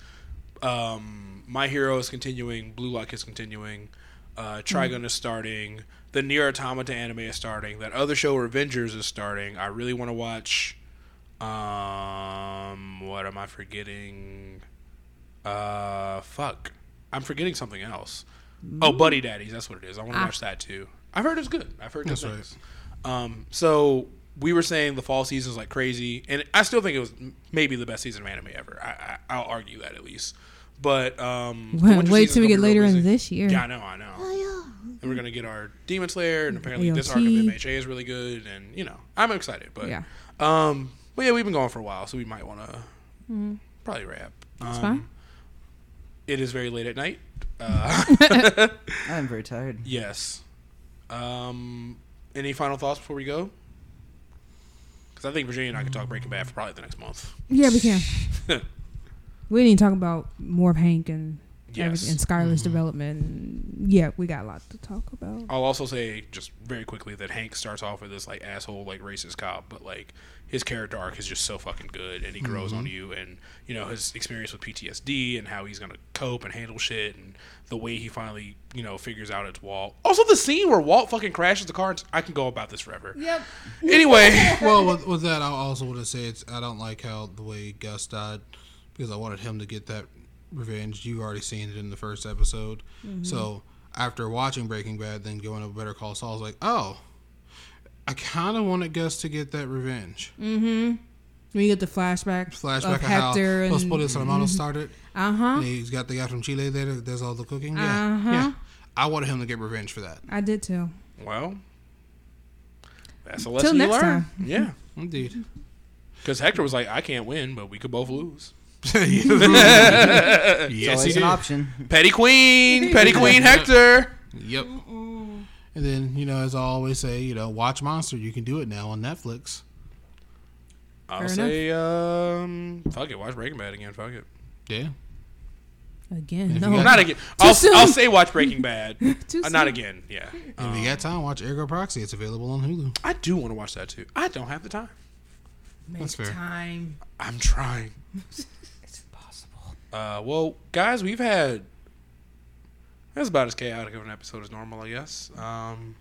um, My Hero is continuing, Blue Lock is continuing, uh, Trigun is starting, the Nier Automata anime is starting, that other show Revengers is starting. I really want to watch. Um, what am I forgetting? Uh, fuck, I'm forgetting something else. Oh, Buddy Daddies, that's what it is. I want to Ah. watch that too. I've heard it's good. I've heard good That's right. Um, so we were saying the fall season is like crazy, and I still think it was maybe the best season of anime ever. I, I, I'll argue that at least. But um, the Wait, winter wait till we get be real later in this year. Yeah, I know, I know. And we're gonna get our Demon Slayer, and apparently this arc of MHA is really good, and you know, I'm excited. But Yeah. um, but yeah, we've been going for a while, so we might want to probably wrap. It's Um, fine. It is very late at night. Uh, [laughs] I'm very tired. yes. Um, any final thoughts before we go? Because I think Virginia and I could talk Breaking Bad for probably the next month. Yeah, we can. [laughs] we didn't talk about more of Hank and Yes. everything, and Skyler's development. Yeah, we got a lot to talk about. I'll also say just very quickly that Hank starts off with this like asshole like racist cop, but like his character arc is just so fucking good, and he grows on mm-hmm. you, and you know his experience with PTSD and how he's gonna cope and handle shit, and the way he finally you know figures out it's Walt. Also, the scene where Walt fucking crashes the car. I can go about this forever. Yep. Anyway, [laughs] well, with, with that, I also want to say it's I don't like how the way Gus died because I wanted him to get that revenge. You already seen it in the first episode, mm-hmm. so after watching Breaking Bad, then going to Better Call Saul, I was like, oh, I kind of wanted Gus to get that revenge. Mm hmm. When you get the flashback, Flashback of of how Hector Los and Pollos Hermanos started. uh huh, And he's got the guy from Chile there that does all the cooking. Yeah, Uh-huh. yeah. I wanted him to get revenge for that. I did too. well, that's a lesson next you learn. time. Yeah, [laughs] Indeed. because Hector was like, I can't win, but we could both lose. [laughs] [laughs] It's yes, always an option. Petty Queen, Petty Queen Hector. Yep. And then, you know, as I always say, you know, watch Monster. You can do it now on Netflix. I'll Fair say, um, fuck it, watch Breaking Bad again. Fuck it. Yeah. Again, no. got- Not again. I'll, soon. I'll say watch Breaking Bad. [laughs] Too Uh, not again. Yeah. And Um, if you got time, watch Ergo Proxy. It's available on Hulu. I do want to watch that too. I don't have the time. That's fair. time. I'm trying. [laughs] It's impossible. Uh, well, guys, we've had. That's about as chaotic of an episode as normal, I guess. Um,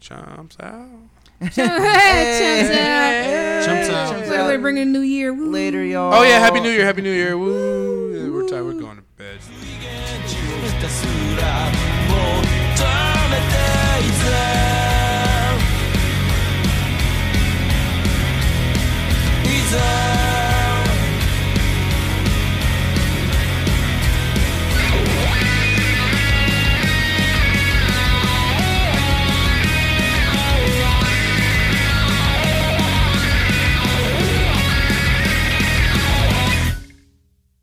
chumps out. [laughs] chumps out. Chumps out. Chumps out. We're bringing New Year. Woo. Later, y'all. Oh yeah, Happy New Year. Happy New Year. Woo. We're tired. We're going to bed. いざ